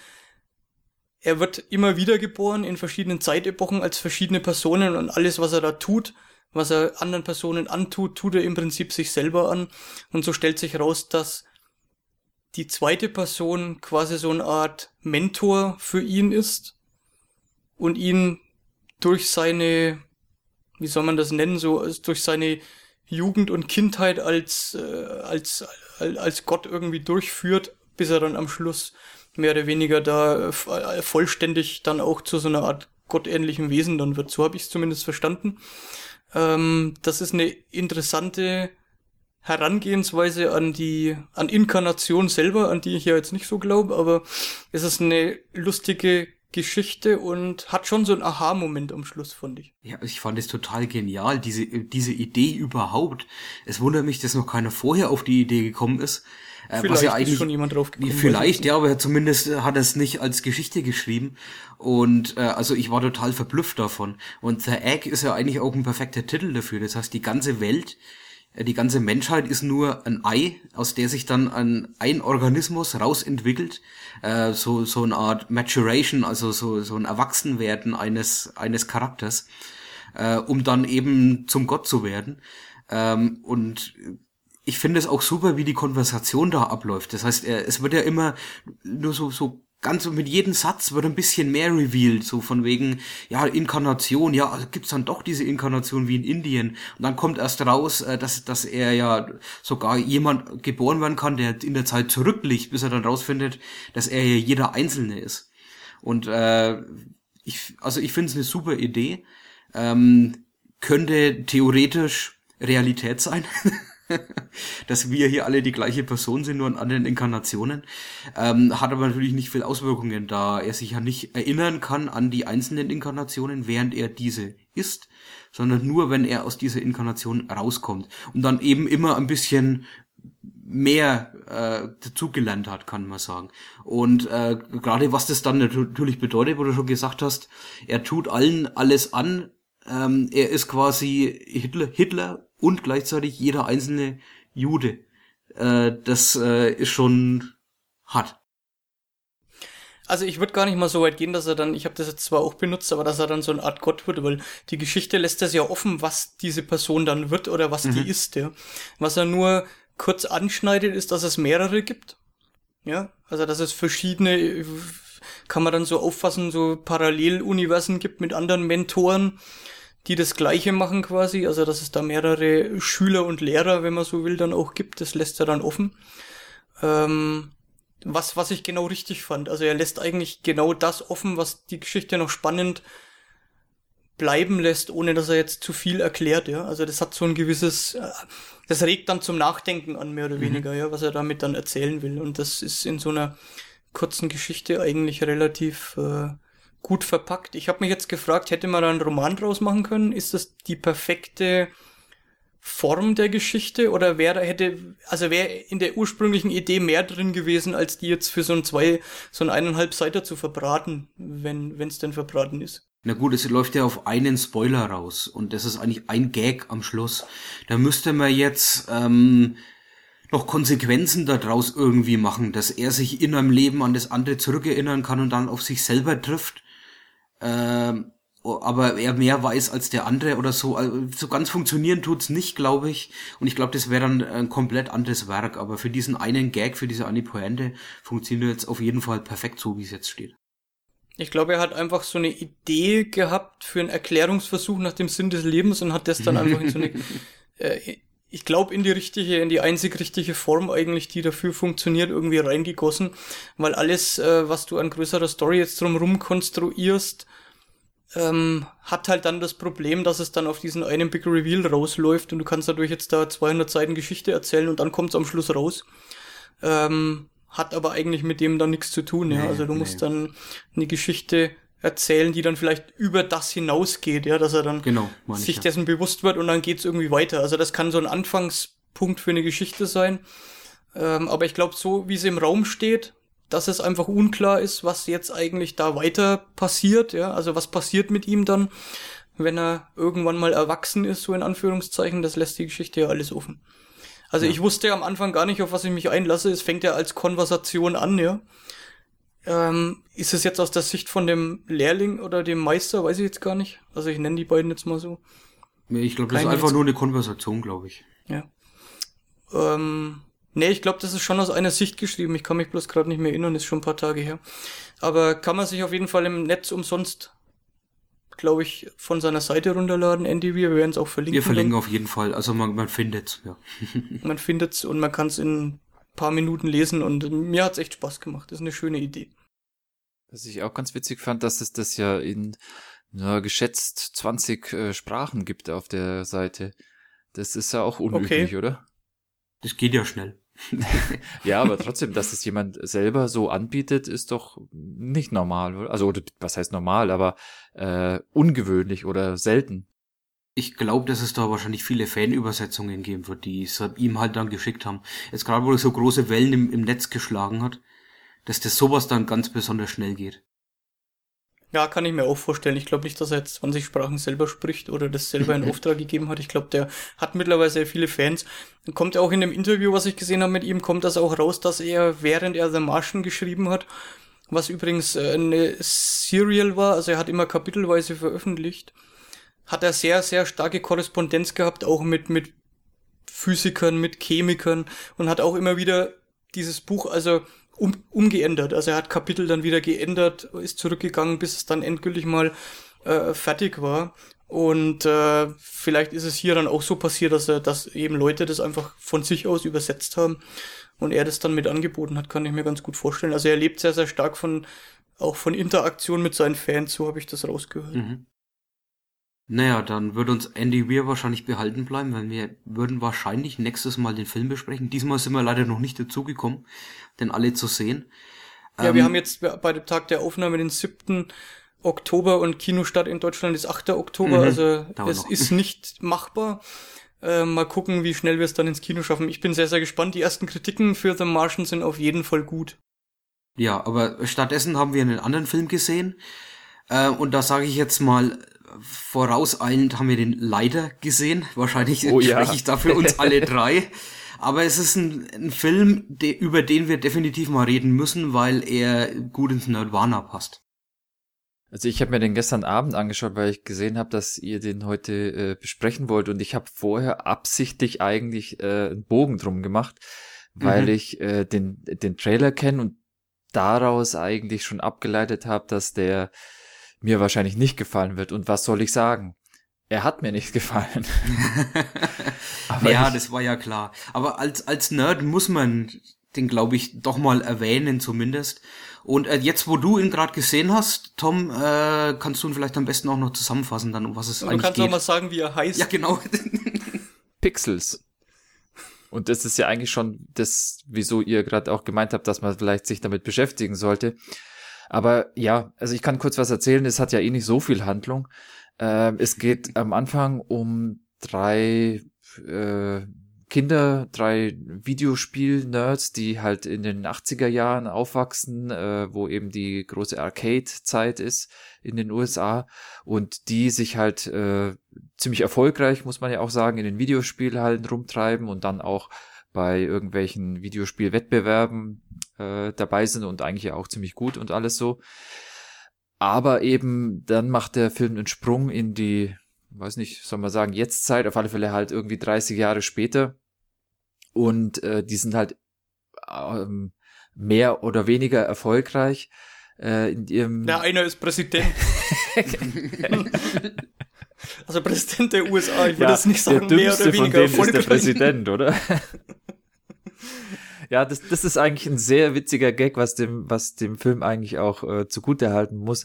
er wird immer wieder geboren in verschiedenen Zeitepochen als verschiedene Personen und alles, was er da tut, was er anderen Personen antut, tut er im Prinzip sich selber an. Und so stellt sich raus, dass die zweite Person quasi so eine Art Mentor für ihn ist und ihn durch seine, wie soll man das nennen, so als durch seine Jugend und Kindheit als, äh, als, als, als Gott irgendwie durchführt, bis er dann am Schluss mehr oder weniger da äh, vollständig dann auch zu so einer Art gottähnlichen Wesen dann wird. So habe ich es zumindest verstanden. Ähm, das ist eine interessante Herangehensweise an die, an Inkarnation selber, an die ich ja jetzt nicht so glaube, aber es ist eine lustige Geschichte und hat schon so einen Aha-Moment am Schluss, fand ich. Ja, ich fand es total genial, diese, diese Idee überhaupt. Es wundert mich, dass noch keiner vorher auf die Idee gekommen ist. Äh, Vielleicht was ja ist eigentlich, schon jemand drauf gekommen. Vielleicht, ja, aber zumindest äh, hat er es nicht als Geschichte geschrieben. Und äh, also ich war total verblüfft davon. Und The Egg ist ja eigentlich auch ein perfekter Titel dafür. Das heißt, die ganze Welt, äh, die ganze Menschheit ist nur ein Ei, aus der sich dann ein, ein Organismus rausentwickelt. Äh, so, so eine Art Maturation, also so, so ein Erwachsenwerden eines, eines Charakters, äh, um dann eben zum Gott zu werden. Ähm, und ich finde es auch super, wie die Konversation da abläuft. Das heißt, er, es wird ja immer nur so, so ganz mit jedem Satz wird ein bisschen mehr revealed, so von wegen, ja, Inkarnation, ja, also gibt's dann doch diese Inkarnation wie in Indien. Und dann kommt erst raus, äh, dass, dass er ja sogar jemand geboren werden kann, der in der Zeit zurückliegt, bis er dann rausfindet, dass er ja jeder Einzelne ist. Und äh, ich, also ich finde es eine super Idee. Ähm, könnte theoretisch Realität sein. dass wir hier alle die gleiche Person sind, nur in anderen Inkarnationen. Ähm, hat aber natürlich nicht viel Auswirkungen, da er sich ja nicht erinnern kann an die einzelnen Inkarnationen, während er diese ist, sondern nur, wenn er aus dieser Inkarnation rauskommt. Und dann eben immer ein bisschen mehr äh, dazugelernt hat, kann man sagen. Und äh, gerade was das dann natürlich bedeutet, wo du schon gesagt hast, er tut allen alles an, ähm, er ist quasi Hitler, Hitler und gleichzeitig jeder einzelne Jude. Äh, das äh, ist schon hart. Also ich würde gar nicht mal so weit gehen, dass er dann, ich habe das jetzt zwar auch benutzt, aber dass er dann so eine Art Gott wird, weil die Geschichte lässt das ja offen, was diese Person dann wird oder was die ist, ja. Was er nur kurz anschneidet, ist, dass es mehrere gibt. Ja, also dass es verschiedene, kann man dann so auffassen, so Paralleluniversen gibt mit anderen Mentoren, die das Gleiche machen quasi. Also dass es da mehrere Schüler und Lehrer, wenn man so will, dann auch gibt. Das lässt er dann offen. Ähm, was, was ich genau richtig fand. Also er lässt eigentlich genau das offen, was die Geschichte noch spannend bleiben lässt, ohne dass er jetzt zu viel erklärt, ja. Also das hat so ein gewisses, äh, das regt dann zum Nachdenken an, mehr oder Mhm. weniger, ja, was er damit dann erzählen will. Und das ist in so einer kurzen Geschichte eigentlich relativ äh, gut verpackt. Ich habe mich jetzt gefragt, hätte man da einen Roman draus machen können? Ist das die perfekte Form der Geschichte oder wäre hätte also wäre in der ursprünglichen Idee mehr drin gewesen, als die jetzt für so ein zwei so ein eineinhalb Seiter zu verbraten, wenn wenn es denn verbraten ist. Na gut, es läuft ja auf einen Spoiler raus und das ist eigentlich ein Gag am Schluss. Da müsste man jetzt ähm, noch Konsequenzen daraus irgendwie machen, dass er sich in einem Leben an das andere zurückerinnern kann und dann auf sich selber trifft. Ähm, aber er mehr weiß als der andere oder so. Also so ganz funktionieren tut's nicht, glaube ich. Und ich glaube, das wäre dann ein komplett anderes Werk. Aber für diesen einen Gag, für diese eine Pointe, funktioniert jetzt auf jeden Fall perfekt so, wie es jetzt steht. Ich glaube, er hat einfach so eine Idee gehabt für einen Erklärungsversuch nach dem Sinn des Lebens und hat das dann einfach in so eine, äh, ich glaube, in die richtige, in die einzig richtige Form eigentlich, die dafür funktioniert, irgendwie reingegossen. Weil alles, äh, was du an größerer Story jetzt drumherum konstruierst, ähm, hat halt dann das Problem, dass es dann auf diesen einen Big Reveal rausläuft und du kannst dadurch jetzt da 200 Seiten Geschichte erzählen und dann kommt es am Schluss raus. Ähm, hat aber eigentlich mit dem dann nichts zu tun, ja. Nee, also du nee. musst dann eine Geschichte erzählen, die dann vielleicht über das hinausgeht, ja, dass er dann Genau, ich, sich ja. dessen bewusst wird und dann geht's irgendwie weiter. Also das kann so ein Anfangspunkt für eine Geschichte sein. Ähm, aber ich glaube, so wie sie im Raum steht, dass es einfach unklar ist, was jetzt eigentlich da weiter passiert, ja, also was passiert mit ihm dann, wenn er irgendwann mal erwachsen ist, so in Anführungszeichen, das lässt die Geschichte ja alles offen. Also ich wusste am Anfang gar nicht, auf was ich mich einlasse. Es fängt ja als Konversation an, ja. Ähm, ist es jetzt aus der Sicht von dem Lehrling oder dem Meister, weiß ich jetzt gar nicht. Also ich nenne die beiden jetzt mal so. Ich glaube, das ist einfach nur eine Konversation, glaube ich. Ja. Ähm, nee, ich glaube, das ist schon aus einer Sicht geschrieben. Ich kann mich bloß gerade nicht mehr erinnern, ist schon ein paar Tage her. Aber kann man sich auf jeden Fall im Netz umsonst, glaube ich, von seiner Seite runterladen, Andy Wir werden es auch verlinken. Wir verlinken dann. auf jeden Fall. Also man, man findet's, ja. Man findet's und man kann es in ein paar Minuten lesen und mir hat's echt Spaß gemacht. Das ist eine schöne Idee. Was ich auch ganz witzig fand, dass es das ja in na, geschätzt 20 äh, Sprachen gibt auf der Seite. Das ist ja auch unüblich, Okay. oder? Das geht ja schnell. Ja, aber trotzdem, dass es jemand selber so anbietet, ist doch nicht normal. oder? Also, oder was heißt normal, aber äh, ungewöhnlich oder selten. Ich glaube, dass es da wahrscheinlich viele Fanübersetzungen geben wird, die es ihm halt dann geschickt haben. Jetzt gerade, wo er so große Wellen im, im Netz geschlagen hat, dass das sowas dann ganz besonders schnell geht. Ja, kann ich mir auch vorstellen. Ich glaube nicht, dass er jetzt 20 Sprachen selber spricht oder das selber in Auftrag gegeben hat. Ich glaube, der hat mittlerweile sehr viele Fans. Dann kommt auch in dem Interview, was ich gesehen habe mit ihm, kommt das auch raus, dass er, während er The Martian geschrieben hat, was übrigens äh, eine Serial war, also er hat immer kapitelweise veröffentlicht, hat er sehr, sehr starke Korrespondenz gehabt, auch mit, mit Physikern, mit Chemikern und hat auch immer wieder dieses Buch, also um, umgeändert. Also er hat Kapitel dann wieder geändert, ist zurückgegangen, bis es dann endgültig mal äh, fertig war. Und äh, vielleicht ist es hier dann auch so passiert, dass er, dass eben Leute das einfach von sich aus übersetzt haben und er das dann mit angeboten hat, kann ich mir ganz gut vorstellen. Also er lebt sehr, sehr stark von auch von Interaktion mit seinen Fans, so habe ich das rausgehört. Mhm. Naja, dann wird uns Andy Weir wahrscheinlich behalten bleiben, weil wir würden wahrscheinlich nächstes Mal den Film besprechen. Diesmal sind wir leider noch nicht dazugekommen, den alle zu sehen. Ja, Ähm, wir haben jetzt bei dem Tag der Aufnahme den 7. Oktober und Kinostart in Deutschland ist 8. Oktober, Mhm. also es noch. ist nicht machbar. Äh, mal gucken, wie schnell wir es dann ins Kino schaffen. Ich bin sehr, sehr gespannt. Die ersten Kritiken für The Martian sind auf jeden Fall gut. Ja, aber stattdessen haben wir einen anderen Film gesehen. Äh, und da sage ich jetzt mal vorauseilend haben wir den leider gesehen. Wahrscheinlich Oh ja. spreche ich da für uns alle drei. Aber es ist ein, ein Film, de, über den wir definitiv mal reden müssen, weil er gut ins Nerdwana passt. Also ich habe mir den gestern Abend angeschaut, weil ich gesehen habe, dass ihr den heute äh, besprechen wollt und ich habe vorher absichtlich eigentlich äh, einen Bogen drum gemacht, weil Mhm. ich äh, den den Trailer kenne und daraus eigentlich schon abgeleitet habe, dass der mir wahrscheinlich nicht gefallen wird. Und was soll ich sagen? Er hat mir nicht gefallen. Aber ja, ich- das war ja klar. Aber als, als Nerd muss man den glaube ich doch mal erwähnen zumindest. Und äh, jetzt, wo du ihn gerade gesehen hast, Tom, äh, kannst du ihn vielleicht am besten auch noch zusammenfassen, dann um was es Und du eigentlich kannst geht. auch mal sagen, wie er heißt. ja, genau. Pixels. Und das ist ja eigentlich schon das, wieso ihr gerade auch gemeint habt, dass man vielleicht sich damit beschäftigen sollte. Aber ja, also ich kann kurz was erzählen. Es hat ja eh nicht so viel Handlung. Ähm, es geht am Anfang um drei äh, Kinder, drei Videospiel-Nerds, die halt in den 80er Jahren aufwachsen, äh, wo eben die große Arcade-Zeit ist in den USA und die sich halt äh, ziemlich erfolgreich, muss man ja auch sagen, in den Videospielhallen rumtreiben und dann auch bei irgendwelchen Videospielwettbewerben äh, dabei sind und eigentlich ja auch ziemlich gut und alles so. Aber eben dann macht der Film einen Sprung in die, weiß nicht, soll man sagen, Jetztzeit, auf alle Fälle halt irgendwie 30 Jahre später. Und äh, die sind halt ähm, mehr oder weniger erfolgreich äh, in ihrem Na, einer ist Präsident. also Präsident der USA, ich würde jetzt nicht sagen, der mehr oder von weniger denen ist der. Präsident, oder? ja, das, das ist eigentlich ein sehr witziger Gag, was dem, was dem Film eigentlich auch äh, zugutehalten muss.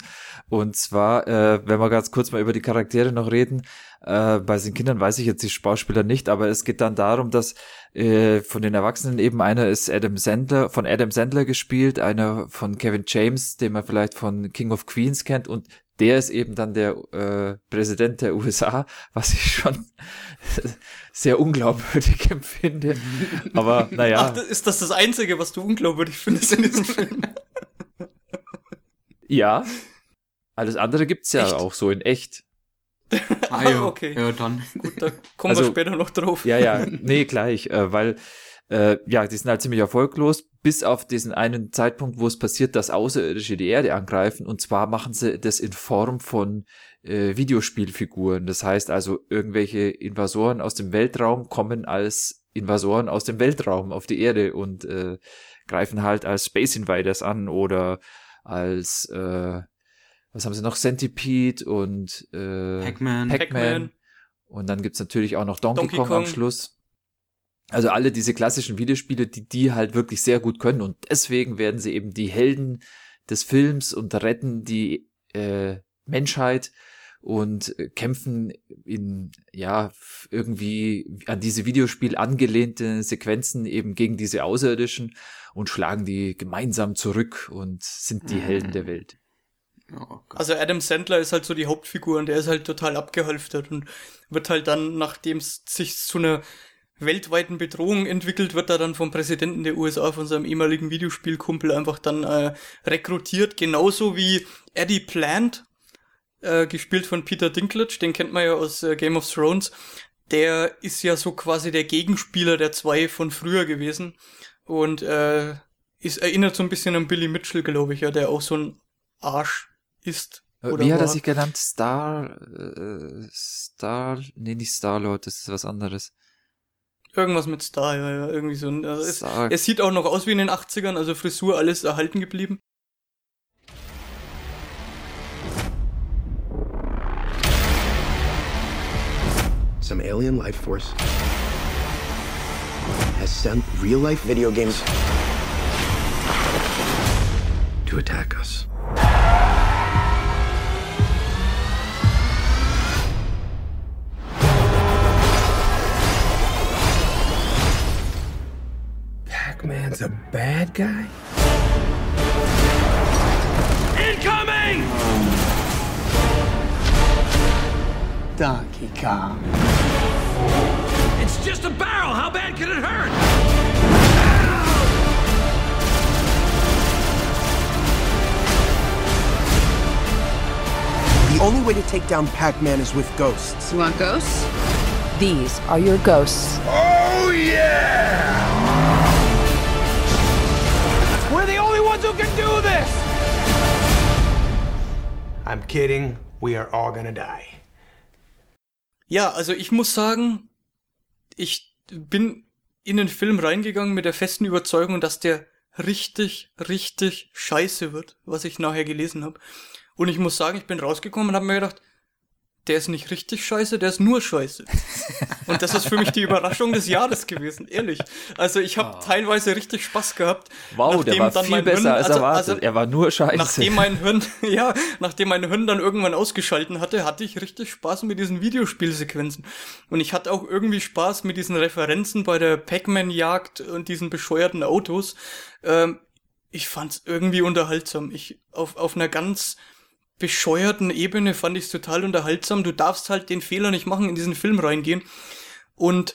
Und zwar, äh, wenn wir ganz kurz mal über die Charaktere noch reden, äh, bei den Kindern weiß ich jetzt die Schauspieler nicht, aber es geht dann darum, dass äh, von den Erwachsenen eben einer ist Adam Sandler, von Adam Sandler gespielt, einer von Kevin James, den man vielleicht von King of Queens kennt und der ist eben dann der äh, Präsident der USA, was ich schon sehr unglaubwürdig empfinde. Aber naja. Ach, das- ist das das Einzige, was du unglaubwürdig findest in diesem Film? Ja. Alles andere gibt's ja Echt? auch so in echt. ah, ja. okay. ja, dann. Gut, da kommen Also- wir später noch drauf. Ja, ja, nee, gleich, äh, weil äh, ja, die sind halt ziemlich erfolglos, bis auf diesen einen Zeitpunkt, wo es passiert, dass Außerirdische die Erde angreifen. Und zwar machen sie das in Form von äh, Videospielfiguren. Das heißt also, irgendwelche Invasoren aus dem Weltraum kommen als Invasoren aus dem Weltraum auf die Erde und äh, greifen halt als Space Invaders an oder als äh, was haben sie noch? Centipede und äh, Pac-Man. Pac-Man. Und dann gibt's natürlich auch noch Donkey, Donkey Kong, am Kong. Schluss. Also alle diese klassischen Videospiele, die die halt wirklich sehr gut können. Und deswegen werden sie eben die Helden des Films und retten die äh, Menschheit und äh, kämpfen in, ja, irgendwie an diese Videospiel angelehnte Sequenzen eben gegen diese Außerirdischen und schlagen die gemeinsam zurück und sind die Helden der Welt. Oh. Also Adam Sandler ist halt so die Hauptfigur und der ist halt total abgehalftert und wird halt dann, nachdem es sich zu einer weltweiten Bedrohung entwickelt, wird er dann vom Präsidenten der USA, von seinem ehemaligen Videospielkumpel einfach dann äh, rekrutiert, genauso wie Eddie Plant, äh, gespielt von Peter Dinklage, den kennt man ja aus äh, Game of Thrones. Der ist ja so quasi der Gegenspieler der zwei von früher gewesen und äh, ist erinnert so ein bisschen an Billy Mitchell, glaube ich, ja, der auch so ein Arsch ist. Oder Äh, Wie hat er sich genannt? Star, äh, Star, nee, nicht Star-Lord, das ist was anderes. Irgendwas mit Star, ja, ja, irgendwie so. ein- Also es, Star. es sieht auch noch aus wie in den 80ern, also Frisur, alles erhalten geblieben. Some alien life force has sent real life video games to attack us. Pac Man's a bad guy? Incoming! Donkey Kong. It's just a barrel. How bad can it hurt? The only way to take down Pac Man is with ghosts. You want ghosts? These are your ghosts. Oh, yeah! Do this! I'm kidding. We are all gonna die. Ja, also ich muss sagen, ich bin in den Film reingegangen mit der festen Überzeugung, dass der richtig, richtig scheiße wird, was ich nachher gelesen habe. Und ich muss sagen, ich bin rausgekommen und habe mir gedacht, der ist nicht richtig scheiße, der ist nur scheiße. Und das ist für mich die Überraschung des Jahres gewesen, ehrlich. Also ich habe oh. teilweise richtig Spaß gehabt. Wow, der war viel besser Hirn, als also, erwartet. Also, er war nur scheiße. Nachdem mein Hirn, ja, nachdem mein Hirn dann irgendwann ausgeschalten hatte, hatte ich richtig Spaß mit diesen Videospielsequenzen. Und ich hatte auch irgendwie Spaß mit diesen Referenzen bei der Pac-Man-Jagd und diesen bescheuerten Autos. Ähm, ich fand's irgendwie unterhaltsam. Ich auf auf einer ganz bescheuerten Ebene fand ich es total unterhaltsam. Du darfst halt den Fehler nicht machen, in diesen Film reingehen und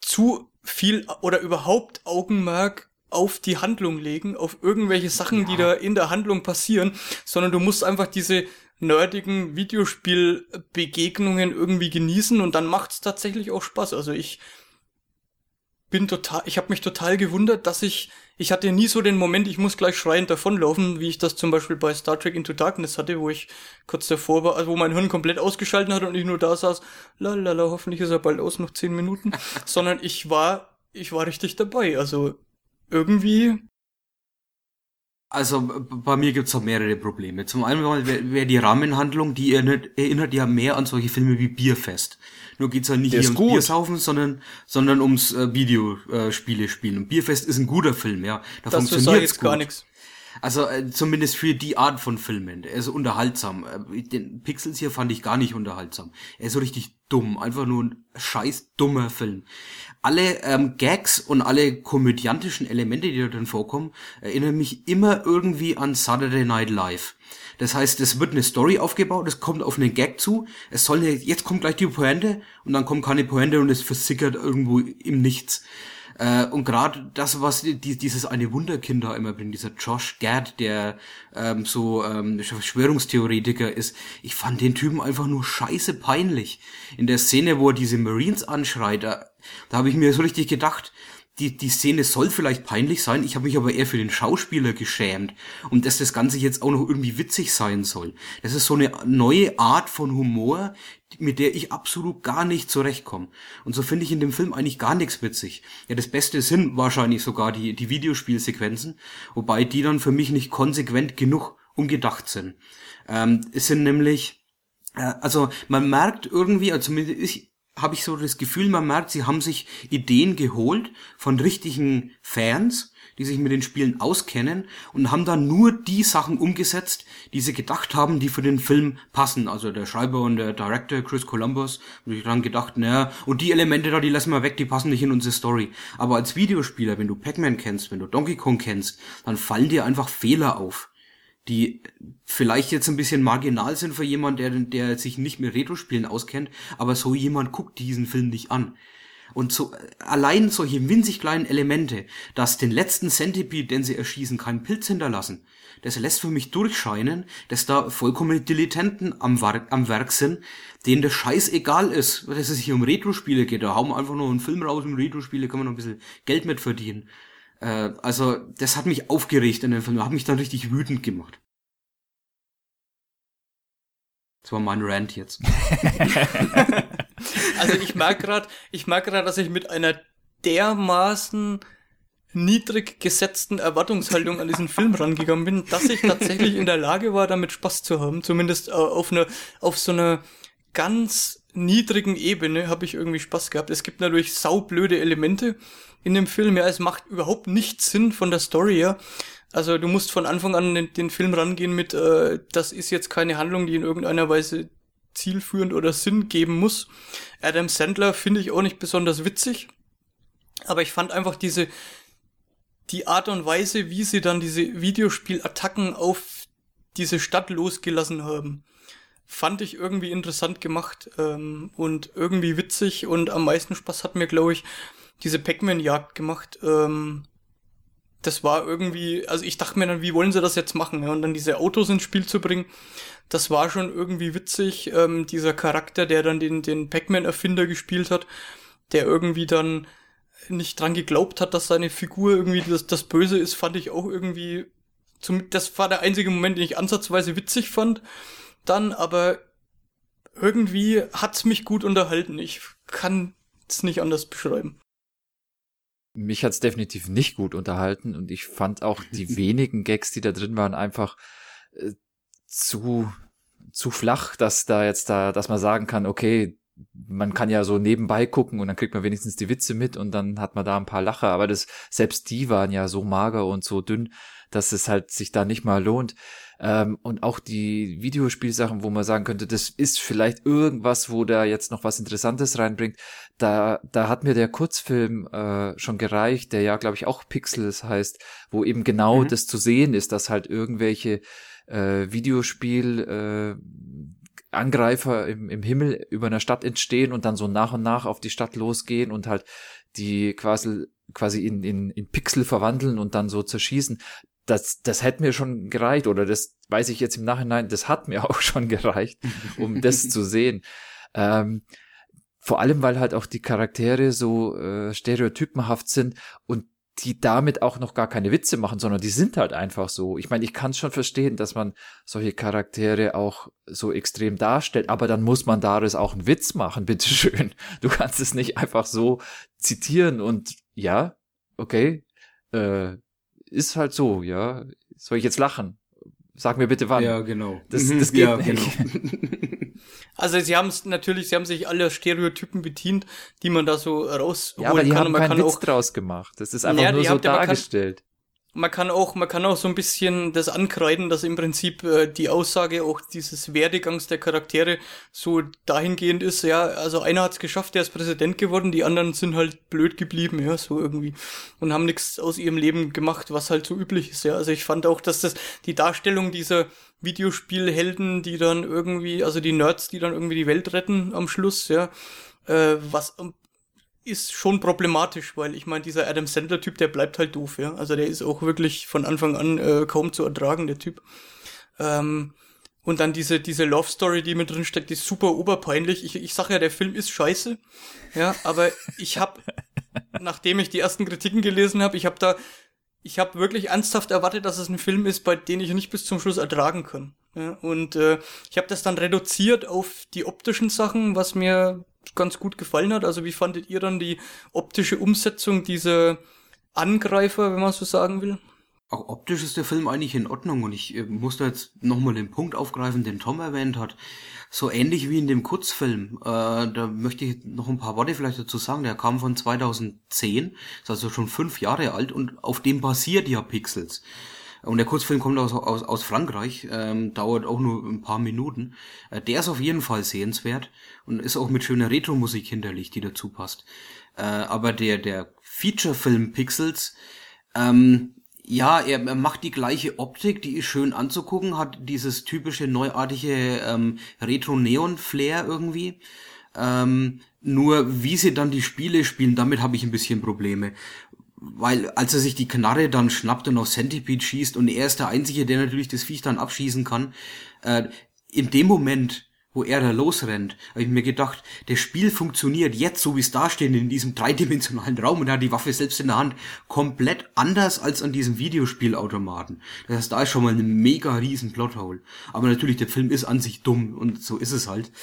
zu viel oder überhaupt Augenmerk auf die Handlung legen, auf irgendwelche Sachen, ja. die da in der Handlung passieren, sondern du musst einfach diese nerdigen Videospielbegegnungen irgendwie genießen und dann macht's tatsächlich auch Spaß. Also ich bin total, ich habe mich total gewundert, dass ich ich hatte nie so den Moment, ich muss gleich schreiend davonlaufen, wie ich das zum Beispiel bei Star Trek Into Darkness hatte, wo ich kurz davor war, also wo mein Hirn komplett ausgeschalten hat und ich nur da saß, lalala, hoffentlich ist er bald aus, noch zehn Minuten, sondern ich war, ich war richtig dabei, also irgendwie also bei mir gibt's auch mehrere Probleme. Zum einen wäre wär die Rahmenhandlung, die erinnert, erinnert ja mehr an solche Filme wie Bierfest. Nur geht's ja nicht hier ums gut. Biersaufen, sondern, sondern ums äh, Videospiele spielen. Und Bierfest ist ein guter Film, ja. Da das funktioniert jetzt gut. gar nichts. Also äh, zumindest für die Art von Filmen. Er ist unterhaltsam. Äh, den Pixels hier fand ich gar nicht unterhaltsam. Er ist so richtig dumm. Einfach nur ein scheiß dummer Film alle ähm, Gags und alle komödiantischen Elemente, die da drin vorkommen, erinnern mich immer irgendwie an Saturday Night Live. Das heißt, es wird eine Story aufgebaut, es kommt auf einen Gag zu, es soll eine, jetzt kommt gleich die Pointe und dann kommt keine Pointe und es versickert irgendwo im Nichts. Äh, und gerade das, was die, dieses eine Wunderkind da immer bringt, dieser Josh Gad, der ähm, so ähm, Verschwörungstheoretiker ist, ich fand den Typen einfach nur scheiße peinlich. In der Szene, wo er diese Marines anschreit, da habe ich mir so richtig gedacht, die, die Szene soll vielleicht peinlich sein, ich habe mich aber eher für den Schauspieler geschämt und dass das Ganze jetzt auch noch irgendwie witzig sein soll. Das ist so eine neue Art von Humor, mit der ich absolut gar nicht zurechtkomme. Und so finde ich in dem Film eigentlich gar nichts witzig. Ja, das Beste sind wahrscheinlich sogar die, die Videospielsequenzen, wobei die dann für mich nicht konsequent genug umgedacht sind. Ähm, es sind nämlich, äh, also man merkt irgendwie, also zumindest ich, habe ich so das Gefühl, man merkt, sie haben sich Ideen geholt von richtigen Fans, die sich mit den Spielen auskennen und haben dann nur die Sachen umgesetzt, die sie gedacht haben, die für den Film passen. Also der Schreiber und der Director Chris Columbus haben sich dann gedacht, naja, und die Elemente da, die lassen wir weg, die passen nicht in unsere Story. Aber als Videospieler, wenn du Pac-Man kennst, wenn du Donkey Kong kennst, dann fallen dir einfach Fehler auf die vielleicht jetzt ein bisschen marginal sind für jemand, der, der sich nicht mit Retro-Spielen auskennt, aber so jemand guckt diesen Film nicht an. Und so, allein solche winzig kleinen Elemente, dass den letzten Centipede, den sie erschießen, keinen Pilz hinterlassen, das lässt für mich durchscheinen, dass da vollkommene Dilettanten am, Werk, am Werk sind, denen der Scheiß egal ist, dass es hier um Retro-Spiele geht. Da hauen wir einfach nur einen Film raus, um Retro-Spiele kann man noch ein bisschen Geld mit verdienen. Äh, also, das hat mich aufgeregt in dem Film, hat mich dann richtig wütend gemacht. Das war mein Rant jetzt. also ich merke gerade, ich merke gerade, dass ich mit einer dermaßen niedrig gesetzten Erwartungshaltung an diesen Film rangegangen bin, dass ich tatsächlich in der Lage war, damit Spaß zu haben. Zumindest äh, auf einer, auf so einer ganz niedrigen Ebene habe ich irgendwie Spaß gehabt. Es gibt natürlich saublöde Elemente in dem Film. Ja, es macht überhaupt nichts Sinn von der Story her. Also du musst von Anfang an den, den Film rangehen mit, äh, das ist jetzt keine Handlung, die in irgendeiner Weise zielführend oder Sinn geben muss. Adam Sandler finde ich auch nicht besonders witzig. Aber ich fand einfach diese, die Art und Weise, wie sie dann diese Videospielattacken auf diese Stadt losgelassen haben, fand ich irgendwie interessant gemacht ähm, und irgendwie witzig und am meisten Spaß hat mir, glaube ich, diese Pac-Man-Jagd gemacht. Ähm, das war irgendwie, also ich dachte mir dann, wie wollen sie das jetzt machen? Ja? Und dann diese Autos ins Spiel zu bringen, das war schon irgendwie witzig. Ähm, dieser Charakter, der dann den, den Pac-Man-Erfinder gespielt hat, der irgendwie dann nicht dran geglaubt hat, dass seine Figur irgendwie das, das Böse ist, fand ich auch irgendwie, zum, das war der einzige Moment, den ich ansatzweise witzig fand. Dann, aber irgendwie hat's mich gut unterhalten. Ich kann es nicht anders beschreiben mich hat's definitiv nicht gut unterhalten und ich fand auch die wenigen Gags, die da drin waren, einfach äh, zu zu flach, dass da jetzt da, dass man sagen kann, okay, man kann ja so nebenbei gucken und dann kriegt man wenigstens die Witze mit und dann hat man da ein paar Lacher, aber das, selbst die waren ja so mager und so dünn, dass es halt sich da nicht mal lohnt. Ähm, und auch die Videospielsachen, wo man sagen könnte, das ist vielleicht irgendwas, wo da jetzt noch was Interessantes reinbringt. Da, da hat mir der Kurzfilm äh, schon gereicht, der ja, glaube ich, auch Pixels heißt, wo eben genau mhm. das zu sehen ist, dass halt irgendwelche äh, Videospiel äh, Angreifer im, im Himmel über einer Stadt entstehen und dann so nach und nach auf die Stadt losgehen und halt die quasi quasi in, in, in Pixel verwandeln und dann so zerschießen das, das hätte mir schon gereicht oder das weiß ich jetzt im Nachhinein, das hat mir auch schon gereicht, um das zu sehen. Ähm, vor allem, weil halt auch die Charaktere so äh, stereotypenhaft sind und die damit auch noch gar keine Witze machen, sondern die sind halt einfach so. Ich meine, ich kann es schon verstehen, dass man solche Charaktere auch so extrem darstellt, aber dann muss man daraus auch einen Witz machen, bitteschön. Du kannst es nicht einfach so zitieren und ja, okay, äh, ist halt so, ja. Soll ich jetzt lachen? Sag mir bitte wann. Ja, genau. Das, das geht ja, nicht. Genau. Also sie haben es natürlich, sie haben sich alle Stereotypen bedient, die man da so rausholen ja, aber die kann. Haben keinen Witz draus gemacht. Das ist einfach ja, nur so dargestellt man kann auch, man kann auch so ein bisschen das ankreiden, dass im Prinzip äh, die Aussage auch dieses Werdegangs der Charaktere so dahingehend ist, ja, also einer hat es geschafft, der ist Präsident geworden, die anderen sind halt blöd geblieben, ja, so irgendwie und haben nichts aus ihrem Leben gemacht, was halt so üblich ist, ja. Also ich fand auch, dass das die Darstellung dieser Videospielhelden, die dann irgendwie, also die Nerds, die dann irgendwie die Welt retten am Schluss, ja, äh, was ist schon problematisch, weil ich meine, dieser Adam Sandler-Typ, der bleibt halt doof, ja. Also der ist auch wirklich von Anfang an äh, kaum zu ertragen, der Typ. Ähm, und dann diese, diese Love Story, die mit drin steckt, ist super oberpeinlich. Ich, ich sag ja, der Film ist scheiße. Ja, aber ich hab, nachdem ich die ersten Kritiken gelesen habe, ich habe da, ich habe wirklich ernsthaft erwartet, dass es ein Film ist, bei dem ich nicht bis zum Schluss ertragen kann. Ja, und äh, ich habe das dann reduziert auf die optischen Sachen, was mir ganz gut gefallen hat. Also wie fandet ihr dann die optische Umsetzung dieser Angreifer, wenn man so sagen will? Auch optisch ist der Film eigentlich in Ordnung und ich äh, muss da jetzt nochmal den Punkt aufgreifen, den Tom erwähnt hat. So ähnlich wie in dem Kurzfilm. Äh, da möchte ich noch ein paar Worte vielleicht dazu sagen. Der kam von 2010, ist also schon fünf Jahre alt und auf dem basiert ja Pixels. Und der Kurzfilm kommt aus, aus, aus Frankreich, ähm, dauert auch nur ein paar Minuten. Äh, der ist auf jeden Fall sehenswert und ist auch mit schöner Retro-Musik hinterlegt, die dazu passt. Äh, aber der, der Feature-Film Pixels, ähm, ja, er, er macht die gleiche Optik, die ist schön anzugucken, hat dieses typische neuartige ähm, Retro-Neon-Flair irgendwie. Ähm, nur wie sie dann die Spiele spielen, damit habe ich ein bisschen Probleme weil als er sich die Knarre dann schnappt und auf Centipede schießt und er ist der Einzige, der natürlich das Viech dann abschießen kann, äh, in dem Moment, wo er da losrennt, habe ich mir gedacht, das Spiel funktioniert jetzt, so wie es da steht, in diesem dreidimensionalen Raum und er hat die Waffe selbst in der Hand, komplett anders als an diesem Videospielautomaten. Das heißt, da ist schon mal ein mega riesen Plothole. Aber natürlich, der Film ist an sich dumm und so ist es halt.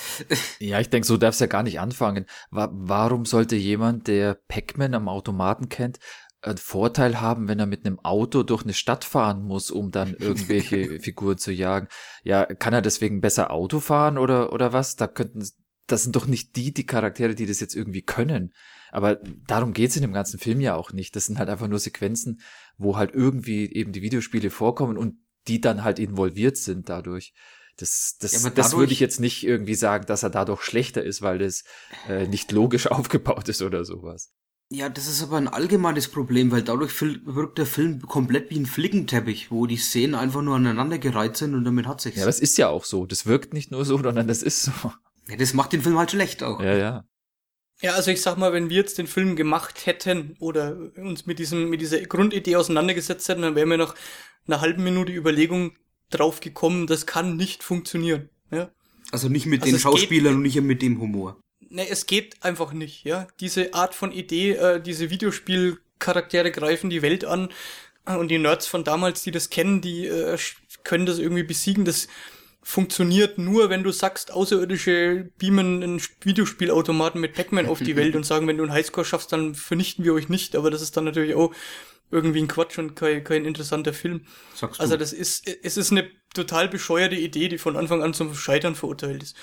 Ja, ich denke, so darf's ja gar nicht anfangen. Warum sollte jemand, der Pac-Man am Automaten kennt, einen Vorteil haben, wenn er mit einem Auto durch eine Stadt fahren muss, um dann irgendwelche Figuren zu jagen. Ja, kann er deswegen besser Auto fahren oder, oder was? Da könnten, das sind doch nicht die, die Charaktere, die das jetzt irgendwie können. Aber darum geht's in dem ganzen Film ja auch nicht. Das sind halt einfach nur Sequenzen, wo halt irgendwie eben die Videospiele vorkommen und die dann halt involviert sind dadurch. Das, das, ja, das würde ich jetzt nicht irgendwie sagen, dass er dadurch schlechter ist, weil das äh, nicht logisch aufgebaut ist oder sowas. Ja, das ist aber ein allgemeines Problem, weil dadurch wirkt der Film komplett wie ein Flickenteppich, wo die Szenen einfach nur aneinandergereiht sind und damit hat sich's. Ja, das ist ja auch so. Das wirkt nicht nur so, sondern das ist so. Ja, das macht den Film halt schlecht auch. Ja, ja. Ja, also ich sag mal, wenn wir jetzt den Film gemacht hätten oder uns mit diesem, mit dieser Grundidee auseinandergesetzt hätten, dann wären wir nach einer halben Minute Überlegung drauf gekommen, das kann nicht funktionieren. Ja? Also nicht mit also den Schauspielern und nicht mit dem Humor ne, es geht einfach nicht, ja. Diese Art von Idee, äh, diese Videospielcharaktere greifen die Welt an äh, und die Nerds von damals, die das kennen, die äh, können das irgendwie besiegen. Das funktioniert nur, wenn du sagst, Außerirdische beamen einen Videospielautomaten mit Pac-Man auf die Welt und sagen, wenn du einen Highscore schaffst, dann vernichten wir euch nicht. Aber das ist dann natürlich auch irgendwie ein Quatsch und kein, kein interessanter Film. Sagst also du. das ist, es ist eine total bescheuerte Idee, die von Anfang an zum Scheitern verurteilt ist.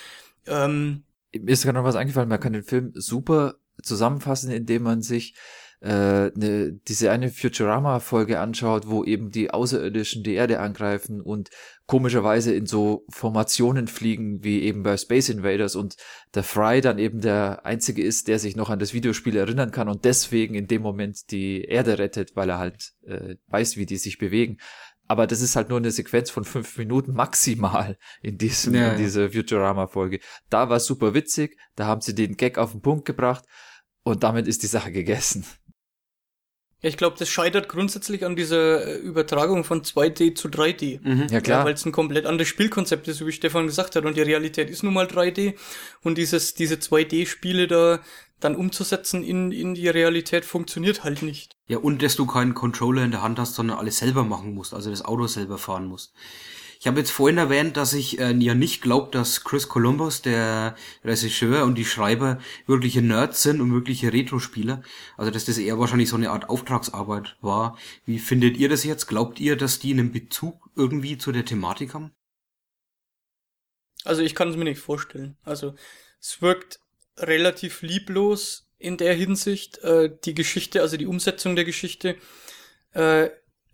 Ähm, Mir ist gerade noch was eingefallen, man kann den Film super zusammenfassen, indem man sich äh, ne, diese eine Futurama-Folge anschaut, wo eben die Außerirdischen die Erde angreifen und komischerweise in so Formationen fliegen, wie eben bei Space Invaders und der Fry dann eben der Einzige ist, der sich noch an das Videospiel erinnern kann und deswegen in dem Moment die Erde rettet, weil er halt äh, weiß, wie die sich bewegen. Aber das ist halt nur eine Sequenz von fünf Minuten maximal in diesem, Ja, in ja. dieser Futurama-Folge. Da war super witzig, da haben sie den Gag auf den Punkt gebracht und damit ist die Sache gegessen. ja, ich glaube, das scheitert grundsätzlich an dieser äh, Übertragung von 2D zu 3D. Mhm. Ja, klar. weil es ein komplett anderes Spielkonzept ist, wie Stefan gesagt hat. Und die Realität ist nun mal 3D. Und dieses, diese 2D-Spiele da dann umzusetzen in, in die Realität funktioniert halt nicht. Ja, und dass du keinen Controller in der Hand hast, sondern alles selber machen musst, also das Auto selber fahren musst. Ich habe jetzt vorhin erwähnt, dass ich äh, ja nicht glaube, dass Chris Columbus, der Regisseur und die Schreiber wirkliche Nerds sind und wirkliche Retro-Spieler. Also dass das eher wahrscheinlich so eine Art Auftragsarbeit war. Wie findet ihr das jetzt? Glaubt ihr, dass die einen Bezug irgendwie zu der Thematik haben? Also ich kann es mir nicht vorstellen. Also es wirkt relativ lieblos in der Hinsicht, äh, die Geschichte, also die Umsetzung der Geschichte. Äh,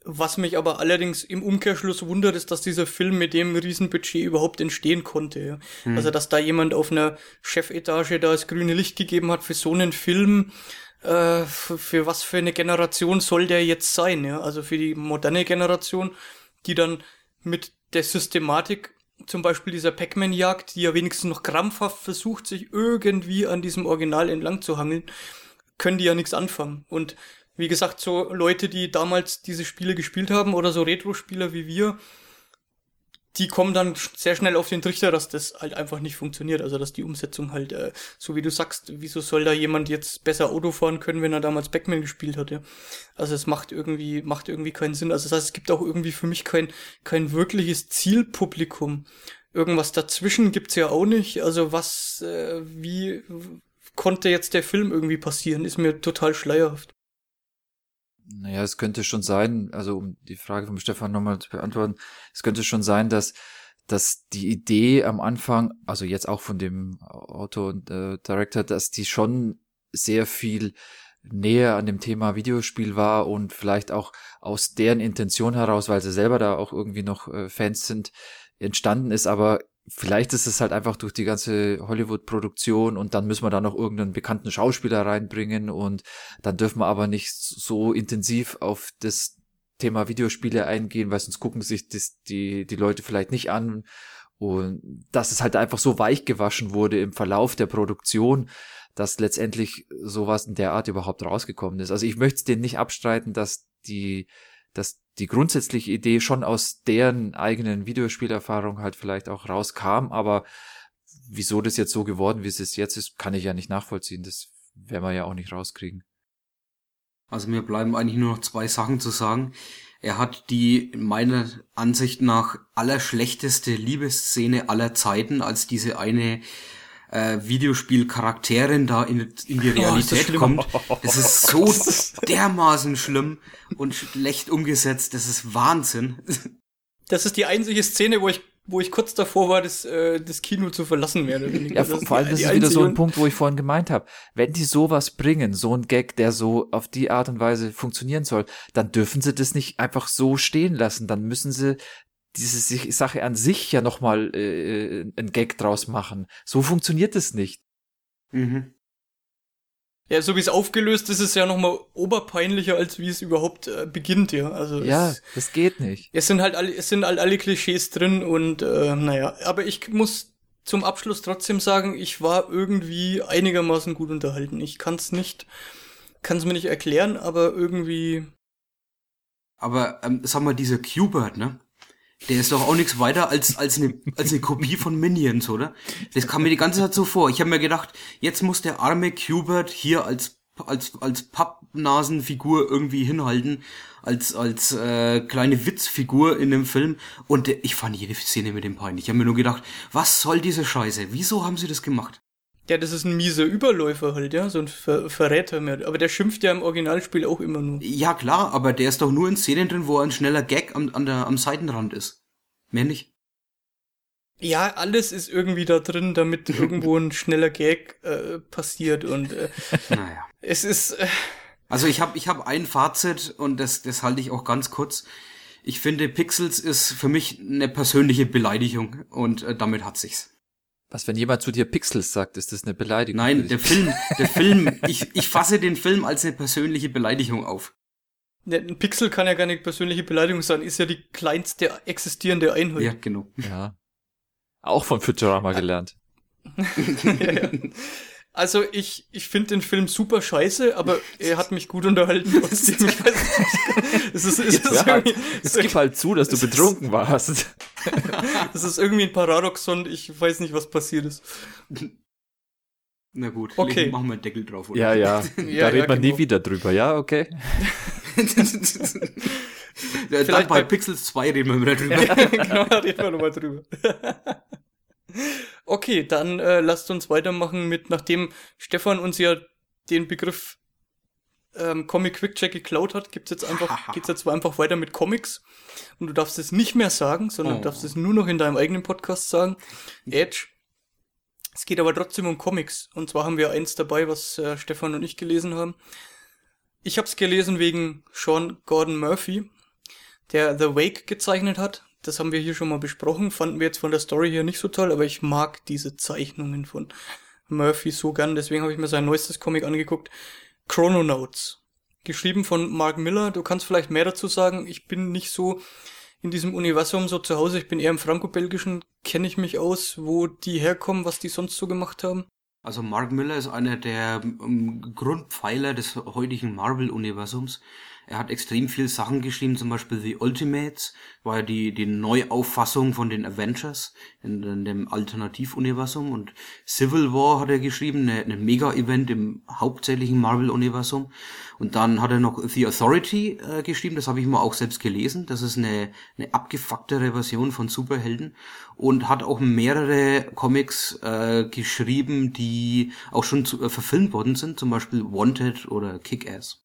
was mich aber allerdings im Umkehrschluss wundert, ist, dass dieser Film mit dem Riesenbudget überhaupt entstehen konnte. Ja. Hm. Also dass da jemand auf einer Chefetage da das grüne Licht gegeben hat für so einen Film. Äh, für, für was für eine Generation soll der jetzt sein? Ja? Also für die moderne Generation, die dann mit der Systematik zum Beispiel dieser Pac-Man-Jagd, die ja wenigstens noch krampfhaft versucht, sich irgendwie an diesem Original entlang zu hangeln, können die ja nichts anfangen. Und wie gesagt, so Leute, die damals diese Spiele gespielt haben oder so Retro-Spieler wie wir, die kommen dann sehr schnell auf den Trichter, dass das halt einfach nicht funktioniert. Also dass die Umsetzung halt, äh, so wie du sagst, wieso soll da jemand jetzt besser Auto fahren können, wenn er damals Pac-Man gespielt hat, ja? Also es macht irgendwie, macht irgendwie keinen Sinn. Also das heißt, es gibt auch irgendwie für mich kein, kein wirkliches Zielpublikum. Irgendwas dazwischen gibt's ja auch nicht. Also was, äh, wie konnte jetzt der Film irgendwie passieren, ist mir total schleierhaft. Naja, es könnte schon sein, also um die Frage von Stefan nochmal zu beantworten, es könnte schon sein, dass, dass die Idee am Anfang, also jetzt auch von dem Autor und äh, Director, dass die schon sehr viel näher an dem Thema Videospiel war und vielleicht auch aus deren Intention heraus, weil sie selber da auch irgendwie noch äh, Fans sind, entstanden ist, aber vielleicht ist es halt einfach durch die ganze Hollywood-Produktion und dann müssen wir da noch irgendeinen bekannten Schauspieler reinbringen und dann dürfen wir aber nicht so intensiv auf das Thema Videospiele eingehen, weil sonst gucken sich das, die, die Leute vielleicht nicht an und dass es halt einfach so weich gewaschen wurde im Verlauf der Produktion, dass letztendlich sowas in der Art überhaupt rausgekommen ist. Also ich möchte es denen nicht abstreiten, dass die, dass die grundsätzliche Idee schon aus deren eigenen Videospielerfahrung halt vielleicht auch rauskam, aber wieso das jetzt so geworden, wie es es jetzt ist, kann ich ja nicht nachvollziehen. Das werden wir ja auch nicht rauskriegen. Also mir bleiben eigentlich nur noch zwei Sachen zu sagen. Er hat die meiner Ansicht nach allerschlechteste Liebesszene aller Zeiten, als diese eine äh, Videospielcharakterin da in, in die Oh, Realität schlimm. kommt. Das ist so dermaßen schlimm und schlecht umgesetzt. Das ist Wahnsinn. Das ist die einzige Szene, wo ich, wo ich kurz davor war, das, äh, das Kino zu verlassen weniger. Ja, Das vor allem, das ist wieder so ein Punkt, wo ich vorhin gemeint habe. Wenn die sowas bringen, so ein Gag, der so auf die Art und Weise funktionieren soll, dann dürfen sie das nicht einfach so stehen lassen. Dann müssen sie diese Sache an sich ja nochmal äh, ein Gag draus machen. So funktioniert es nicht. Mhm. Ja, so wie es aufgelöst ist, ist es ja nochmal oberpeinlicher, als wie es überhaupt äh, beginnt, ja. Also Ja, es, das geht nicht. es sind halt alle, es sind halt alle Klischees drin und äh, naja, aber ich muss zum Abschluss trotzdem sagen, ich war irgendwie einigermaßen gut unterhalten. Ich kann es nicht, kann es mir nicht erklären, aber irgendwie Aber ähm, sag mal, dieser Q-Bird, ne? Der ist doch auch nichts weiter als, als, eine, als eine Kopie von Minions, oder? Das kam mir die ganze Zeit so vor. Ich habe mir gedacht, jetzt muss der arme Q-Bird hier als, als, als Pappnasenfigur irgendwie hinhalten, als, als äh, kleine Witzfigur in dem Film. Und äh, ich fand jede Szene mit dem peinlich. Ich habe mir nur gedacht, was soll diese Scheiße? Wieso haben sie das gemacht? Ja, das ist ein mieser Überläufer halt, ja, so ein Ver Verräter mehr. Aber der schimpft ja im Originalspiel auch immer nur. Ja, klar, aber der ist doch nur in Szenen drin, wo ein schneller Gag am, an der, am Seitenrand ist. Mehr nicht. Ja, alles ist irgendwie da drin, damit irgendwo ein schneller Gag äh, passiert und äh, naja. es ist. Äh, also ich habe ich hab ein Fazit und das, das halte ich auch ganz kurz. Ich finde, Pixels ist für mich eine persönliche Beleidigung und äh, damit hat sich's. Was, wenn jemand zu dir Pixels sagt, ist das eine Beleidigung? Nein, der Film, der Film, ich, ich fasse den Film als eine persönliche Beleidigung auf. Ja, ein Pixel kann ja gar nicht persönliche Beleidigung sein, ist ja die kleinste existierende Einheit. Ja, genau. Ja. Auch von Futurama gelernt. ja, ja. Also ich, ich finde den Film super scheiße, aber er hat mich gut unterhalten trotzdem. Ich weiß nicht. Es ist, es ist ja, es gib halt zu, dass du betrunken warst. Das ist irgendwie ein Paradoxon, ich weiß nicht, was passiert ist. Na gut, okay. machen wir einen Deckel drauf. Oder? Ja, ja, da ja, redet man genau. nie wieder drüber, ja, okay. Vielleicht Dann bei Pixels 2 reden wir wieder drüber. ja, genau, da reden wir nochmal drüber. Okay, dann äh, lasst uns weitermachen mit, nachdem Stefan uns ja den Begriff ähm, Comic Quick Check geklaut hat, gibt's jetzt einfach, geht's jetzt einfach weiter mit Comics. Und du darfst es nicht mehr sagen, sondern oh. du darfst es nur noch in deinem eigenen Podcast sagen. Edge. Es geht aber trotzdem um Comics. Und zwar haben wir eins dabei, was äh, Stefan und ich gelesen haben. Ich habe es gelesen wegen Sean Gordon Murphy, der The Wake gezeichnet hat das haben wir hier schon mal besprochen, fanden wir jetzt von der Story her nicht so toll, aber ich mag diese Zeichnungen von Murphy so gern, deswegen habe ich mir sein neuestes Comic angeguckt, Chrononauts. Geschrieben von Mark Miller, du kannst vielleicht mehr dazu sagen, ich bin nicht so in diesem Universum so zu Hause, ich bin eher im franco-belgischen, kenne ich mich aus, wo die herkommen, was die sonst so gemacht haben. Also Mark Miller ist einer der um, Grundpfeiler des heutigen Marvel-Universums. Er hat extrem viel Sachen geschrieben, zum Beispiel The Ultimates, war ja die, die Neuauffassung von den Avengers in, in dem Alternativuniversum und Civil War hat er geschrieben, eine, eine Mega-Event im hauptsächlichen Marvel-Universum. Und dann hat er noch The Authority äh, geschrieben, das habe ich mal auch selbst gelesen. Das ist eine, eine abgefucktere Version von Superhelden und hat auch mehrere Comics äh, geschrieben, die auch schon zu, äh, verfilmt worden sind, zum Beispiel Wanted oder Kick-Ass.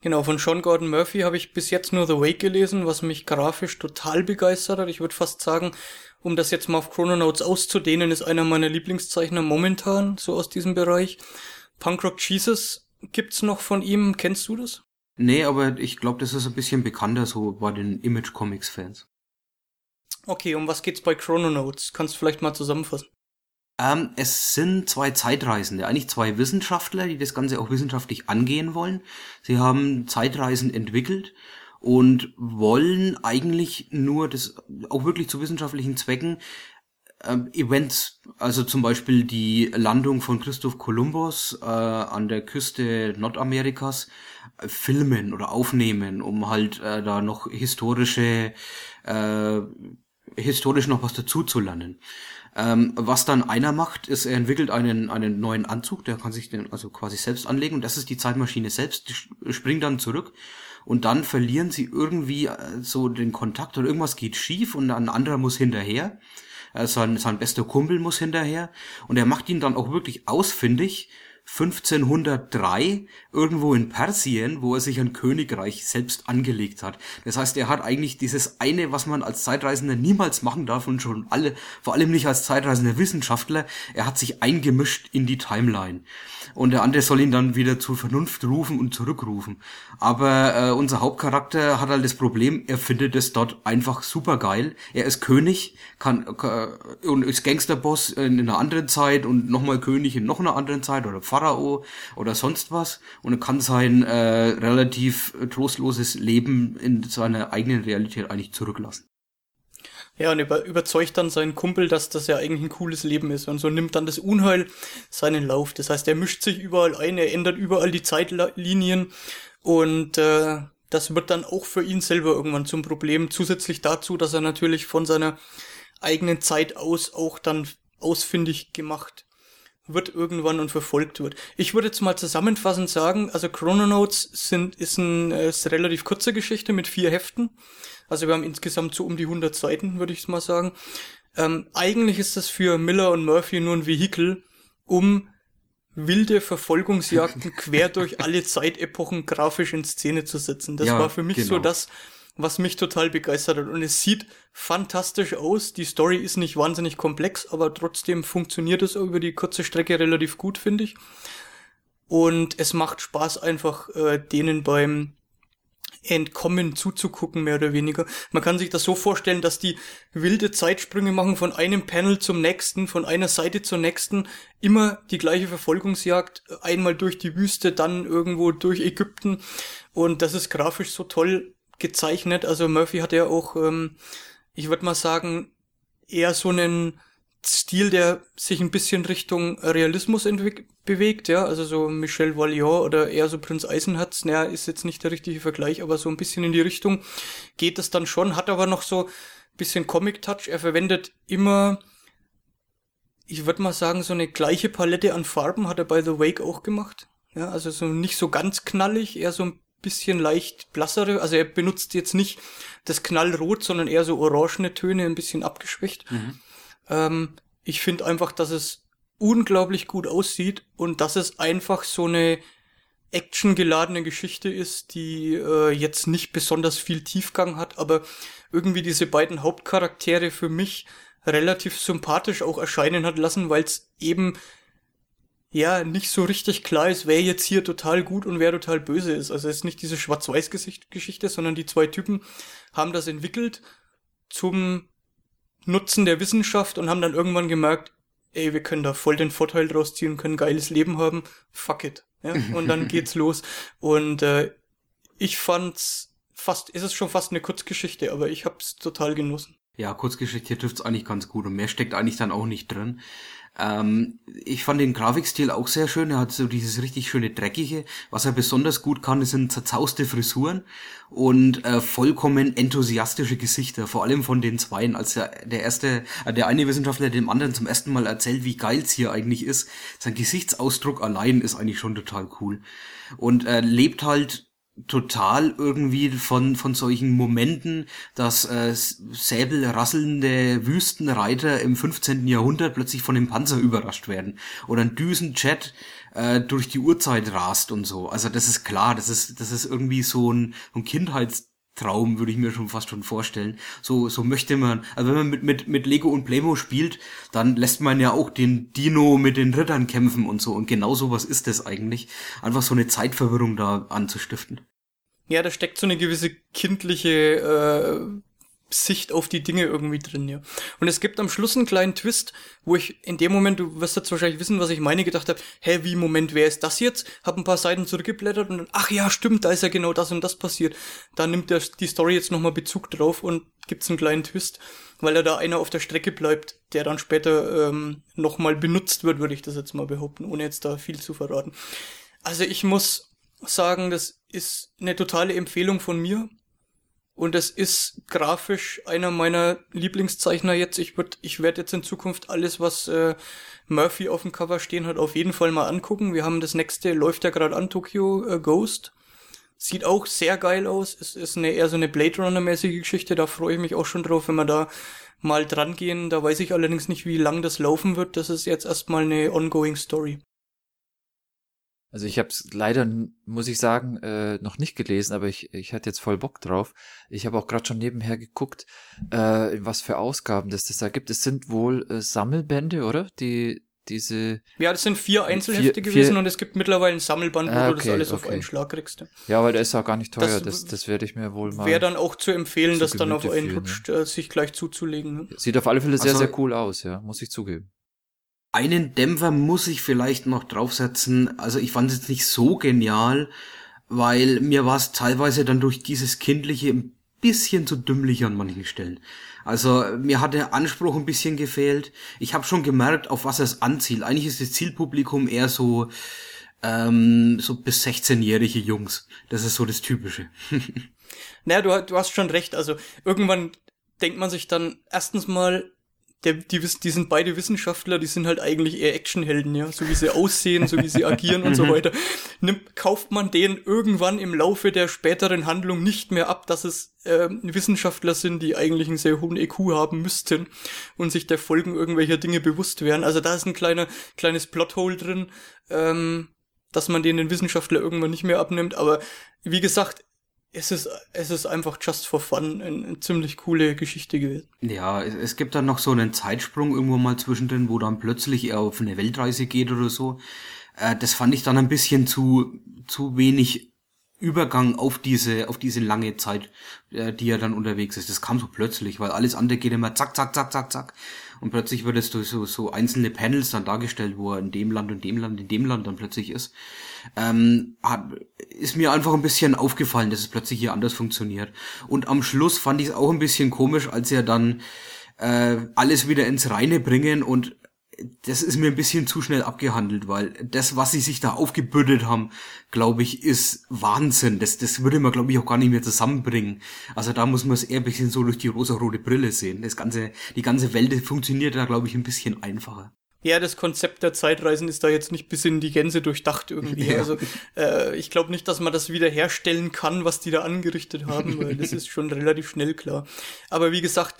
Genau, von Sean Gordon Murphy habe ich bis jetzt nur The Wake gelesen, was mich grafisch total begeistert hat. Ich würde fast sagen, um das jetzt mal auf Chrononauts auszudehnen, ist einer meiner Lieblingszeichner momentan, so aus diesem Bereich. Punkrock Jesus gibt's noch von ihm, kennst du das? Nee, aber ich glaube, das ist ein bisschen bekannter so bei den Image Comics Fans. Okay, um was geht's bei Chrononauts? Kannst du vielleicht mal zusammenfassen? Ähm, es sind zwei Zeitreisende, eigentlich zwei Wissenschaftler, die das Ganze auch wissenschaftlich angehen wollen. Sie haben Zeitreisen entwickelt und wollen eigentlich nur das auch wirklich zu wissenschaftlichen Zwecken ähm, Events, also zum Beispiel die Landung von Christoph Kolumbus äh, an der Küste Nordamerikas, äh, filmen oder aufnehmen, um halt äh, da noch historische äh, historisch noch was dazu zu lernen. Ähm, was dann einer macht, ist, er entwickelt einen, einen neuen Anzug, der kann sich den also quasi selbst anlegen und das ist die Zeitmaschine selbst, die springt dann zurück und dann verlieren sie irgendwie äh, so den Kontakt oder irgendwas geht schief und ein anderer muss hinterher. Äh, sein, sein bester Kumpel muss hinterher und er macht ihn dann auch wirklich ausfindig 1503 irgendwo in Persien, wo er sich ein Königreich selbst angelegt hat. Das heißt, er hat eigentlich dieses eine, was man als Zeitreisender niemals machen darf und schon alle, vor allem nicht als zeitreisender Wissenschaftler, er hat sich eingemischt in die Timeline und der andere soll ihn dann wieder zur Vernunft rufen und zurückrufen. Aber äh, unser Hauptcharakter hat halt das Problem, er findet es dort einfach super geil. Er ist König, kann äh, und ist Gangsterboss in, in einer anderen Zeit und nochmal König in noch einer anderen Zeit oder Pharao oder sonst was und kann sein äh, relativ trostloses Leben in seiner eigenen Realität eigentlich zurücklassen. Ja, und über, überzeugt dann seinen Kumpel, dass das ja eigentlich ein cooles Leben ist. Und so nimmt dann das Unheil seinen Lauf. Das heißt, er mischt sich überall ein, er ändert überall die Zeitlinien und äh, das wird dann auch für ihn selber irgendwann zum Problem. Zusätzlich dazu, dass er natürlich von seiner eigenen Zeit aus auch dann ausfindig gemacht wird irgendwann und verfolgt wird. Ich würde jetzt mal zusammenfassend sagen, also Chrononauts sind, ist, ein, ist eine relativ kurze Geschichte mit vier Heften. Also wir haben insgesamt so um die 100 Seiten, würde ich mal sagen. Ähm, eigentlich ist das für Miller und Murphy nur ein Vehikel, um wilde Verfolgungsjagden quer durch alle Zeitepochen grafisch in Szene zu setzen. Das Ja, war für mich so genau. das, was mich total begeistert hat. Und es sieht fantastisch aus. Die Story ist nicht wahnsinnig komplex, aber trotzdem funktioniert es über die kurze Strecke relativ gut, finde ich. Und es macht Spaß, einfach äh, denen beim Entkommen zuzugucken, mehr oder weniger. Man kann sich das so vorstellen, dass die wilde Zeitsprünge machen von einem Panel zum nächsten, von einer Seite zur nächsten, immer die gleiche Verfolgungsjagd, einmal durch die Wüste, dann irgendwo durch Ägypten. Und das ist grafisch so toll gezeichnet. Also Murphy hat ja auch, ähm, ich würde mal sagen, eher so einen Stil, der sich ein bisschen Richtung Realismus bewegt, ja, also so Michel Valiant oder eher so Prinz Eisenherz, naja, ist jetzt nicht der richtige Vergleich, aber so ein bisschen in die Richtung geht es dann schon, hat aber noch so ein bisschen Comic-Touch, er verwendet immer, ich würde mal sagen, so eine gleiche Palette an Farben hat er bei The Wake auch gemacht, ja, also so nicht so ganz knallig, eher so ein bisschen leicht blassere, also er benutzt jetzt nicht das Knallrot, sondern eher so orangene Töne, ein bisschen abgeschwächt. Ähm, ich finde einfach, dass es unglaublich gut aussieht und dass es einfach so eine actiongeladene Geschichte ist, die äh, jetzt nicht besonders viel Tiefgang hat, aber irgendwie diese beiden Hauptcharaktere für mich relativ sympathisch auch erscheinen hat lassen, weil es eben ja nicht so richtig klar ist, wer jetzt hier total gut und wer total böse ist. Also es ist nicht diese Schwarz-Weiß-Geschichte, sondern die zwei Typen haben das entwickelt zum Nutzen der Wissenschaft und haben dann irgendwann gemerkt, ey, wir können da voll den Vorteil draus ziehen, können ein geiles Leben haben, fuck it. Ja? Und dann geht's los. Und äh, ich fand's fast, ist es schon fast eine Kurzgeschichte, aber ich hab's total genossen. Ja, Kurzgeschichte trifft's eigentlich ganz gut und mehr steckt eigentlich dann auch nicht drin. Ähm, ich fand den Grafikstil auch sehr schön. Er hat so dieses richtig schöne Dreckige. Was er besonders gut kann, sind zerzauste Frisuren und äh, vollkommen enthusiastische Gesichter. Vor allem von den Zweien. Als der, der erste, äh, der eine Wissenschaftler dem anderen zum ersten Mal erzählt, wie geil's hier eigentlich ist. Sein Gesichtsausdruck allein ist eigentlich schon total cool. Und äh, lebt halt total irgendwie von von solchen Momenten, dass äh, säbelrasselnde Wüstenreiter im 15. Jahrhundert plötzlich von dem Panzer überrascht werden oder ein Düsenjet äh, durch die Uhrzeit rast und so. Also das ist klar, das ist das ist irgendwie so ein, ein Kindheitstraum, würde ich mir schon fast schon vorstellen. So so möchte man, also wenn man mit mit mit Lego und Playmo spielt, dann lässt man ja auch den Dino mit den Rittern kämpfen und so und genau sowas ist es eigentlich, einfach so eine Zeitverwirrung da anzustiften. Ja, da steckt so eine gewisse kindliche äh, Sicht auf die Dinge irgendwie drin, ja. Und es gibt am Schluss einen kleinen Twist, wo ich in dem Moment, du wirst jetzt wahrscheinlich wissen, was ich meine, gedacht habe, hä, wie, Moment, wer ist das jetzt? Hab ein paar Seiten zurückgeblättert und dann, ach ja, stimmt, da ist ja genau das und das passiert. Da nimmt der, die Story jetzt nochmal Bezug drauf und gibt's einen kleinen Twist, weil er da einer auf der Strecke bleibt, der dann später ähm, nochmal benutzt wird, würde ich das jetzt mal behaupten, ohne jetzt da viel zu verraten. Also ich muss sagen, das ist eine totale Empfehlung von mir. Und es ist grafisch einer meiner Lieblingszeichner jetzt. Ich würd, ich werde jetzt in Zukunft alles, was äh, Murphy auf dem Cover stehen hat, auf jeden Fall mal angucken. Wir haben das nächste, läuft ja gerade an, Tokyo äh, Ghost. Sieht auch sehr geil aus. Es ist eine eher so eine Blade Runner-mäßige Geschichte. Da freue ich mich auch schon drauf, wenn wir da mal dran gehen. Da weiß ich allerdings nicht, wie lang das laufen wird. Das ist jetzt erstmal eine ongoing Story. Also ich habe es leider, muss ich sagen, äh, noch nicht gelesen, aber ich, ich hatte jetzt voll Bock drauf. Ich habe auch gerade schon nebenher geguckt, äh, was für Ausgaben das das da gibt. Es sind wohl äh, Sammelbände, oder? Die diese. Ja, das sind vier Einzelhefte vier, gewesen vier, und es gibt mittlerweile ein Sammelband, wo Ah, du das okay, alles auf okay. einen Schlag kriegst. Ja, weil der ist auch gar nicht teuer. Das Das, das, werde ich mir wohl mal. Wäre dann auch zu empfehlen, das dann auf einen führen, rutscht, äh, sich gleich zuzulegen. Ne? Sieht auf alle Fälle sehr, Also- sehr cool aus, ja, muss ich zugeben. Einen Dämpfer muss ich vielleicht noch draufsetzen. Also ich fand es jetzt nicht so genial, weil mir war es teilweise dann durch dieses Kindliche ein bisschen zu dümmlich an manchen Stellen. Also mir hat der Anspruch ein bisschen gefehlt. Ich habe schon gemerkt, auf was es anzielt. Eigentlich ist das Zielpublikum eher so ähm, so bis 16-jährige Jungs. Das ist so das Typische. Naja, du, du hast schon recht. Also irgendwann denkt man sich dann erstens mal, der, die, die sind beide Wissenschaftler, die sind halt eigentlich eher Actionhelden, ja, so wie sie aussehen, so wie sie agieren und so weiter. Nimmt, kauft man denen irgendwann im Laufe der späteren Handlung nicht mehr ab, dass es äh, Wissenschaftler sind, die eigentlich einen sehr hohen EQ haben müssten und sich der Folgen irgendwelcher Dinge bewusst wären. Also da ist ein kleiner, kleines Plothole drin, ähm, dass man denen den Wissenschaftler irgendwann nicht mehr abnimmt. Aber wie gesagt, es ist, es ist einfach just for fun eine, eine ziemlich coole Geschichte gewesen. Ja, es, es gibt dann noch so einen Zeitsprung irgendwo mal zwischendrin, wo dann plötzlich er auf eine Weltreise geht oder so. Äh, das fand ich dann ein bisschen zu, zu wenig Übergang auf diese, auf diese lange Zeit, äh, die er dann unterwegs ist. Das kam so plötzlich, weil alles andere geht immer zack, zack, zack, zack, zack. Und plötzlich wird es durch so, so einzelne Panels dann dargestellt, wo er in dem Land und dem Land, in dem Land dann plötzlich ist. Ähm, hat, ist mir einfach ein bisschen aufgefallen, dass es plötzlich hier anders funktioniert. Und am Schluss fand ich es auch ein bisschen komisch, als er dann äh, alles wieder ins Reine bringen und das ist mir ein bisschen zu schnell abgehandelt, weil das, was sie sich da aufgebürdet haben, glaube ich, ist Wahnsinn. Das, das würde man, glaube ich, auch gar nicht mehr zusammenbringen. Also da muss man es eher ein bisschen so durch die rosa-rote Brille sehen. Das ganze, die ganze Welt funktioniert da, glaube ich, ein bisschen einfacher. Ja, das Konzept der Zeitreisen ist da jetzt nicht bis in die Gänse durchdacht irgendwie. Ja. Also äh, ich glaube nicht, dass man das wiederherstellen kann, was die da angerichtet haben, weil das ist schon relativ schnell klar. Aber wie gesagt,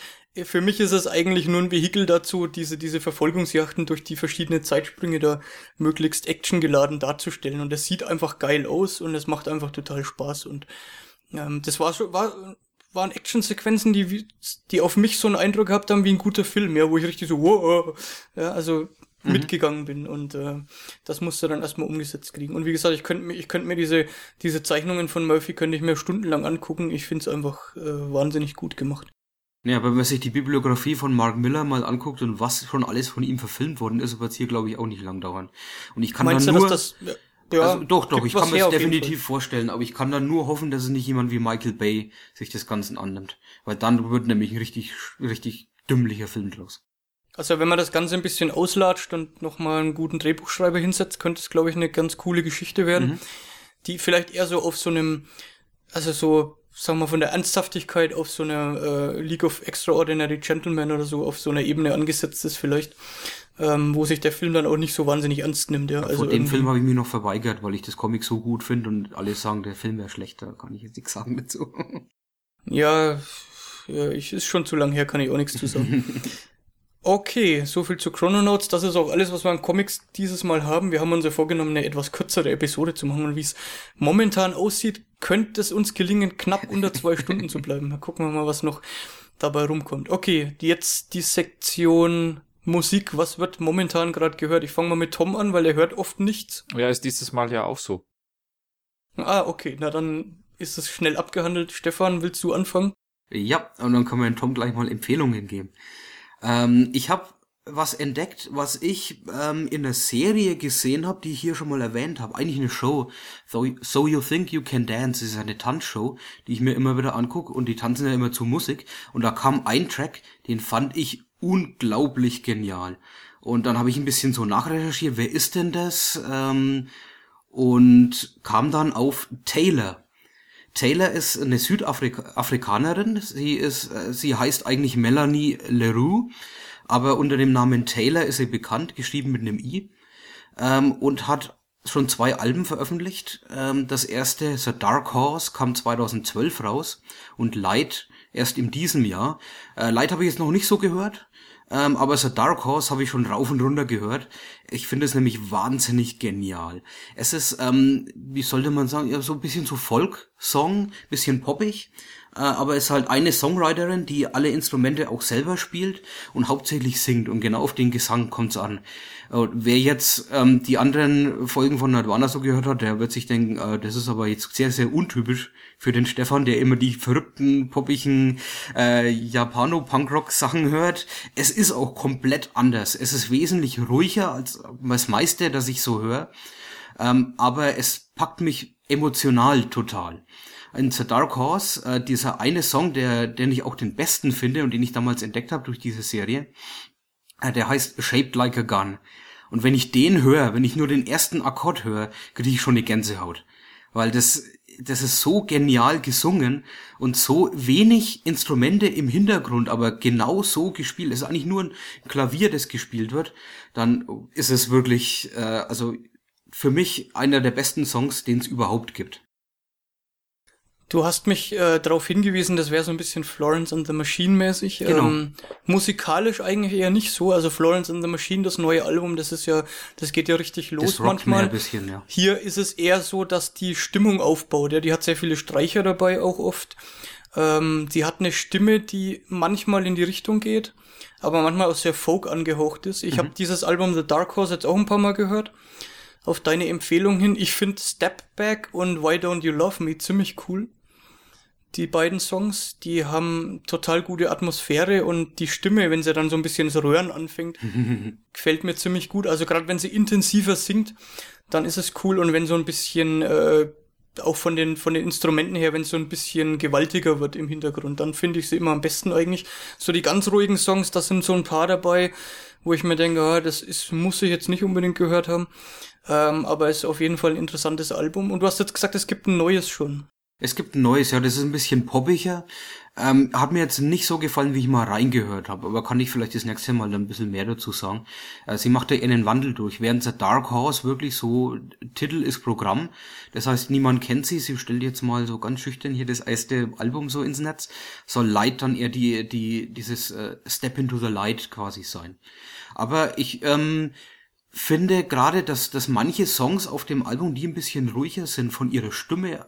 für mich ist es eigentlich nur ein Vehikel dazu, diese, diese Verfolgungsjachten durch die verschiedenen Zeitsprünge da möglichst actiongeladen darzustellen. Und es sieht einfach geil aus und es macht einfach total Spaß. Und ähm, das war schon, war, waren Actionsequenzen, die, die auf mich so einen Eindruck gehabt haben wie ein guter Film, ja, wo ich richtig so, wow, ja, also mhm. mitgegangen bin und äh, das musste dann erstmal umgesetzt kriegen. Und wie gesagt, ich könnte mir, ich könnte mir diese, diese Zeichnungen von Murphy könnte ich mir stundenlang angucken. Ich finde es einfach äh, wahnsinnig gut gemacht. Ja, wenn man sich die Bibliografie von Mark Miller mal anguckt und was schon alles von ihm verfilmt worden ist, wird es hier, glaube ich, auch nicht lang dauern. Und ich kann Meinst dann nur... Das, das, ja, also, doch, doch, ich kann mir das definitiv vorstellen, aber ich kann dann nur hoffen, dass es nicht jemand wie Michael Bay sich das Ganze annimmt. Weil dann wird nämlich ein richtig, richtig dümmlicher Film draus. Also wenn man das Ganze ein bisschen auslatscht und nochmal einen guten Drehbuchschreiber hinsetzt, könnte es, glaube ich, eine ganz coole Geschichte werden, mhm. die vielleicht eher so auf so einem, also so sagen wir von der Ernsthaftigkeit auf so einer äh, League of Extraordinary Gentlemen oder so auf so einer Ebene angesetzt ist vielleicht, ähm, wo sich der Film dann auch nicht so wahnsinnig ernst nimmt. Ja. Also Vor dem Film habe ich mich noch verweigert, weil ich das Comic so gut finde und alle sagen, der Film wäre schlechter, kann ich jetzt nichts sagen dazu. ja, ja, ich ist schon zu lang her, kann ich auch nichts zu sagen. Okay, so viel zu Chrononauts. Das ist auch alles, was wir an Comics dieses Mal haben. Wir haben uns ja vorgenommen, eine etwas kürzere Episode zu machen. Und wie es momentan aussieht, könnte es uns gelingen, knapp unter zwei Stunden zu bleiben. Dann gucken wir mal, was noch dabei rumkommt. Okay, jetzt die Sektion Musik. Was wird momentan gerade gehört? Ich fange mal mit Tom an, weil er hört oft nichts. Ja, ist dieses Mal ja auch so. Ah, okay. Na dann ist es schnell abgehandelt. Stefan, willst du anfangen? Ja, und dann können wir Tom gleich mal Empfehlungen geben. Ähm, ich habe was entdeckt, was ich ähm, in der Serie gesehen habe, die ich hier schon mal erwähnt habe. Eigentlich eine Show. So, so You Think You Can Dance ist eine Tanzshow, die ich mir immer wieder angucke und die tanzen ja immer zu Musik. Und da kam ein Track, den fand ich unglaublich genial. Und dann habe ich ein bisschen so nachrecherchiert, wer ist denn das? Ähm, und kam dann auf Taylor. Taylor ist eine Südafrikanerin. Sie ist, äh, sie heißt eigentlich Melanie Leroux, aber unter dem Namen Taylor ist sie bekannt, geschrieben mit einem I, ähm, und hat schon zwei Alben veröffentlicht. Ähm, das erste, The Dark Horse, kam 2012 raus und Light erst in diesem Jahr. Äh, Light habe ich jetzt noch nicht so gehört. Ähm, aber so Dark Horse habe ich schon rauf und runter gehört. Ich finde es nämlich wahnsinnig genial. Es ist, ähm, wie sollte man sagen, ja, so ein bisschen so Folk-Song, bisschen poppig. Äh, aber es ist halt eine Songwriterin, die alle Instrumente auch selber spielt und hauptsächlich singt. Und genau auf den Gesang kommt's an. Äh, wer jetzt ähm, die anderen Folgen von Nirvana so gehört hat, der wird sich denken, äh, das ist aber jetzt sehr, sehr untypisch für den Stefan, der immer die verrückten, poppigen äh, Japano-Punkrock-Sachen hört. Es ist auch komplett anders. Es ist wesentlich ruhiger als das meiste, das ich so höre. Ähm, aber es packt mich emotional total. In The Dark Horse, äh, dieser eine Song, der, den ich auch den besten finde und den ich damals entdeckt habe durch diese Serie, äh, der heißt Shaped Like a Gun. Und wenn ich den höre, wenn ich nur den ersten Akkord höre, kriege ich schon eine Gänsehaut. weil das, das ist so genial gesungen und so wenig Instrumente im Hintergrund, aber genau so gespielt. Es ist eigentlich nur ein Klavier, das gespielt wird. Dann ist es wirklich, äh, also für mich einer der besten Songs, den es überhaupt gibt. Du hast mich äh, darauf hingewiesen, das wäre so ein bisschen Florence and the Machine mäßig. Genau. Ähm, musikalisch eigentlich eher nicht so. Also Florence and the Machine, das neue Album, das ist ja, das geht ja richtig los Das manchmal. ein bisschen, ja. Hier ist es eher so, dass die Stimmung aufbaut. Ja, die hat sehr viele Streicher dabei auch oft. Ähm, die hat eine Stimme, die manchmal in die Richtung geht, aber manchmal auch sehr Folk angehaucht ist. Ich Mhm. habe dieses Album The Dark Horse jetzt auch ein paar Mal gehört. Auf deine Empfehlung hin. Ich finde Step Back und Why Don't You Love Me ziemlich cool. Die beiden Songs, die haben total gute Atmosphäre und die Stimme, wenn sie dann so ein bisschen das Röhren anfängt, gefällt mir ziemlich gut. Also gerade wenn sie intensiver singt, dann ist es cool und wenn so ein bisschen äh, auch von den von den Instrumenten her, wenn es so ein bisschen gewaltiger wird im Hintergrund, dann finde ich sie immer am besten eigentlich. So die ganz ruhigen Songs, da sind so ein paar dabei, wo ich mir denke, ah, das ist muss ich jetzt nicht unbedingt gehört haben, ähm, aber es ist auf jeden Fall ein interessantes Album. Und du hast jetzt gesagt, es gibt ein neues schon. Es gibt ein neues, ja, das ist ein bisschen poppiger. Ähm, hat mir jetzt nicht so gefallen, wie ich mal reingehört habe, aber kann ich vielleicht das nächste Mal dann ein bisschen mehr dazu sagen. Äh, sie macht ja einen Wandel durch. Während The Dark Horse wirklich so Titel ist Programm, das heißt, niemand kennt sie. Sie stellt jetzt mal so ganz schüchtern hier das erste Album so ins Netz. Soll Light dann eher die, die, dieses äh, Step into the Light quasi sein. Aber ich, ähm, finde gerade, dass, dass manche Songs auf dem Album, die ein bisschen ruhiger sind von ihrer Stimme,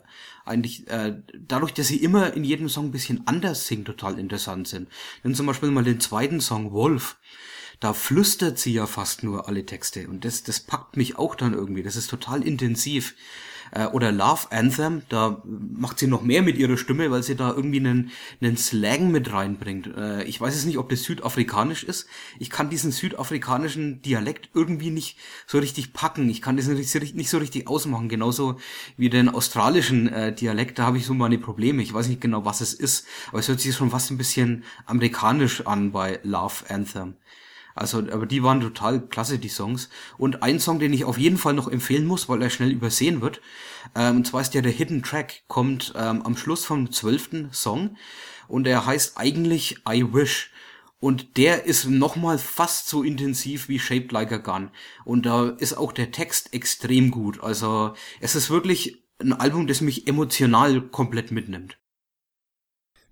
eigentlich äh, dadurch, dass sie immer in jedem Song ein bisschen anders singt, total interessant sind. Denn zum Beispiel mal den zweiten Song Wolf, da flüstert sie ja fast nur alle Texte und das, das packt mich auch dann irgendwie. Das ist total intensiv. Äh, oder Love Anthem, da macht sie noch mehr mit ihrer Stimme, weil sie da irgendwie einen, einen Slang mit reinbringt. Äh, ich weiß jetzt nicht, ob das südafrikanisch ist. Ich kann diesen südafrikanischen Dialekt irgendwie nicht so richtig packen. Ich kann das nicht so, nicht so richtig ausmachen. Genauso wie den australischen äh, Dialekt, da habe ich so meine Probleme. Ich weiß nicht genau, was es ist, aber es hört sich schon fast ein bisschen amerikanisch an bei Love Anthem. Also, aber die waren total klasse, die Songs. Und ein Song, den ich auf jeden Fall noch empfehlen muss, weil er schnell übersehen wird, ähm, und zwar ist der der Hidden Track, kommt ähm, am Schluss vom zwölften Song und er heißt eigentlich I Wish. Und der ist nochmal fast so intensiv wie Shaped Like a Gun. Und da ist auch der Text extrem gut. Also es ist wirklich ein Album, das mich emotional komplett mitnimmt.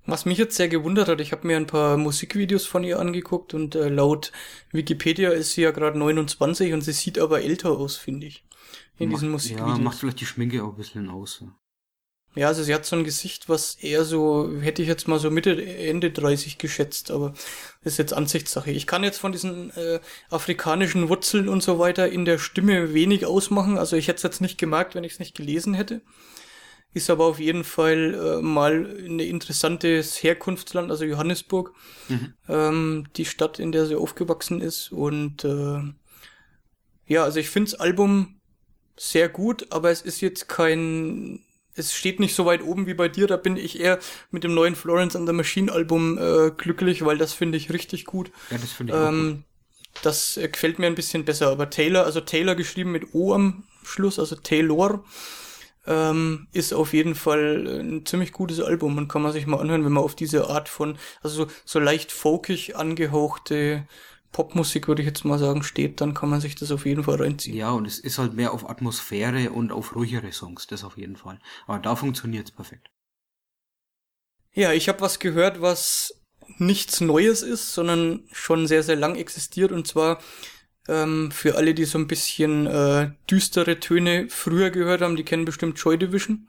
Was mich jetzt sehr gewundert hat, ich habe mir ein paar Musikvideos von ihr angeguckt und äh, laut Wikipedia ist sie ja gerade 29 und sie sieht aber älter aus, finde ich. In macht, diesen Musikvideos. Ja, macht vielleicht die Schminke auch ein bisschen aus. Ja, also sie hat so ein Gesicht, was eher so, hätte ich jetzt mal so Mitte, Ende 30 geschätzt, aber das ist jetzt Ansichtssache. Ich kann jetzt von diesen äh, afrikanischen Wurzeln und so weiter in der Stimme wenig ausmachen. Also ich hätte es jetzt nicht gemerkt, wenn ich es nicht gelesen hätte. Ist aber auf jeden Fall äh, mal ein interessantes Herkunftsland, also Johannesburg, Mhm. ähm, die Stadt, in der sie aufgewachsen ist. Und äh, ja, also ich finde das Album sehr gut, aber es ist jetzt kein, es steht nicht so weit oben wie bei dir. Da bin ich eher mit dem neuen Florence and the Machine Album äh, glücklich, weil das finde ich richtig gut. Ja, das finde ich auch gut. Ähm, das äh, gefällt mir ein bisschen besser. Aber Taylor, also Taylor geschrieben mit O am Schluss, also Taylor, ähm, ist auf jeden Fall ein ziemlich gutes Album und kann man sich mal anhören, wenn man auf diese Art von, also so, so leicht folkig angehauchte Popmusik, würde ich jetzt mal sagen, steht, dann kann man sich das auf jeden Fall reinziehen. Ja, und es ist halt mehr auf Atmosphäre und auf ruhigere Songs, das auf jeden Fall. Aber da funktioniert's perfekt. Ja, ich habe was gehört, was nichts Neues ist, sondern schon sehr, sehr lang existiert. Und zwar ähm, für alle, die so ein bisschen äh, düstere Töne früher gehört haben, die kennen bestimmt Joy Division.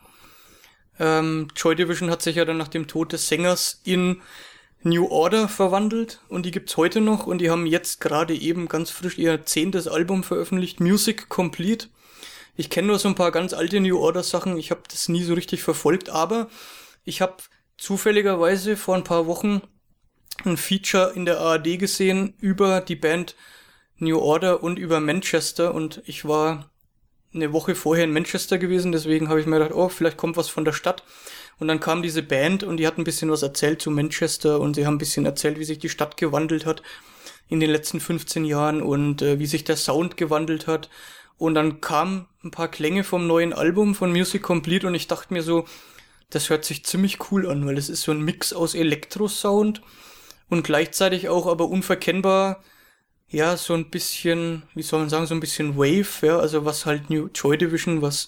Ähm, Joy Division hat sich ja dann nach dem Tod des Sängers in New Order verwandelt und die gibt's heute noch und die haben jetzt gerade eben ganz frisch ihr zehntes Album veröffentlicht, Music Complete. Ich kenne nur so ein paar ganz alte New Order Sachen, ich habe das nie so richtig verfolgt, aber ich habe zufälligerweise vor ein paar Wochen ein Feature in der ARD gesehen über die Band New Order und über Manchester und ich war eine Woche vorher in Manchester gewesen, deswegen habe ich mir gedacht, oh, vielleicht kommt was von der Stadt. Und dann kam diese Band und die hat ein bisschen was erzählt zu Manchester und sie haben ein bisschen erzählt, wie sich die Stadt gewandelt hat in den letzten 15 Jahren und äh, wie sich der Sound gewandelt hat. Und dann kamen ein paar Klänge vom neuen Album von Music Complete und ich dachte mir so, das hört sich ziemlich cool an, weil es ist so ein Mix aus Elektro-Sound und gleichzeitig auch aber unverkennbar, ja, so ein bisschen, wie soll man sagen, so ein bisschen Wave, ja, also was halt New Joy Division, was,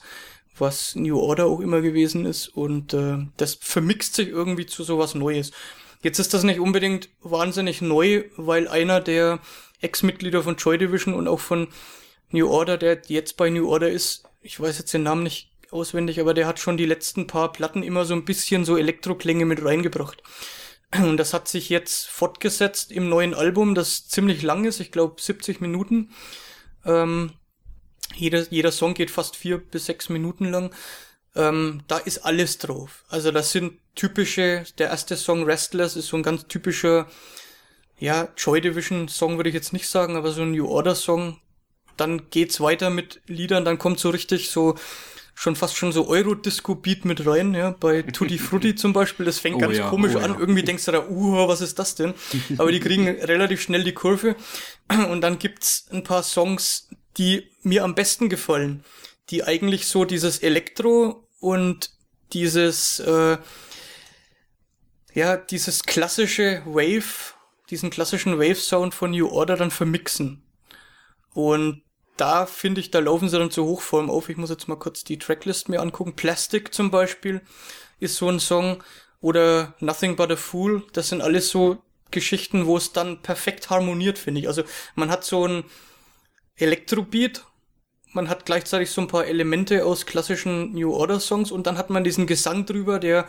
was New Order auch immer gewesen ist und äh, das vermixt sich irgendwie zu sowas Neues. Jetzt ist das nicht unbedingt wahnsinnig neu, weil einer der Ex-Mitglieder von Joy Division und auch von New Order, der jetzt bei New Order ist, ich weiß jetzt den Namen nicht auswendig, aber der hat schon die letzten paar Platten immer so ein bisschen so Elektroklänge mit reingebracht. Und das hat sich jetzt fortgesetzt im neuen Album, das ziemlich lang ist, ich glaube 70 Minuten. Ähm, jeder, jeder Song geht fast vier bis sechs Minuten lang. Ähm, da ist alles drauf. Also das sind typische, der erste Song Restless ist so ein ganz typischer, ja, Joy Division Song würde ich jetzt nicht sagen, aber so ein New Order Song. Dann geht's weiter mit Liedern, dann kommt so richtig so schon fast schon so Euro-Disco-Beat mit rein, ja, bei Tutti Frutti zum Beispiel, das fängt oh, ganz ja, komisch oh, an, ja. irgendwie denkst du da, uh, was ist das denn? Aber die kriegen relativ schnell die Kurve und dann gibt's ein paar Songs, die mir am besten gefallen, die eigentlich so dieses Elektro und dieses, äh, ja, dieses klassische Wave, diesen klassischen Wave-Sound von New Order dann vermixen. Und da finde ich, da laufen sie dann zur Hochform auf. Ich muss jetzt mal kurz die Tracklist mir angucken. Plastic zum Beispiel ist so ein Song. Oder Nothing But a Fool. Das sind alles so Geschichten, wo es dann perfekt harmoniert, finde ich. Also man hat so ein Elektrobeat, man hat gleichzeitig so ein paar Elemente aus klassischen New Order Songs und dann hat man diesen Gesang drüber, der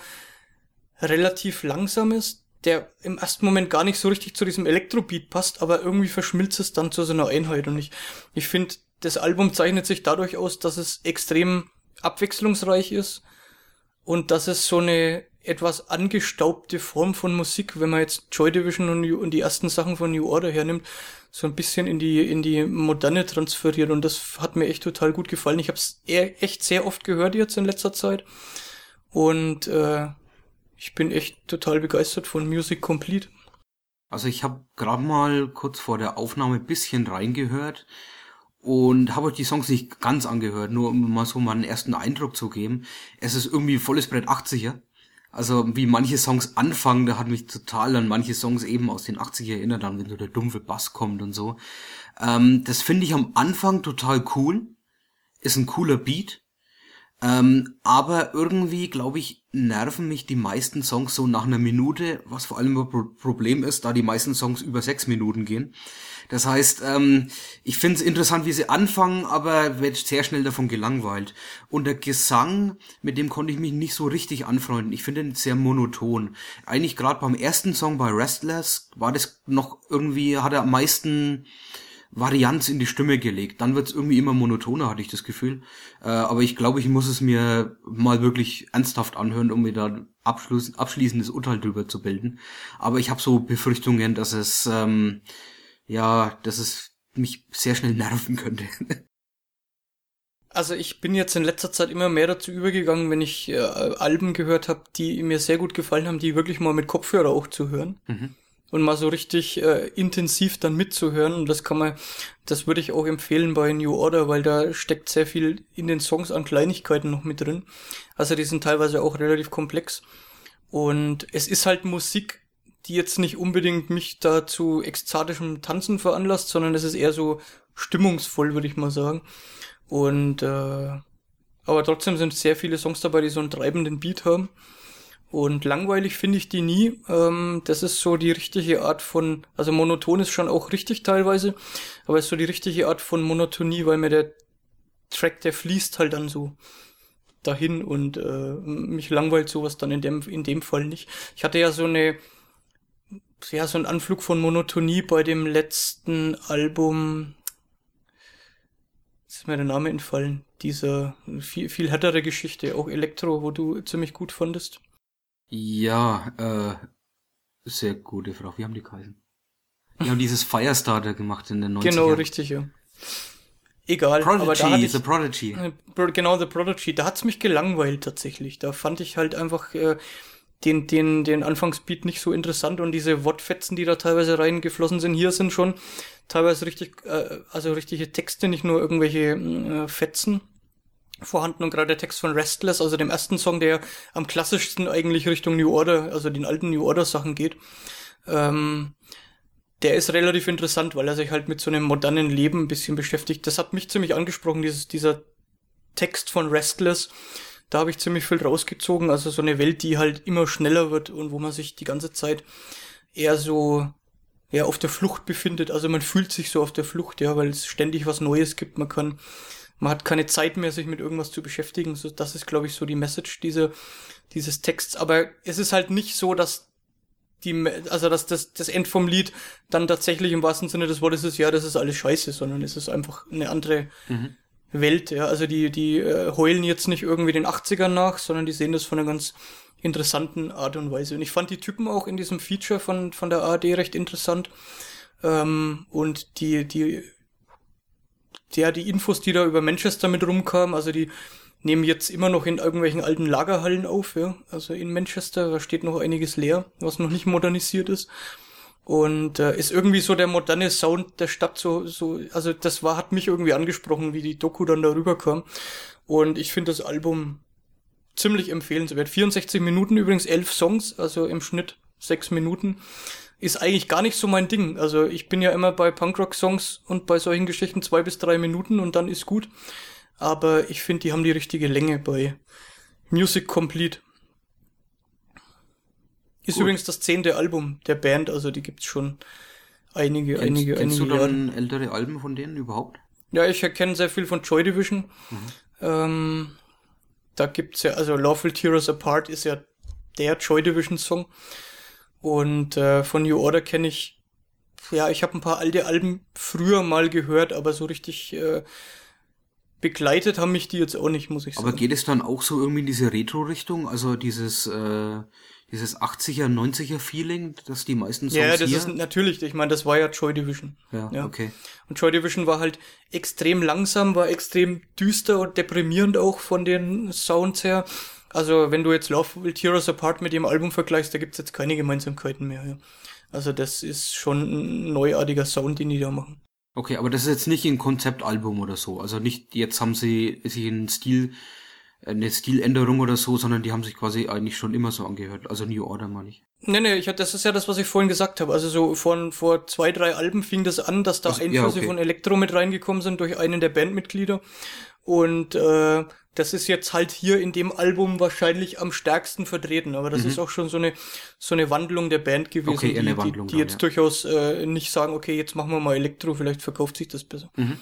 relativ langsam ist, der im ersten Moment gar nicht so richtig zu diesem Elektrobeat passt, aber irgendwie verschmilzt es dann zu so einer Einheit. Und ich, ich finde, das Album zeichnet sich dadurch aus, dass es extrem abwechslungsreich ist und dass es so eine etwas angestaubte Form von Musik, wenn man jetzt Joy Division und, und die ersten Sachen von New Order hernimmt, so ein bisschen in die in die Moderne transferiert und das hat mir echt total gut gefallen. Ich habe es echt sehr oft gehört jetzt in letzter Zeit und äh, ich bin echt total begeistert von Music Complete. Also ich habe gerade mal kurz vor der Aufnahme bisschen reingehört und habe euch die Songs nicht ganz angehört, nur um mal so mal einen ersten Eindruck zu geben. Es ist irgendwie volles Brett 80er. Also wie manche Songs anfangen, da hat mich total an manche Songs eben aus den 80er erinnert, dann wenn so der dumpfe Bass kommt und so. Ähm, das finde ich am Anfang total cool. Ist ein cooler Beat. Ähm, aber irgendwie, glaube ich, nerven mich die meisten Songs so nach einer Minute, was vor allem ein Problem ist, da die meisten Songs über sechs Minuten gehen. Das heißt, ähm, ich finde es interessant, wie sie anfangen, aber werde sehr schnell davon gelangweilt. Und der Gesang, mit dem konnte ich mich nicht so richtig anfreunden. Ich finde ihn sehr monoton. Eigentlich gerade beim ersten Song bei Restless war das noch irgendwie, hat er am meisten Varianz in die Stimme gelegt. Dann wird's irgendwie immer monotoner, hatte ich das Gefühl. Äh, aber ich glaube, ich muss es mir mal wirklich ernsthaft anhören, um mir da abschluss, abschließendes Urteil drüber zu bilden. Aber ich habe so Befürchtungen, dass es ähm, ja, dass es mich sehr schnell nerven könnte. Also ich bin jetzt in letzter Zeit immer mehr dazu übergegangen, wenn ich äh, Alben gehört habe, die mir sehr gut gefallen haben, die wirklich mal mit Kopfhörer auch zu hören. Mhm und mal so richtig äh, intensiv dann mitzuhören. Und das kann man, das würde ich auch empfehlen bei New Order, weil da steckt sehr viel in den Songs an Kleinigkeiten noch mit drin. Also die sind teilweise auch relativ komplex. Und es ist halt Musik, die jetzt nicht unbedingt mich da zu ekstatischem Tanzen veranlasst, sondern es ist eher so stimmungsvoll, würde ich mal sagen. Und äh, aber trotzdem sind sehr viele Songs dabei, die so einen treibenden Beat haben. Und langweilig finde ich die nie. Ähm, das ist so die richtige Art von, also monoton ist schon auch richtig teilweise, aber ist so die richtige Art von Monotonie, weil mir der Track, der fließt halt dann so dahin und äh, mich langweilt sowas dann in dem, in dem Fall nicht. Ich hatte ja so eine, ja, so einen Anflug von Monotonie bei dem letzten Album, jetzt ist mir der Name entfallen, dieser viel, viel härtere Geschichte, auch Elektro, wo du ziemlich gut fandest. Ja, äh, sehr gute Frage. Wie haben die geheißen? Die haben dieses Firestarter gemacht in den 90ern. Genau, richtig, ja. Egal. Prodigy, aber da hatte ich, The Prodigy. Genau, The Prodigy. Da hat's mich gelangweilt tatsächlich. Da fand ich halt einfach, äh, den, den, den Anfangsbeat nicht so interessant und diese Wortfetzen, die da teilweise reingeflossen sind, hier sind schon teilweise richtig, äh, also richtige Texte, nicht nur irgendwelche äh, Fetzen vorhanden und gerade der Text von Restless, also dem ersten Song, der am klassischsten eigentlich Richtung New Order, also den alten New Order Sachen geht, ähm, der ist relativ interessant, weil er sich halt mit so einem modernen Leben ein bisschen beschäftigt. Das hat mich ziemlich angesprochen, dieses, dieser Text von Restless. Da habe ich ziemlich viel rausgezogen. Also so eine Welt, die halt immer schneller wird und wo man sich die ganze Zeit eher so ja, auf der Flucht befindet. Also man fühlt sich so auf der Flucht, ja, weil es ständig was Neues gibt. Man kann, man hat keine Zeit mehr, sich mit irgendwas zu beschäftigen. So, das ist, glaube ich, so die Message dieser, dieses Texts. Aber es ist halt nicht so, dass die, also dass das, das End vom Lied dann tatsächlich im wahrsten Sinne des Wortes ist, ja, das ist alles scheiße, sondern es ist einfach eine andere mhm. Welt, ja. Also die, die äh, heulen jetzt nicht irgendwie den 80ern nach, sondern die sehen das von einer ganz interessanten Art und Weise. Und ich fand die Typen auch in diesem Feature von, von der ARD recht interessant. Ähm, und die, die, ja, die Infos, die da über Manchester mit rumkamen, also die nehmen jetzt immer noch in irgendwelchen alten Lagerhallen auf, ja. Also in Manchester, da steht noch einiges leer, was noch nicht modernisiert ist. Und äh, ist irgendwie so der moderne Sound der Stadt so, so, also das war, hat mich irgendwie angesprochen, wie die Doku dann darüber kam. Und ich finde das Album ziemlich empfehlenswert. 64 Minuten übrigens, elf Songs, also im Schnitt sechs Minuten. Ist eigentlich gar nicht so mein Ding. Also ich bin ja immer bei Punkrock-Songs und bei solchen Geschichten zwei bis drei Minuten und dann ist gut aber ich finde, die haben die richtige Länge bei Music Complete. Ist Gut. übrigens das zehnte Album der Band, also die gibt's schon einige, kennst, einige, kennst einige du dann Jahre. ältere Alben von denen überhaupt? Ja, ich erkenne sehr viel von Joy Division. Mhm. Ähm, da gibt's ja, also Lawful Tears Apart ist ja der Joy Division Song. Und äh, von New Order kenne ich, ja, ich habe ein paar alte Alben früher mal gehört, aber so richtig äh, begleitet haben mich die jetzt auch nicht, muss ich sagen. Aber geht es dann auch so irgendwie in diese Retro-Richtung? Also dieses, äh, dieses 80er, 90er Feeling, dass die meisten Songs Ja, das hier? ist natürlich, ich meine, das war ja Joy Division. Ja, ja, okay. Und Joy Division war halt extrem langsam, war extrem düster und deprimierend auch von den Sounds her. Also, wenn du jetzt Love Will Tear Us Apart mit dem Album vergleichst, da gibt's jetzt keine Gemeinsamkeiten mehr. Ja. Also, das ist schon ein neuartiger Sound, den die da machen. Okay, aber das ist jetzt nicht ein Konzeptalbum oder so. Also nicht, jetzt haben sie sich einen Stil, eine Stiländerung oder so, sondern die haben sich quasi eigentlich schon immer so angehört. Also New Order meine ich. Nee, nee, ich, das ist ja das, was ich vorhin gesagt habe. Also so von vor zwei, drei Alben fing das an, dass da also, Einflüsse ja, okay. von Elektro mit reingekommen sind durch einen der Bandmitglieder. Und äh, das ist jetzt halt hier in dem Album wahrscheinlich am stärksten vertreten, aber das mhm. ist auch schon so eine so eine Wandlung der Band gewesen, okay, die, Wandlung die, die jetzt ja. durchaus äh, nicht sagen, okay, jetzt machen wir mal Elektro, vielleicht verkauft sich das besser. Mhm.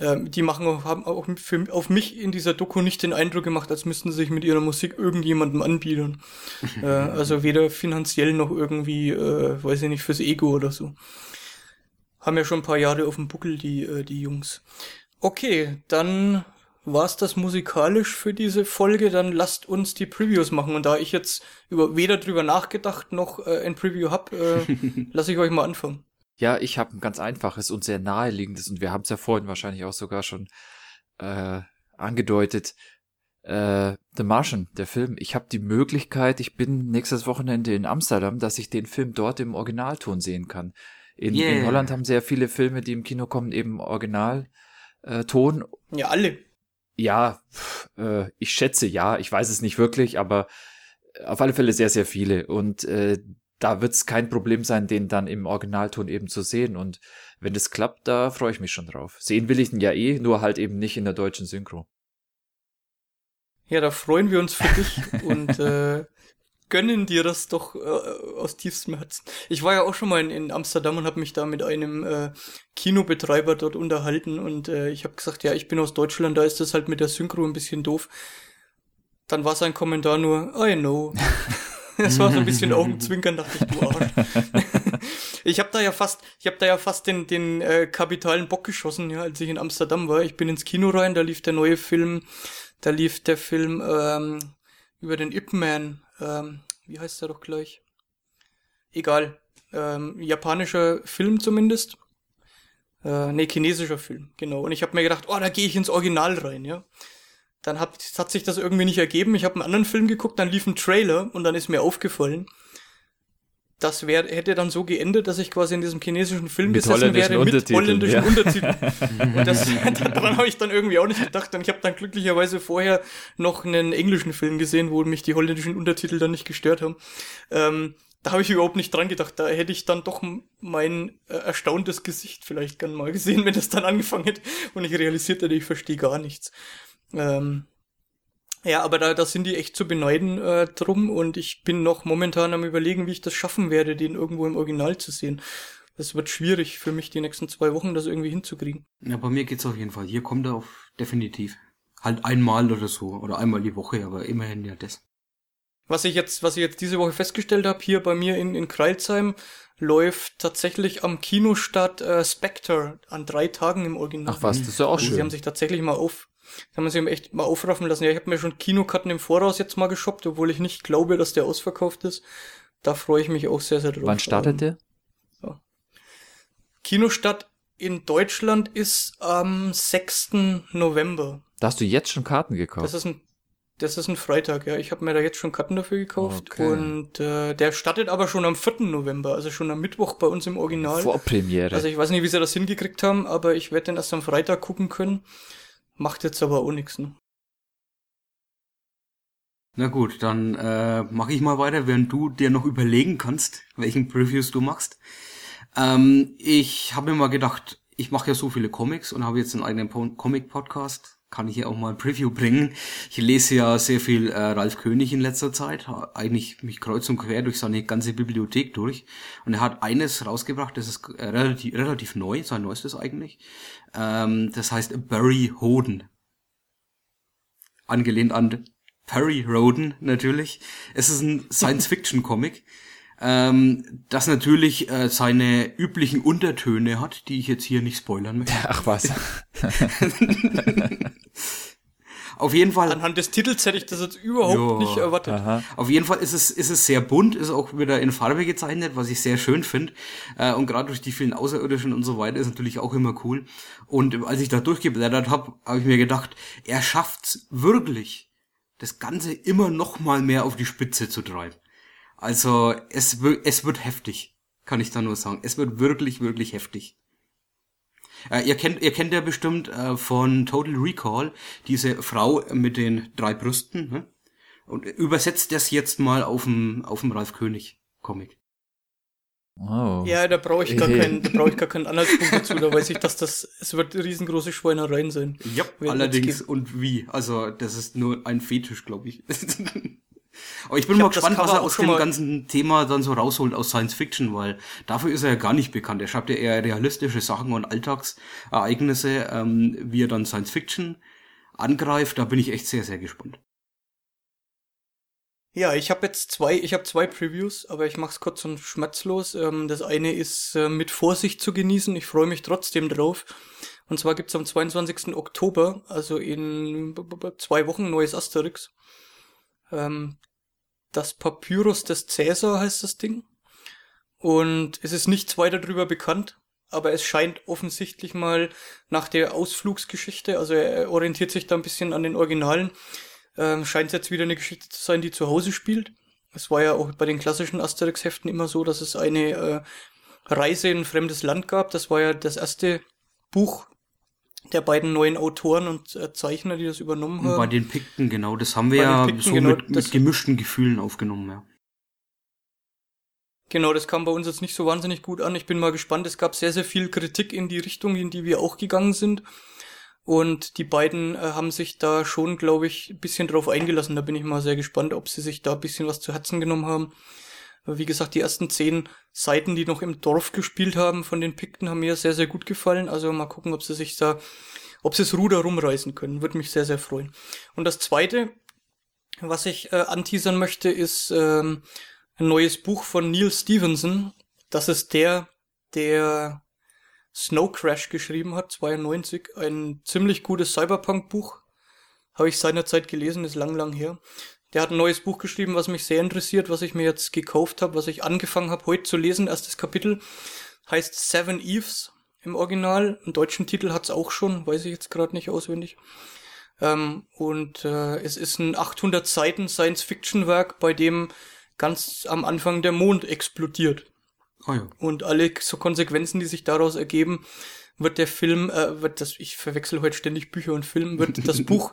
Ähm, die machen haben auch für, auf mich in dieser Doku nicht den Eindruck gemacht, als müssten sie sich mit ihrer Musik irgendjemandem anbieten. äh, also weder finanziell noch irgendwie, äh, weiß ich nicht, fürs Ego oder so. Haben ja schon ein paar Jahre auf dem Buckel, die, äh, die Jungs. Okay, dann war's das musikalisch für diese Folge, dann lasst uns die Previews machen. Und da ich jetzt über, weder drüber nachgedacht noch äh, ein Preview hab, äh, lasse ich euch mal anfangen. Ja, ich habe ein ganz einfaches und sehr naheliegendes und wir haben es ja vorhin wahrscheinlich auch sogar schon äh, angedeutet. Äh, The Martian, der Film. Ich habe die Möglichkeit, ich bin nächstes Wochenende in Amsterdam, dass ich den Film dort im Originalton sehen kann. In, yeah. in Holland haben sehr viele Filme, die im Kino kommen, eben Originalton. Ja, alle ja, äh, ich schätze ja, ich weiß es nicht wirklich, aber auf alle Fälle sehr, sehr viele. Und äh, da wird es kein Problem sein, den dann im Originalton eben zu sehen. Und wenn das klappt, da freue ich mich schon drauf. Sehen will ich ihn ja eh, nur halt eben nicht in der deutschen Synchro. Ja, da freuen wir uns für dich und äh, gönnen dir das doch äh, aus tiefstem Herzen. Ich war ja auch schon mal in, in Amsterdam und habe mich da mit einem äh, Kinobetreiber dort unterhalten und äh, ich habe gesagt, ja, ich bin aus Deutschland, da ist das halt mit der Synchro ein bisschen doof. Dann war sein Kommentar nur, I know. Es war so ein bisschen Augenzwinkern, dachte ich, du Arsch. ich habe da ja fast, ich habe da ja fast den, den äh, kapitalen Bock geschossen, ja, als ich in Amsterdam war. Ich bin ins Kino rein, da lief der neue Film, da lief der Film ähm, über den Ip Man, ähm, wie heißt der doch gleich? Egal. Ähm, japanischer Film zumindest. Äh, nee, chinesischer Film, genau. Und ich habe mir gedacht, oh, da gehe ich ins Original rein, ja. dann hat, hat sich das irgendwie nicht ergeben. Ich habe einen anderen Film geguckt, dann lief ein Trailer und dann ist mir aufgefallen, das wär, hätte dann so geendet, dass ich quasi in diesem chinesischen Film Mit gesessen wäre mit holländischen ja. Untertiteln. Und das, daran habe ich dann irgendwie auch nicht gedacht. Und ich habe dann glücklicherweise vorher noch einen englischen Film gesehen, wo mich die holländischen Untertitel dann nicht gestört haben. Ähm, da habe ich überhaupt nicht dran gedacht. Da hätte ich dann doch mein äh, erstauntes Gesicht vielleicht gern mal gesehen, wenn das dann angefangen hätte und ich realisiert hätte, ich verstehe gar nichts. Ähm, ja, aber da, da sind die echt zu beneiden äh, drum und ich bin noch momentan am überlegen, wie ich das schaffen werde, den irgendwo im Original zu sehen. Das wird schwierig für mich, die nächsten zwei Wochen das irgendwie hinzukriegen. Ja, bei mir geht's auf jeden Fall. Hier kommt er auf definitiv. Halt einmal oder so. Oder einmal die Woche, aber immerhin ja das. Was ich jetzt, was ich jetzt diese Woche festgestellt habe, hier bei mir in, in Kreilsheim, läuft tatsächlich am Kinostart äh, Spectre an drei Tagen im Original. Ach was, das ist ja auch Also schön. Sie haben sich tatsächlich mal auf, haben sie sich echt mal aufraffen lassen. Ja, ich habe mir schon Kinokarten im Voraus jetzt mal geshoppt, obwohl ich nicht glaube, dass der ausverkauft ist. Da freue ich mich auch sehr, sehr drauf. Wann startet der? Kinostart in Deutschland ist am 6. November. Da hast du jetzt schon Karten gekauft. Das ist ein das ist ein Freitag, ja. Ich habe mir da jetzt schon Karten dafür gekauft. Okay. Und äh, der startet aber schon am 4. November, also schon am Mittwoch bei uns im Original. Vorpremiere. Also ich weiß nicht, wie sie das hingekriegt haben, aber ich werde den erst am Freitag gucken können. Macht jetzt aber auch nichts, ne? Na gut, dann äh, mache ich mal weiter, während du dir noch überlegen kannst, welchen Previews du machst. Ähm, ich habe mir mal gedacht, ich mache ja so viele Comics und habe jetzt einen eigenen Po- Comic-Podcast. Kann ich hier auch mal ein Preview bringen. Ich lese ja sehr viel äh, Ralf König in letzter Zeit. Eigentlich mich kreuz und quer durch seine ganze Bibliothek durch. Und er hat eines rausgebracht, das ist äh, relativ, relativ neu, sein neuestes eigentlich. Ähm, das heißt Barry Hoden angelehnt an Perry Roden natürlich. Es ist ein Science-Fiction-Comic, ähm, das natürlich äh, seine üblichen Untertöne hat, die ich jetzt hier nicht spoilern möchte. Ach was. Auf jeden Fall. Anhand des Titels hätte ich das jetzt überhaupt Jo. nicht erwartet. Auf jeden Fall ist es, ist es sehr bunt, ist auch wieder in Farbe gezeichnet, was ich sehr schön finde. Äh, und gerade durch die vielen Außerirdischen und so weiter ist natürlich auch immer cool. Und als ich da durchgeblättert habe, habe ich mir gedacht, er schafft's wirklich, das Ganze immer noch mal mehr auf die Spitze zu treiben. Also es, es wird heftig, kann ich da nur sagen. Es wird wirklich, wirklich heftig. Äh, ihr kennt, ihr kennt ja bestimmt äh, von Total Recall diese Frau mit den drei Brüsten, ne? Und übersetzt das jetzt mal auf dem auf dem Ralf König Comic. Oh. Ja, da brauche ich gar keinen, da brauche ich gar keinen Anhaltspunkt dazu. Da weiß ich, dass das, es wird riesengroße Schweinereien sein. Ja, Wenn allerdings und wie. Also das ist nur ein Fetisch, glaube ich. Aber ich bin Ich mal gespannt, was er aus dem ganzen Thema dann so rausholt aus Science Fiction, weil dafür ist er ja gar nicht bekannt. Er schreibt ja eher realistische Sachen und Alltagsereignisse, ähm, wie er dann Science Fiction angreift. Da bin ich echt sehr, sehr gespannt. Ja, ich habe jetzt zwei, ich habe zwei Previews, aber ich mach's kurz und schmerzlos. Ähm, das eine ist äh, mit Vorsicht zu genießen. Ich freue mich trotzdem drauf. Und zwar gibt's am 22. Oktober, also in zwei Wochen, neues Asterix. Ähm, das Papyrus des Cäsar heißt das Ding. Und es ist nichts weiter darüber bekannt, aber es scheint offensichtlich mal nach der Ausflugsgeschichte, also er orientiert sich da ein bisschen an den Originalen, ähm, scheint jetzt wieder eine Geschichte zu sein, die zu Hause spielt. Es war ja auch bei den klassischen Asterix-Heften immer so, dass es eine äh, Reise in ein fremdes Land gab. Das war ja das erste Buch der beiden neuen Autoren und äh, Zeichner, die das übernommen Und haben. bei den Pikten, genau, das haben wir ja Pikten, so genau, mit, mit gemischten Gefühlen aufgenommen, ja. Genau, das kam bei uns jetzt nicht so wahnsinnig gut an. Ich bin mal gespannt. Es gab sehr, sehr viel Kritik in die Richtung, in die wir auch gegangen sind. Und die beiden äh, haben sich da schon, glaube ich, ein bisschen drauf eingelassen. Da bin ich mal sehr gespannt, ob sie sich da ein bisschen was zu Herzen genommen haben. Wie gesagt, die ersten zehn Seiten, die noch im Dorf gespielt haben von den Pikten, haben mir sehr, sehr gut gefallen. Also mal gucken, ob sie sich da, ob sie das Ruder rumreißen können. Würde mich sehr, sehr freuen. Und das zweite, was ich äh, anteasern möchte, ist ähm, ein neues Buch von Neil Stevenson. Das ist der, der Snow Crash geschrieben hat, 92. Ein ziemlich gutes Cyberpunk-Buch. Habe ich seinerzeit gelesen, ist lang, lang her. Der hat ein neues Buch geschrieben, was mich sehr interessiert, was ich mir jetzt gekauft habe, was ich angefangen habe heute zu lesen. Erstes Kapitel heißt Seven Eves im Original. Einen deutschen Titel hat's auch schon, weiß ich jetzt gerade nicht auswendig. Ähm, und äh, es ist ein 800 Seiten Science-Fiction-Werk, bei dem ganz am Anfang der Mond explodiert. Oh ja. Und alle so Konsequenzen, die sich daraus ergeben, wird der Film, äh, wird das, ich verwechsel heute ständig Bücher und Film, wird das Buch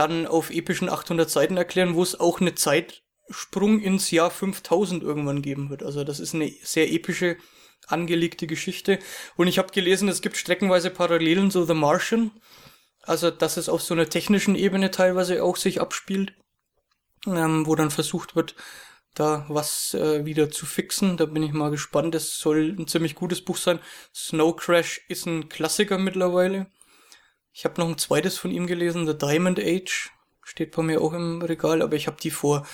dann auf epischen 800 Seiten erklären, wo es auch eine Zeitsprung ins Jahr 5000 irgendwann geben wird. Also das ist eine sehr epische angelegte Geschichte. Und ich habe gelesen, es gibt streckenweise Parallelen zu The Martian. Also, dass es auf so einer technischen Ebene teilweise auch sich abspielt, ähm, wo dann versucht wird, da was äh, wieder zu fixen. Da bin ich mal gespannt. Es soll ein ziemlich gutes Buch sein. Snow Crash ist ein Klassiker mittlerweile. Ich habe noch ein zweites von ihm gelesen, The Diamond Age. Steht bei mir auch im Regal, aber ich habe die vor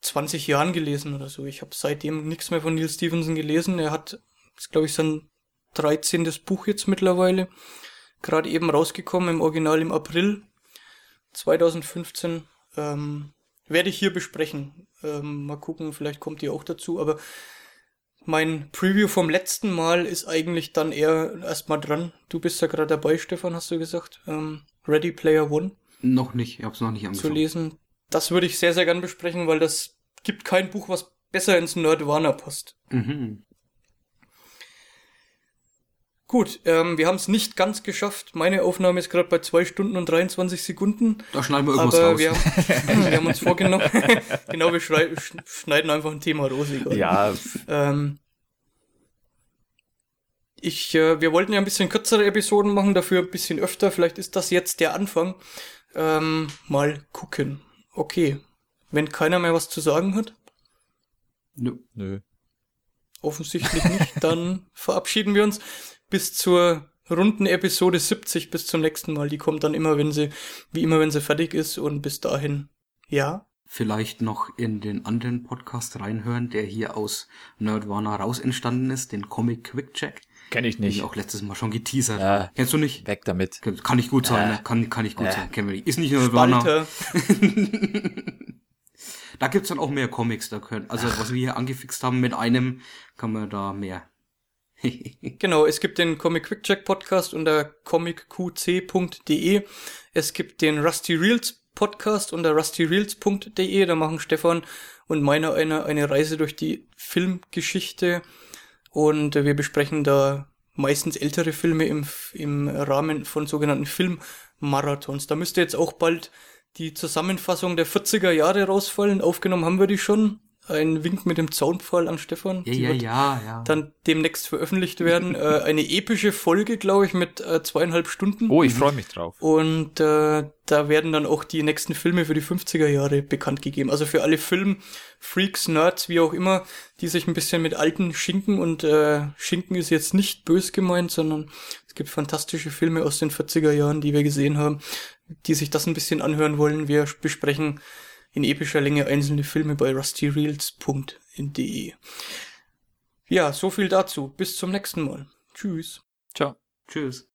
20 Jahren gelesen oder so. Ich habe seitdem nichts mehr von Neil Stevenson gelesen. Er hat, ist glaube ich sein 13. Buch jetzt mittlerweile. Gerade eben rausgekommen, im Original im April 2015. Ähm, werde ich hier besprechen. Ähm, mal gucken, vielleicht kommt ihr auch dazu, aber mein Preview vom letzten Mal ist eigentlich dann eher erstmal dran. Du bist ja gerade dabei, Stefan, hast du gesagt. Ähm, Ready Player One. Noch nicht, ich hab's noch nicht angefangen. Zu lesen. Das würde ich sehr, sehr gern besprechen, weil das gibt kein Buch, was besser ins Nerdwana passt. Mhm. Gut, ähm, wir haben es nicht ganz geschafft. Meine Aufnahme ist gerade bei zwei Stunden und 23 Sekunden. Da schneiden wir irgendwas aber raus. Wir haben, wir haben uns vorgenommen, genau, wir schneiden einfach ein Thema raus. Egal. Ja. Ähm, ich, äh, wir wollten ja ein bisschen kürzere Episoden machen, dafür ein bisschen öfter. Vielleicht ist das jetzt der Anfang. Ähm, mal gucken. Okay. Wenn keiner mehr was zu sagen hat? Nö. Nö. Offensichtlich nicht. Dann verabschieden wir uns bis zur runden Episode 70 bis zum nächsten Mal. Die kommt dann immer, wenn sie, wie immer, wenn sie fertig ist und bis dahin, ja. Vielleicht noch in den anderen Podcast reinhören, der hier aus Nerdwana raus entstanden ist, den Comic Quick Check. Kenn ich nicht. Den ich auch letztes Mal schon geteasert. Ja. Kennst du nicht? Weg damit. Kann nicht gut sein, ne? kann, kann nicht gut ja. sein. Kennen wir nicht. Ist nicht Nerdwana. da gibt's dann auch mehr Comics, da können, also was wir hier angefixt haben mit einem, kann man da mehr genau, es gibt den Comic Quick Check Podcast unter comicqc.de. Es gibt den Rusty Reels Podcast unter rustyreels.de. Da machen Stefan und meiner eine, eine Reise durch die Filmgeschichte und wir besprechen da meistens ältere Filme im, im Rahmen von sogenannten Filmmarathons. Da müsste jetzt auch bald die Zusammenfassung der 40er Jahre rausfallen. Aufgenommen haben wir die schon ein Wink mit dem Zaunpfahl an Stefan. Ja, ja, ja, ja. Dann demnächst veröffentlicht werden. äh, eine epische Folge, glaube ich, mit äh, zweieinhalb Stunden. Oh, ich freue mich drauf. Und äh, da werden dann auch die nächsten Filme für die 50er Jahre bekannt gegeben. Also für alle Filmfreaks, Nerds, wie auch immer, die sich ein bisschen mit alten Schinken und äh, Schinken ist jetzt nicht bös gemeint, sondern es gibt fantastische Filme aus den 40er Jahren, die wir gesehen haben, die sich das ein bisschen anhören wollen. Wir besprechen in epischer Länge einzelne Filme bei rustyreels.de. Ja, so viel dazu. Bis zum nächsten Mal. Tschüss. Ciao. Tschüss.